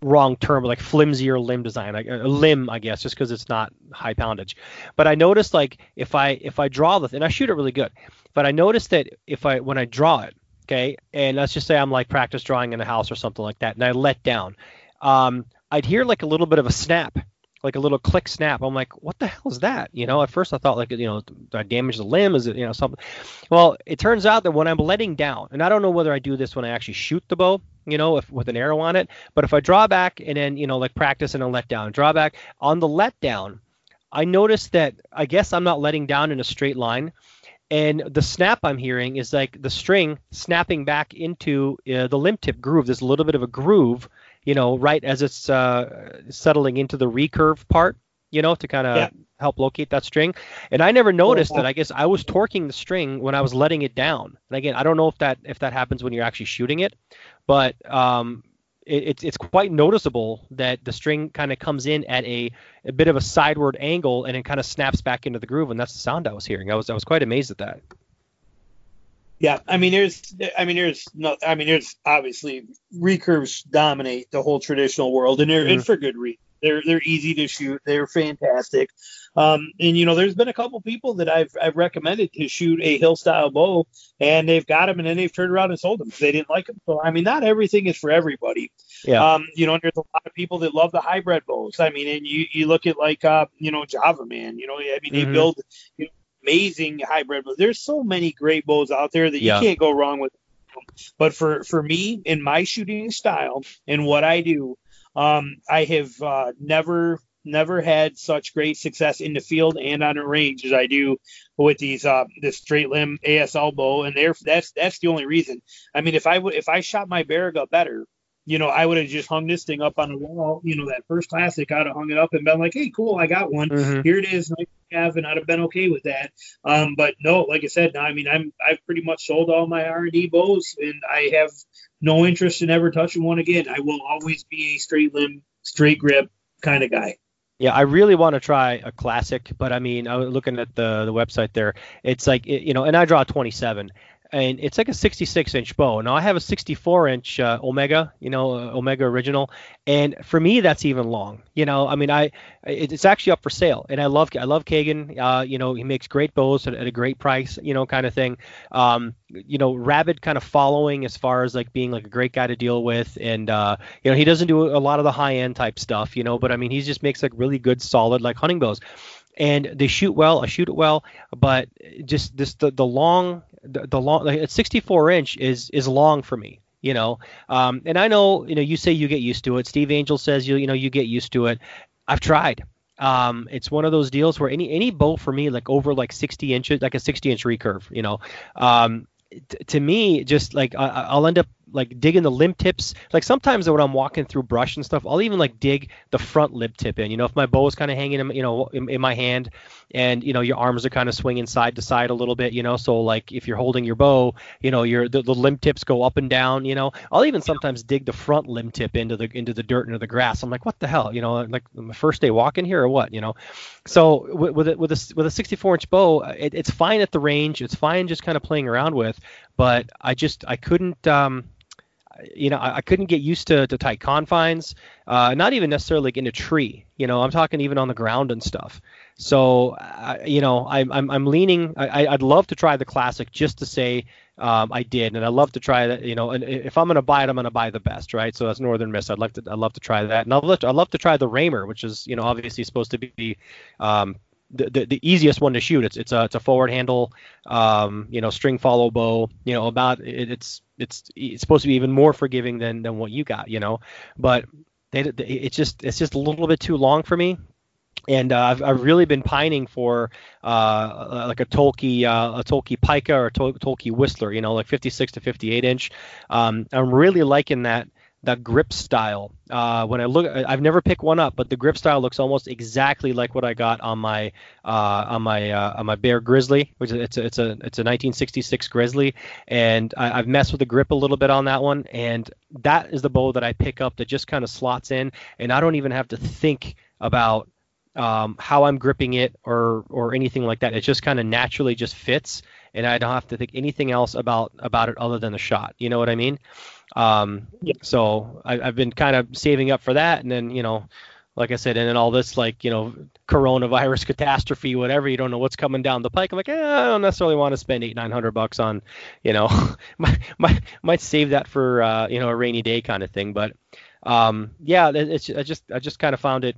wrong term, like flimsier limb design, like a limb, I guess, just because it's not high poundage. But I noticed like if I if I draw the and I shoot it really good, but I noticed that if I when I draw it, okay, and let's just say I'm like practice drawing in a house or something like that, and I let down, um, I'd hear like a little bit of a snap like a little click snap. I'm like, what the hell is that? You know, at first I thought like, you know, I damaged the limb? Is it, you know, something? Well, it turns out that when I'm letting down, and I don't know whether I do this when I actually shoot the bow, you know, if with an arrow on it, but if I draw back and then, you know, like practice and a let down, draw back on the let down, I noticed that I guess I'm not letting down in a straight line. And the snap I'm hearing is like the string snapping back into uh, the limb tip groove. There's a little bit of a groove, you know, right as it's uh, settling into the recurve part, you know, to kind of yeah. help locate that string. And I never noticed that. I guess I was torquing the string when I was letting it down. And again, I don't know if that if that happens when you're actually shooting it, but um, it, it's it's quite noticeable that the string kind of comes in at a, a bit of a sideward angle and it kind of snaps back into the groove, and that's the sound I was hearing. I was I was quite amazed at that. Yeah, I mean, there's, I mean, there's no, I mean, there's obviously recurves dominate the whole traditional world, and they're mm-hmm. and for good reason. They're they're easy to shoot. They're fantastic. Um, and you know, there's been a couple people that I've I've recommended to shoot a hill style bow, and they've got them, and then they've turned around and sold them because they didn't like them. So I mean, not everything is for everybody. Yeah. Um, you know, there's a lot of people that love the hybrid bows. I mean, and you you look at like uh, you know, Java Man. You know, I mean, they mm-hmm. build you know, amazing hybrid bows. There's so many great bows out there that yeah. you can't go wrong with. Them. But for for me, in my shooting style and what I do, um, I have uh, never never had such great success in the field and on a range as I do with these uh this straight limb ASL bow and there that's that's the only reason. I mean if I would if I shot my Baraga better, you know, I would have just hung this thing up on the wall, you know, that first classic, I'd have hung it up and been like, hey, cool, I got one. Mm-hmm. Here it is, nice to have, and I'd have been okay with that. Um, but no, like I said, I mean, I'm I've pretty much sold all my R and D bows, and I have no interest in ever touching one again. I will always be a straight limb, straight grip kind of guy. Yeah, I really want to try a classic, but I mean, I was looking at the the website there. It's like you know, and I draw 27, and it's like a 66 inch bow. Now I have a 64 inch uh, Omega, you know, uh, Omega original, and for me that's even long. You know, I mean, I it's actually up for sale, and I love I love Kagan. Uh, you know, he makes great bows at, at, a great price, you know, kind of thing. Um, you know, rabid kind of following as far as like being like a great guy to deal with, and uh, you know, he doesn't do a lot of the high end type stuff, you know, but I mean, he just makes like really good, solid like hunting bows and they shoot well. I shoot it well, but just this the, the long the, long like 64 inch is is long for me you know? Um, and i know you know you say you get used to it. Steve angel says you you know you get used to it. I've tried. Um, it's one of those deals where any any bow for me like over like 60 inches like a 60 inch recurve you know? Um, t- to me just like I, i'll end up like digging the limb tips. Like sometimes when I'm walking through brush and stuff, I'll even like dig the front limb tip in. You know, if my bow is kind of hanging, in, you know, in, in, my hand, and you know your arms are kind of swinging side to side a little bit. You know, so like if you're holding your bow, you know, your the, the limb tips go up and down. You know, I'll even sometimes dig the front limb tip into the into the dirt into the grass. I'm like, what the hell? You know, like my first day walking here or what? You know, so with with a, with a, with a 64 inch bow, it, it's fine at the range. It's fine just kind of playing around with, but I just I couldn't. Um, you know, I, I, couldn't get used to, to tight confines, uh, not even necessarily like in a tree. You know, I'm talking even on the ground and stuff. So, uh, you know, I'm, I'm, I'm leaning. I, I'd love to try the classic just to say um, I did, and I love to try that. You know, and if I'm gonna buy it, I'm gonna buy the best, right? So that's Northern Mist. I'd like to, I'd love to try that, and I'd love to, I'd love to try the Raymer, which is, you know, obviously supposed to be um, the, the, the, easiest one to shoot. It's it's a it's a forward handle, um, you know, string follow bow. You know, about it, it's it's it's supposed to be even more forgiving than than what you got. You know, but they, they, it's just it's just a little bit too long for me. And uh, I've, I've really been pining for uh, like a Toelke uh, a Toelke Pika or a Toelke Whistler, you know, like 56 to 58 inch. Um, I'm really liking that the grip style. Uh, when I look, I've never picked one up, but the grip style looks almost exactly like what I got on my uh, on my uh, on my Bear Grizzly, which is it's a, it's a it's a 1966 Grizzly, and I, have messed with the grip a little bit on that one, and that is the bow that I pick up that just kind of slots in, and I don't even have to think about um, how I'm gripping it or or anything like that. It just kind of naturally just fits, and I don't have to think anything else about about it other than the shot. You know what I mean? Um, yeah. So I, have been kind of saving up for that, and then you know, like I said, and then all this like you know coronavirus catastrophe, whatever. You don't know what's coming down the pike. I'm like, eh, I don't necessarily want to spend eight nine hundred bucks on, you know, might, might might save that for uh, you know a rainy day kind of thing. But um, yeah, it's I just I just kind of found it,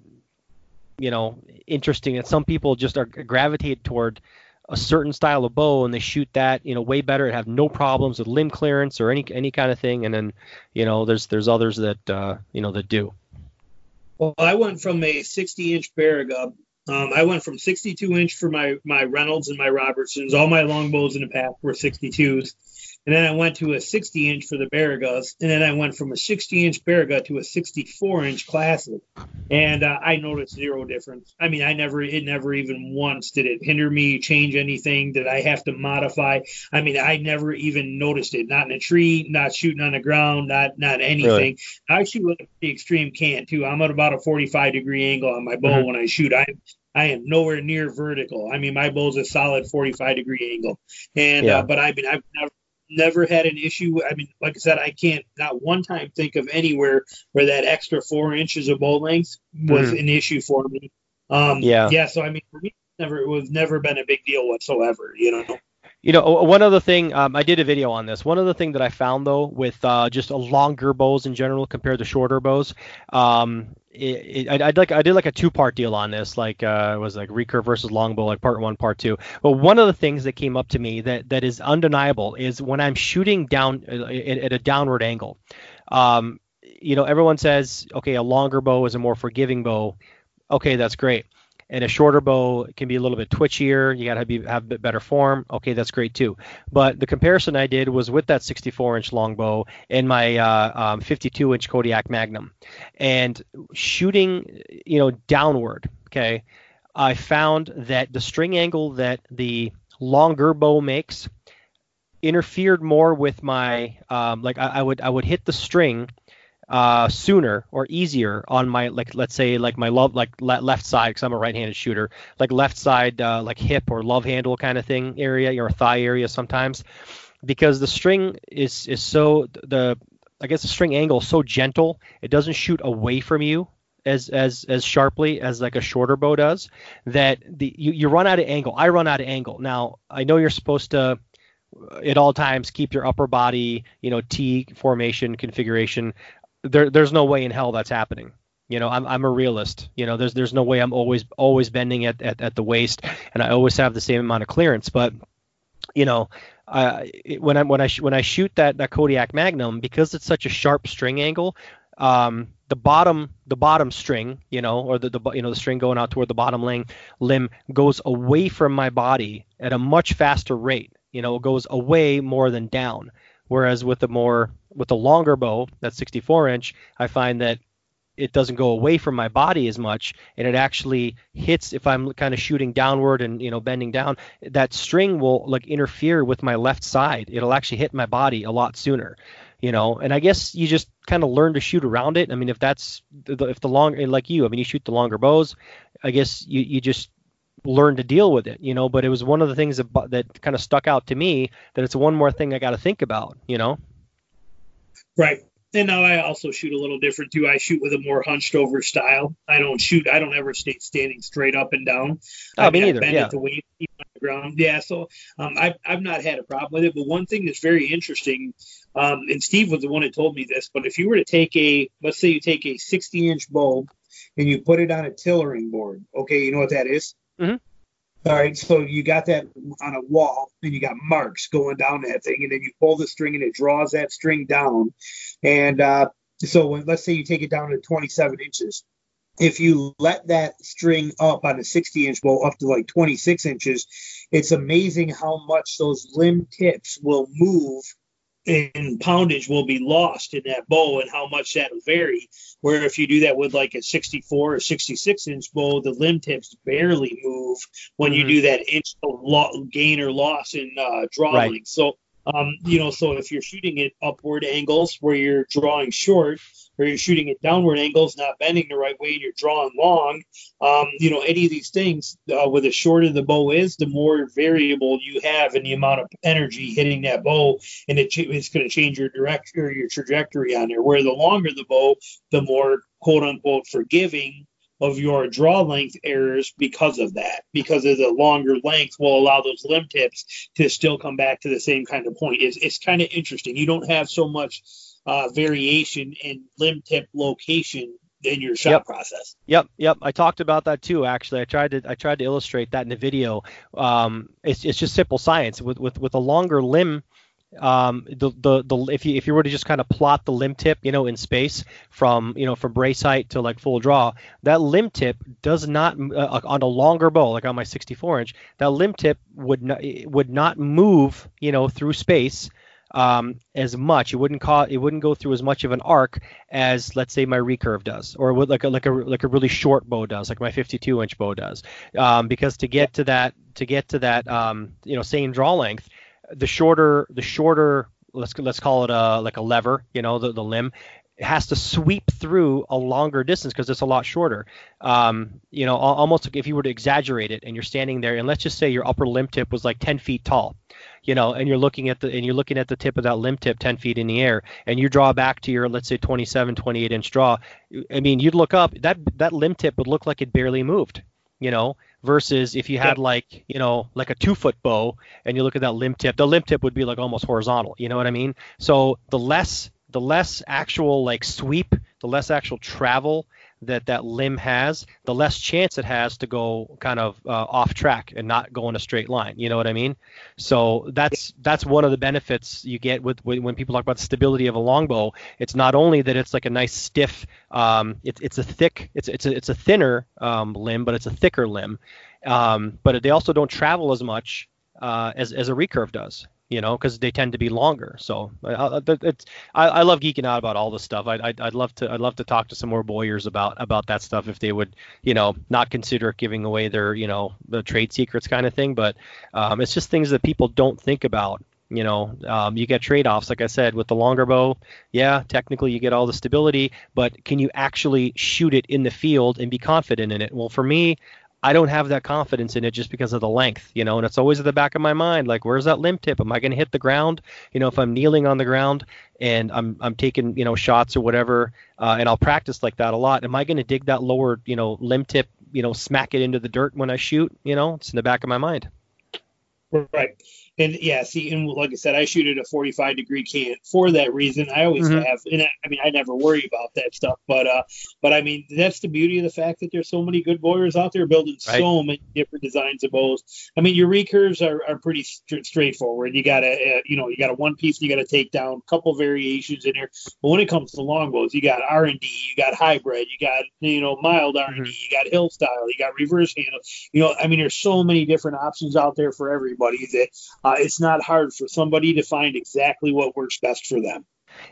you know, interesting that some people just are gravitate toward a certain style of bow and they shoot that you know way better and have no problems with limb clearance or any any kind of thing and then you know there's there's others that uh, you know that do well i went from a 60 inch Baraga Um, I went from 62 inch for my my Reynolds and my Robertsons. All my longbows in the past were 62s. And then I went to a 60 inch for the Baragas. And then I went from a 60 inch Baraga to a 64 inch Classic. And uh, I noticed zero difference. I mean, I never, it never even once did it hinder me, change anything that I have to modify. I mean, I never even noticed it. Not in a tree, not shooting on the ground, not not anything. Really? I shoot with a pretty extreme cant too. I'm at about a 45 degree angle on my bow mm-hmm. when I shoot. I I am nowhere near vertical. I mean, my bow's a solid 45 degree angle, and yeah. uh, but I mean, I've never never had an issue. I mean, like I said, I can't not one time think of anywhere where that extra four inches of bow length was mm. an issue for me. Um, yeah, yeah. So I mean, for me, never it was never been a big deal whatsoever. You know. You know, one other thing, um, I did a video on this. One other thing that I found though, with uh, just a longer bows in general compared to shorter bows, um, it, it, I, would like I did like a two part deal on this, like uh, it was like recurve versus longbow, like part one, part two. But one of the things that came up to me that that is undeniable is when I'm shooting down uh, at, at a downward angle. Um, you know, everyone says, okay, a longer bow is a more forgiving bow. Okay, that's great and a shorter bow can be a little bit twitchier. You got to be have a bit better form. Okay, that's great too. But the comparison I did was with that 64 inch longbow and my uh, um, 52 inch Kodiak Magnum, and shooting, you know, downward. Okay, I found that the string angle that the longer bow makes interfered more with my um, like I, I would I would hit the string uh, sooner or easier on my like let's say like my love like le- left side because I'm a right-handed shooter like left side uh, like hip or love handle kind of thing area or thigh area sometimes because the string is is so the I guess the string angle is so gentle it doesn't shoot away from you as as as sharply as like a shorter bow does that the you, you run out of angle. I run out of angle. Now I know you're supposed to at all times keep your upper body you know T formation configuration there there's no way in hell that's happening. You know, I'm I'm a realist. You know, there's there's no way I'm always always bending at, at, at the waist, and I always have the same amount of clearance. But you know, uh, when I when I sh- when I shoot that that Kodiak Magnum, because it's such a sharp string angle, um, the bottom the bottom string, you know, or the, the you know the string going out toward the bottom limb limb goes away from my body at a much faster rate. You know, it goes away more than down. Whereas with the more with a longer bow, that's 64 inch, I find that it doesn't go away from my body as much and it actually hits if i'm kind of shooting downward and you know bending down that string will like interfere with my left side. It'll actually hit my body a lot sooner you know? And i guess you just kind of learn to shoot around it. I mean if that's if the long like you i mean you shoot the longer bows i guess you, you just learn to deal with it you know? But it was one of the things that, that kind of stuck out to me that it's one more thing i got to think about you know Right. And now I also shoot a little different too. I shoot with a more hunched over style. I don't shoot. I don't ever stay standing straight up and down. Oh, I me neither. Yeah. The on the ground. Yeah. So um, I've I've not had a problem with it. But one thing that's very interesting, um, and Steve was the one that told me this. But if you were to take a, let's say you take a 60 inch bow and you put it on a tillering board. Okay, you know what that is? Mm-hmm. All right, so you got that on a wall, and you got marks going down that thing, and then you pull the string, and it draws that string down. And uh, so, when, let's say you take it down to 27 inches. If you let that string up on a 60 inch bow up to like 26 inches, it's amazing how much those limb tips will move and poundage will be lost in that bow and how much that'll vary. Where if you do that with like a 64 or 66 inch bow, the limb tips barely move when mm-hmm. you do that inch gain or loss in uh, drawing. Right. So, um, you know, so if you're shooting at upward angles where you're drawing short, or you're shooting at downward angles, not bending the right way, and you're drawing long. Um, you know, any of these things, uh, with the shorter the bow is, the more variable you have in the amount of energy hitting that bow, and it, it's going to change your direction or your trajectory on there. Where the longer the bow, the more quote unquote forgiving of your draw length errors because of that, because of the longer length will allow those limb tips to still come back to the same kind of point. It's, it's kind of interesting. You don't have so much uh, variation in limb tip location in your shot yep. process. Yep, yep. I talked about that too. Actually, I tried to I tried to illustrate that in the video. Um, it's it's just simple science with with with a longer limb um, the, the the if you if you were to just kind of plot the limb tip, you know, in space from you know from brace height to like full draw, that limb tip does not uh, on a longer bow, like on my 64 inch, that limb tip would not would not move, you know, through space um, as much. It wouldn't cause it wouldn't go through as much of an arc as let's say my recurve does, or would like a like a like a really short bow does, like my 52 inch bow does. Um, because to get to that to get to that um, you know same draw length, the shorter the shorter let's let's call it a like a lever, you know, the, the limb has to sweep through a longer distance because it's a lot shorter. Um, you know, almost if you were to exaggerate it and you're standing there, and let's just say your upper limb tip was like 10 feet tall, you know, and you're looking at the and you're looking at the tip of that limb tip 10 feet in the air, and you draw back to your let's say 27, 28 inch draw. I mean, you'd look up that that limb tip would look like it barely moved, you know, versus if you had like you know like a two foot bow and you look at that limb tip, the limb tip would be like almost horizontal. You know what I mean? So the less the less actual like sweep, the less actual travel that that limb has, the less chance it has to go kind of uh, off track and not go in a straight line. You know what I mean? So that's that's one of the benefits you get with, with when people talk about the stability of a longbow. It's not only that it's like a nice stiff, um, it's it's a thick, it's it's a, it's a thinner um, limb, but it's a thicker limb. Um, but they also don't travel as much uh, as as a recurve does you know, because they tend to be longer. So uh, it's I, I, love geeking out about all this stuff. I, I'd, I'd love to I'd love to talk to some more bowyers about about that stuff if they would you know not consider giving away their you know the trade secrets kind of thing. But um, it's just things that people don't think about. You know, um, you get trade-offs, like I said, with the longer bow. Yeah, technically you get all the stability, but can you actually shoot it in the field and be confident in it? Well, for me, I don't have that confidence in it just because of the length, you know, and it's always at the back of my mind, like, where's that limb tip? Am I going to hit the ground? You know, if I'm kneeling on the ground and I'm I'm taking you know shots or whatever, uh, and I'll practice like that a lot. Am I going to dig that lower you know limb tip, you know, smack it into the dirt when I shoot? You know, it's in the back of my mind. Right. And yeah, see, and like I said, I shoot at a 45 degree cant for that reason. I always mm-hmm. have, and I, I, mean, I never worry about that stuff. But, uh, but I mean, that's the beauty of the fact that there's so many good bowyers out there building right. so many different designs of bows. I mean, your recurves are, are pretty st- straightforward. You got a, uh, you know, you got a one piece, you got to take down a couple variations in there. But when it comes to longbows, you got R and D, you got hybrid, you got you know mild R and D, mm-hmm. you got hill style, you got reverse handle. You know, I mean, there's so many different options out there for everybody that uh, it's not hard for somebody to find exactly what works best for them.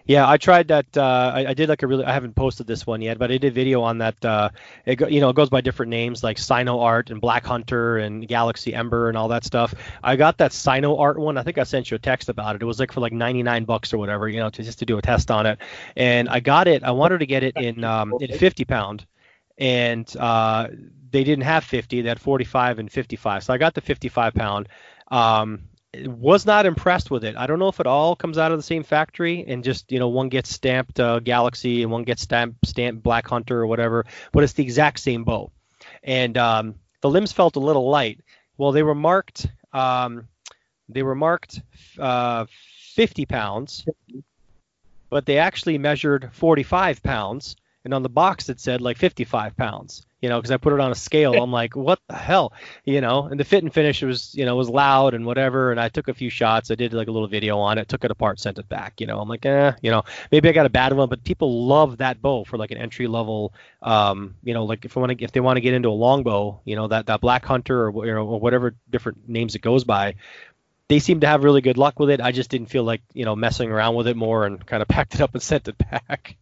Yeah, I tried that. Uh, I, I, did like a really. I haven't posted this one yet, but I did a video on that. Uh, it go, you know it goes by different names like Sino Art and Black Hunter and Galaxy Ember and all that stuff. I got that Sino Art one. I think I sent you a text about it. It was like for like 99 bucks or whatever, you know, to just to do a test on it. And I got it. I wanted to get it in um, in 50 pound, and uh, they didn't have 50. They had 45 and 55. So I got the 55 pound. Um, was not impressed with it. I don't know if it all comes out of the same factory and just you know one gets stamped uh, Galaxy and one gets stamped stamped Black Hunter or whatever, but it's the exact same bow. And um, the limbs felt a little light. Well, they were marked. Um, they were marked uh, 50 pounds, but they actually measured 45 pounds, and on the box it said like 55 pounds you know, because I put it on a scale. I'm like, what the hell, you know? And the fit and finish was, you know, was loud and whatever. And I took a few shots. I did like a little video on it, took it apart, sent it back. You know, I'm like, eh, you know, maybe I got a bad one, but people love that bow for like an entry level, um, you know, like if I want to, if they want to get into a longbow, you know, that that Black Hunter or you know, or whatever different names it goes by. They seem to have really good luck with it. I just didn't feel like, you know, messing around with it more and kind of packed it up and sent it back.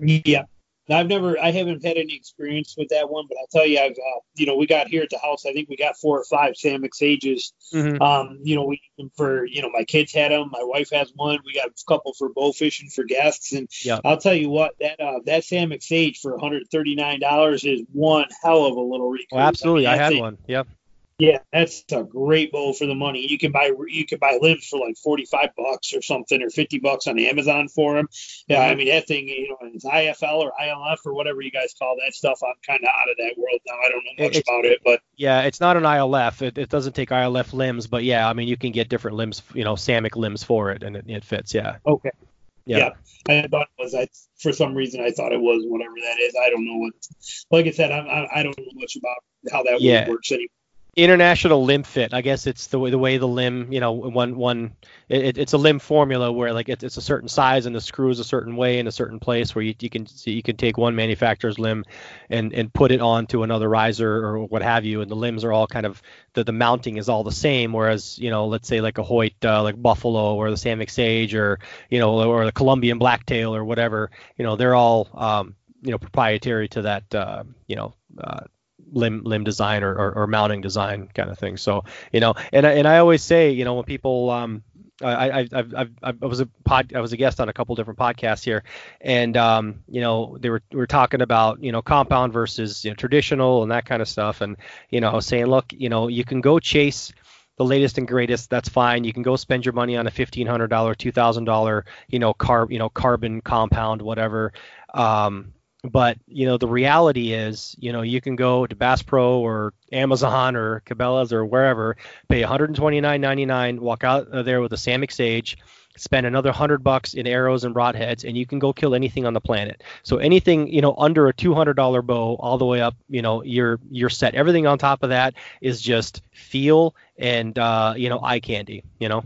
Yeah, now, I've never, I haven't had any experience with that one, but I'll tell you, I've, uh, you know, we got here at the house. I think we got four or five Samick Sages. Mm-hmm. Um, you know, we for, you know, my kids had them. My wife has one. We got a couple for bow fishing for guests, and yep. I'll tell you what, that uh, that Samick Sage for 139 dollars is one hell of a little recurve. Oh, absolutely, I, mean, I had thing, one. Yep. Yeah, that's a great bow for the money. You can buy you can buy limbs for like forty five bucks or something, or fifty bucks on Amazon for them. Yeah, I mm-hmm. mean that thing, you know, it's IFL or ILF or whatever you guys call that stuff. I'm kind of out of that world now. I don't know much it's, about it, but yeah, it's not an ILF. It, it doesn't take ILF limbs, but yeah, I mean you can get different limbs, you know, Samick limbs for it, and it, it fits. Yeah. Okay. Yeah. yeah. I thought it was. I for some reason I thought it was whatever that is. I don't know what. Like I said, I, I, I don't know much about how that yeah. works anymore international limb fit. I guess it's the way the way the limb, you know, one one it, it's a limb formula where like it's, it's a certain size and the screw is a certain way in a certain place where you, you can see you can take one manufacturer's limb and and put it onto another riser or what have you, and the limbs are all kind of the the mounting is all the same. Whereas you know, let's say like a Hoyt uh, like Buffalo or the Samick Sage or you know or the Colombian Blacktail or whatever, you know, they're all um, you know proprietary to that uh, you know uh, limb limb design or, or, or, mounting design kind of thing. So you know, and I, and I always say you know when people um, I, I, I, I, was a pod, I was a guest on a couple different podcasts here, and um, you know they were we were talking about you know compound versus you know, traditional and that kind of stuff, and you know I was saying look you know you can go chase the latest and greatest that's fine. You can go spend your money on a $1500 $2000 you know carb you know carbon compound whatever. Um, but you know the reality is you know you can go to Bass Pro or Amazon or Cabela's or wherever, pay 129.99, walk out there with a Samick Sage, spend another hundred bucks in arrows and broadheads, and you can go kill anything on the planet. So anything you know under a $200 bow, all the way up, you know you're you're set. Everything on top of that is just feel and uh, you know eye candy. You know.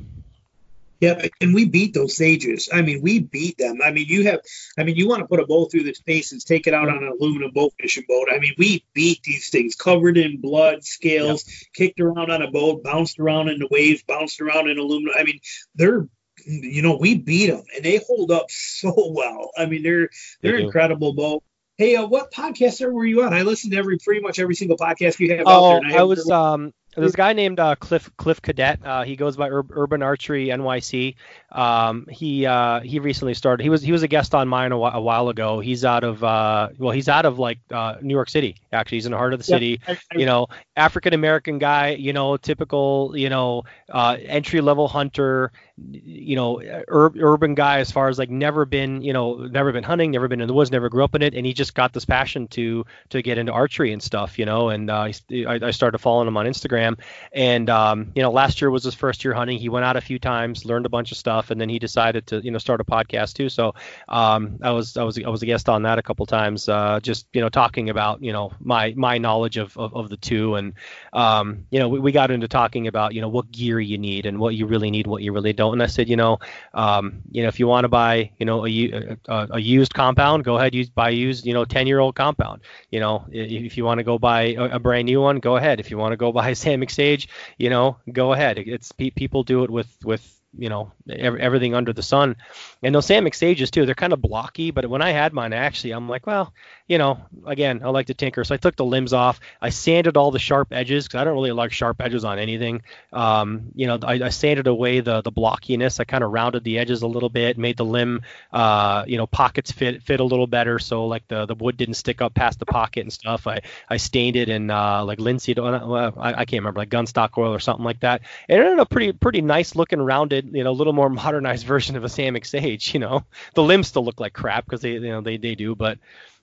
Yeah, and we beat those sages. I mean, we beat them. I mean, you have, I mean, you want to put a bow through the paces, take it out on an aluminum bow fishing boat. I mean, we beat these things covered in blood, scales, kicked around on a boat, bounced around in the waves, bounced around in aluminum. I mean, they're, you know, we beat them and they hold up so well. I mean, they're they're they incredible boat. Hey, uh, what podcast were you on? I listen to every pretty much every single podcast you have oh, out there. I, I was um this guy named uh, Cliff Cliff Cadet. Uh, he goes by Ur- Urban Archery NYC. Um, he uh, he recently started. He was he was a guest on mine a, wh- a while ago. He's out of uh, well, he's out of like uh, New York City. Actually, he's in the heart of the city. I, you know, African American guy. You know, typical. You know, uh, entry level hunter. You know, ur- urban guy as far as like never been. You know, never been hunting, never been in the woods, never grew up in it, and he just got this passion to to get into archery and stuff. You know, and I, I started following him on Instagram Instagram. And um, you know, last year was his first year hunting. He went out a few times, learned a bunch of stuff, and then he decided to you know start a podcast too. So um, I was I was I was a guest on that a couple times, uh, just you know talking about you know my my knowledge of of, of the two, and um, you know we, we got into talking about you know what gear you need and what you really need, what you really don't. And I said, you know, um, you know if you want to buy you know a, a, a used compound, go ahead use buy used you know 10 year old compound. You know if you want to go buy a, a brand new one, go ahead. If you want to go buy a Samick Sage, you know, go ahead. It's people do it with with you know everything under the sun and those Samick Sages too they're kind of blocky but when i had mine actually i'm like well you know again i like to tinker. So i took the limbs off. I sanded all the sharp edges because i don't really like sharp edges on anything. Um, you know I, I, sanded away the the blockiness. I kind of rounded the edges a little bit made the limb uh, you know pockets fit fit a little better. So like the the wood didn't stick up past the pocket and stuff. I i stained it in uh, like linseed uh, I, I can't remember like gunstock oil or something like that. It ended up pretty pretty nice looking rounded you know, a little more modernized version of a Samick Sage. You know, the limbs still look like crap because they, you know, they they do, but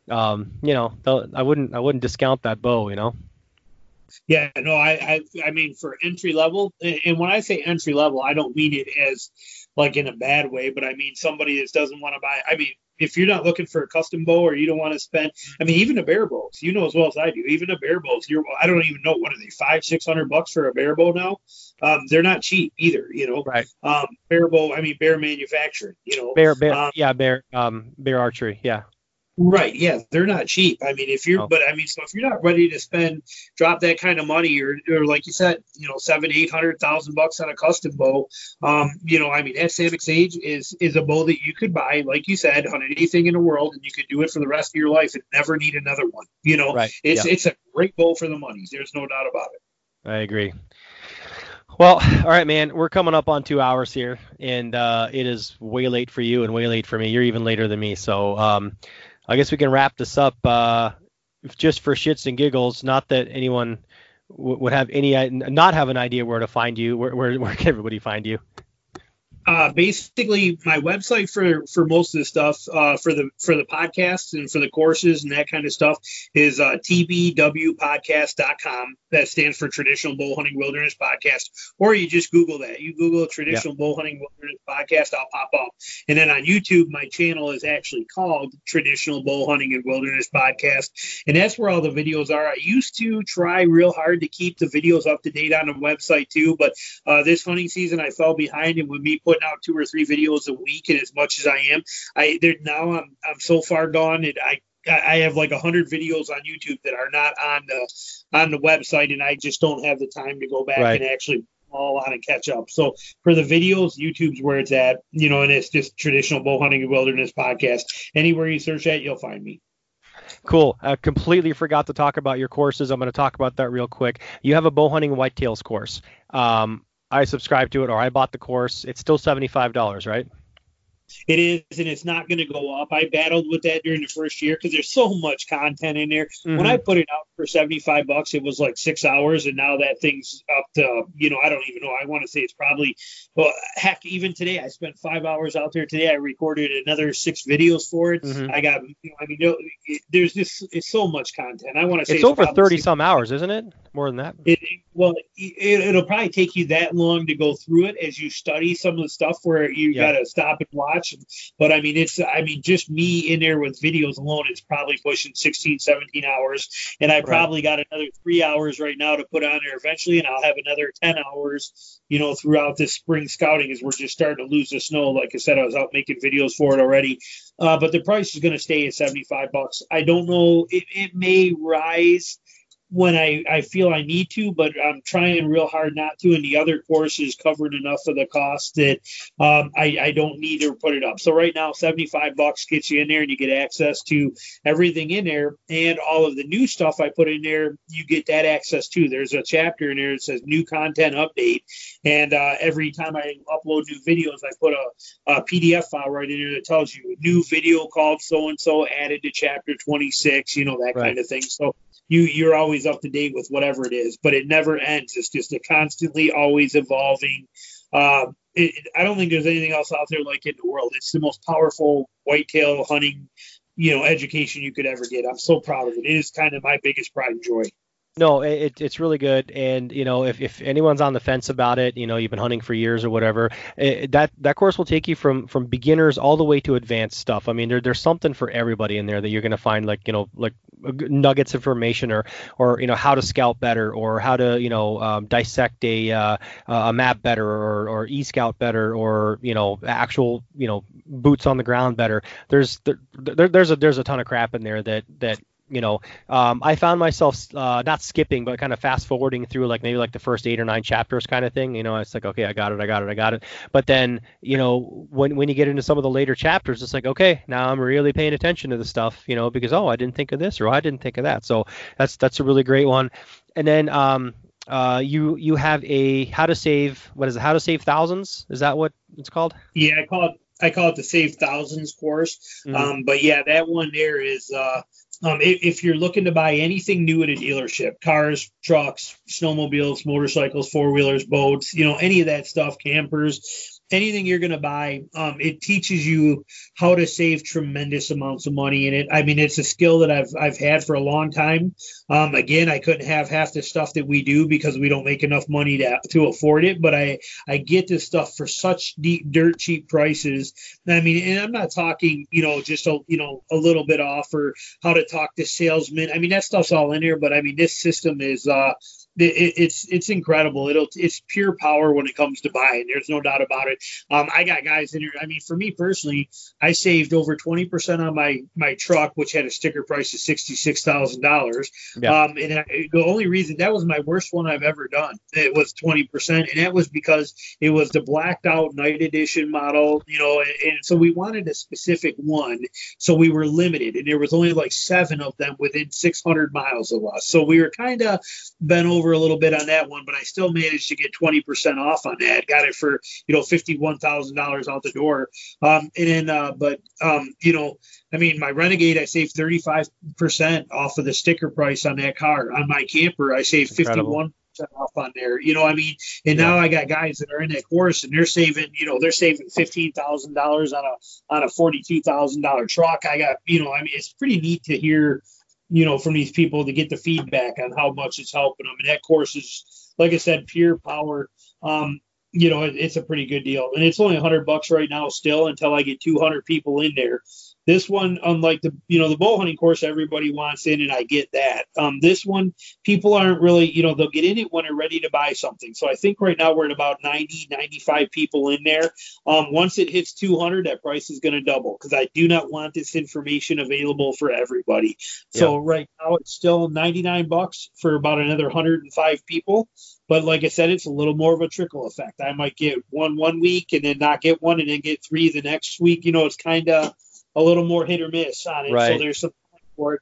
um, you know, I wouldn't I wouldn't discount that bow. You know. Yeah, no, I, I, I mean for entry level, and when I say entry level, I don't mean it as like in a bad way, but I mean somebody that doesn't want to buy. I mean, if you're not looking for a custom bow or you don't want to spend, I mean, even the bear bows, you know as well as I do, even the bear bows, you're, I don't even know what are they, five, six hundred bucks for a bear bow now. Um, they're not cheap either, you know. Right. Um, bare bow, I mean, bear manufacturing, you know. Bear, bear, um, yeah, bear, um, bear archery, yeah. Right. Yeah, they're not cheap. I mean, if you're, oh. but I mean, so if you're not ready to spend, drop that kind of money, or, or like you said, you know, seven, eight hundred thousand bucks on a custom bow, um, you know, I mean, that Samick Sage is is a bow that you could buy, like you said, on anything in the world, and you could do it for the rest of your life and never need another one. You know, right. it's yeah. it's a great bow for the money. There's no doubt about it. I agree. Well, all right, man. We're coming up on two hours here, and uh, it is way late for you and way late for me. You're even later than me, so. Um, I guess we can wrap this up uh, just for shits and giggles. Not that anyone w- would have any not have an idea where to find you. Where, where, where can everybody find you? Uh, basically my website for for most of the stuff uh, for the for the podcasts and for the courses and that kind of stuff is uh, tbwpodcast.com that stands for traditional bow hunting wilderness podcast. Or you just google that. You google traditional bow hunting wilderness podcast i'll pop up. And then on youtube my channel is actually called traditional bow hunting and wilderness podcast. And that's where all the videos are. I used to try real hard to keep the videos up to date on the website too but uh, this hunting season i fell behind and with me putting out two or three videos a week, and as much as I am, I there now I'm I'm so far gone, and I I have like a hundred videos on YouTube that are not on the on the website, and I just don't have the time to go back right. and actually all on and catch up. So for the videos, YouTube's where it's at, you know, and it's just traditional bow hunting and wilderness podcast. Anywhere you search that, you'll find me. Cool. I completely forgot to talk about your courses. I'm going to talk about that real quick. You have a bow hunting whitetails course. Um, I subscribed to it or I bought the course, it's still $75, right? It is, and it's not going to go up. I battled with that during the first year because there's so much content in there. Mm-hmm. When I put it out for 75 bucks, it was like six hours, and now that thing's up to, you know, I don't even know. I want to say it's probably, well, heck, even today, I spent five hours out there today. I recorded another six videos for it. Mm-hmm. I got, you know, I mean, there's just it's so much content. I want to say it's, it's over 30 some hours, isn't it? More than that. It, it, well, it, will probably take you that long to go through it as you study some of the stuff where you yeah. got to stop and watch. But I mean, it's, I mean, just me in there with videos alone, it's probably pushing 16, 17 hours. And I probably got another three hours right now to put on there eventually. And I'll have another 10 hours, you know, throughout this spring scouting as we're just starting to lose the snow. Like I said, I was out making videos for it already. Uh, but the price is going to stay at 75 bucks. I don't know. It, it may rise when I, I feel I need to, but I'm trying real hard not to. And the other course is covered enough of the cost that um, I, I don't need to put it up. So right now, 75 bucks gets you in there and you get access to everything in there and all of the new stuff I put in there. You get that access to. There's a chapter in there that says new content update. And uh, every time I upload new videos, I put a, a PDF file right in there that tells you new video called so and so added to chapter 26, you know, that right. kind of thing. So you you're always up to date with whatever it is, but it never ends. It's just a constantly always evolving. Uh, it, I don't think there's anything else out there like it in the world. It's the most powerful whitetail hunting, you know, education you could ever get. I'm so proud of it. It is kind of my biggest pride and joy. No, it, it's really good, and you know, if, if anyone's on the fence about it, you know, you've been hunting for years or whatever, it, that that course will take you from from beginners all the way to advanced stuff. I mean, there, there's something for everybody in there that you're going to find, like you know, like nuggets of information or or you know how to scout better or how to you know um, dissect a uh, a map better or or e scout better or you know actual you know boots on the ground better. There's there, there, there's a there's a ton of crap in there that that you know, um, I found myself uh, not skipping, but kind of fast forwarding through like maybe like the first eight or nine chapters kind of thing. You know, it's like, okay, I got it, I got it, I got it. But then, you know, when when you get into some of the later chapters, it's like, okay, now I'm really paying attention to the stuff, you know, because oh, I didn't think of this or I didn't think of that. So that's that's a really great one. And then um, uh, you you have a how to save what is it? How to save thousands? Is that what it's called? Yeah, I call it I call it the Save Thousands course. Mm-hmm. Um, but yeah, that one there is uh, um, if, if, you're looking to buy anything new at a dealership, cars, trucks, snowmobiles, motorcycles, four wheelers, boats, you know, any of that stuff, campers, anything you're going to buy, um, it teaches you how to save tremendous amounts of money. And it, I mean, it's a skill that I've I've had for a long time. Um, again, I couldn't have half the stuff that we do because we don't make enough money to to afford it. But I I get this stuff for such deep, dirt cheap prices. I mean, and I'm not talking, you know, just a you know a little bit off or how to talk to salesmen. I mean, that stuff's all in here. But I mean, this system is uh it, it's it's incredible. It'll it's pure power when it comes to buying. There's no doubt about it. Um, I got guys in here. I mean, for me personally, I saved over twenty percent on my my truck, which had a sticker price of sixty six thousand yeah. dollars. Um, and I, the only reason that was my worst one I've ever done. It was twenty percent, and that was because it was the blacked out night edition model. You know, and, and so we wanted a specific one, so we were limited, and there was only like seven of them within six hundred miles of us. So we were kind of bent over over a little bit on that one, but I still managed to get 20% off on that. Got it for, you know, $51,000 out the door. Um, and then, uh, but, um, you know, I mean, my Renegade, I saved 35% off of the sticker price on that car. On my camper, I saved 51 percent off on there. You know, I mean, and now I got guys that are in that course and they're saving, you know, they're saving fifteen thousand dollars on a on a forty two thousand dollar truck. I got, you know, I mean, it's pretty neat to hear, you know, from these people to get the feedback on how much it's helping them. And that course is, like I said, pure power. Um, you know, it, it's a pretty good deal, and it's only hundred bucks right now still until I get two hundred people in there. This one, unlike the you know the bow hunting course, everybody wants in, and I get that. Um, this one, people aren't really you know they'll get in it when they're ready to buy something. So I think right now we're at about 90, 95 people in there. Um, once it hits 200, that price is going to double because I do not want this information available for everybody. So yeah. right now it's still 99 bucks for about another 105 people. But like I said, it's a little more of a trickle effect. I might get one one week and then not get one and then get three the next week. You know, it's kind of a little more hit or miss on it. Right. So there's some for it.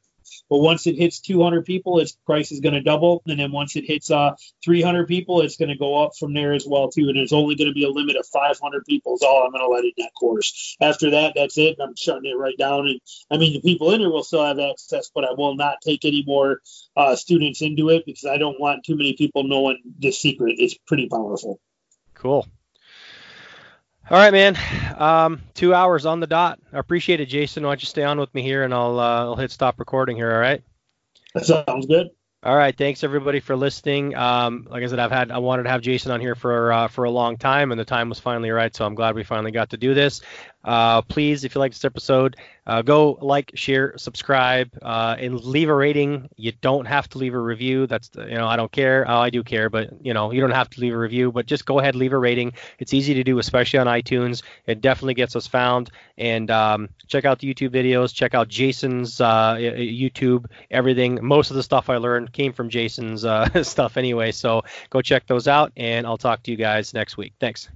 But once it hits 200 people, its price is going to double, and then once it hits uh, 300 people, it's going to go up from there as well too. And it's only going to be a limit of 500 people is all I'm going to let in that course. After that, that's it. I'm shutting it right down. And I mean, the people in there will still have access, but I will not take any more uh, students into it because I don't want too many people knowing the secret. It's pretty powerful. Cool. All right, man. Um, two hours on the dot. I appreciate it, Jason. Why don't you stay on with me here, and I'll uh, I'll hit stop recording here. All right. That sounds good. All right, thanks everybody for listening. Um, like I said, I've had I wanted to have Jason on here for uh, for a long time, and the time was finally right. So I'm glad we finally got to do this. Uh, please, if you like this episode, uh, go like, share, subscribe, uh, and leave a rating. You don't have to leave a review. That's you know I don't care. Oh, I do care, but you know you don't have to leave a review. But just go ahead, leave a rating. It's easy to do, especially on iTunes. It definitely gets us found. And um, check out the YouTube videos. Check out Jason's uh, YouTube. Everything. Most of the stuff I learned came from Jason's uh, stuff anyway. So go check those out, and I'll talk to you guys next week. Thanks.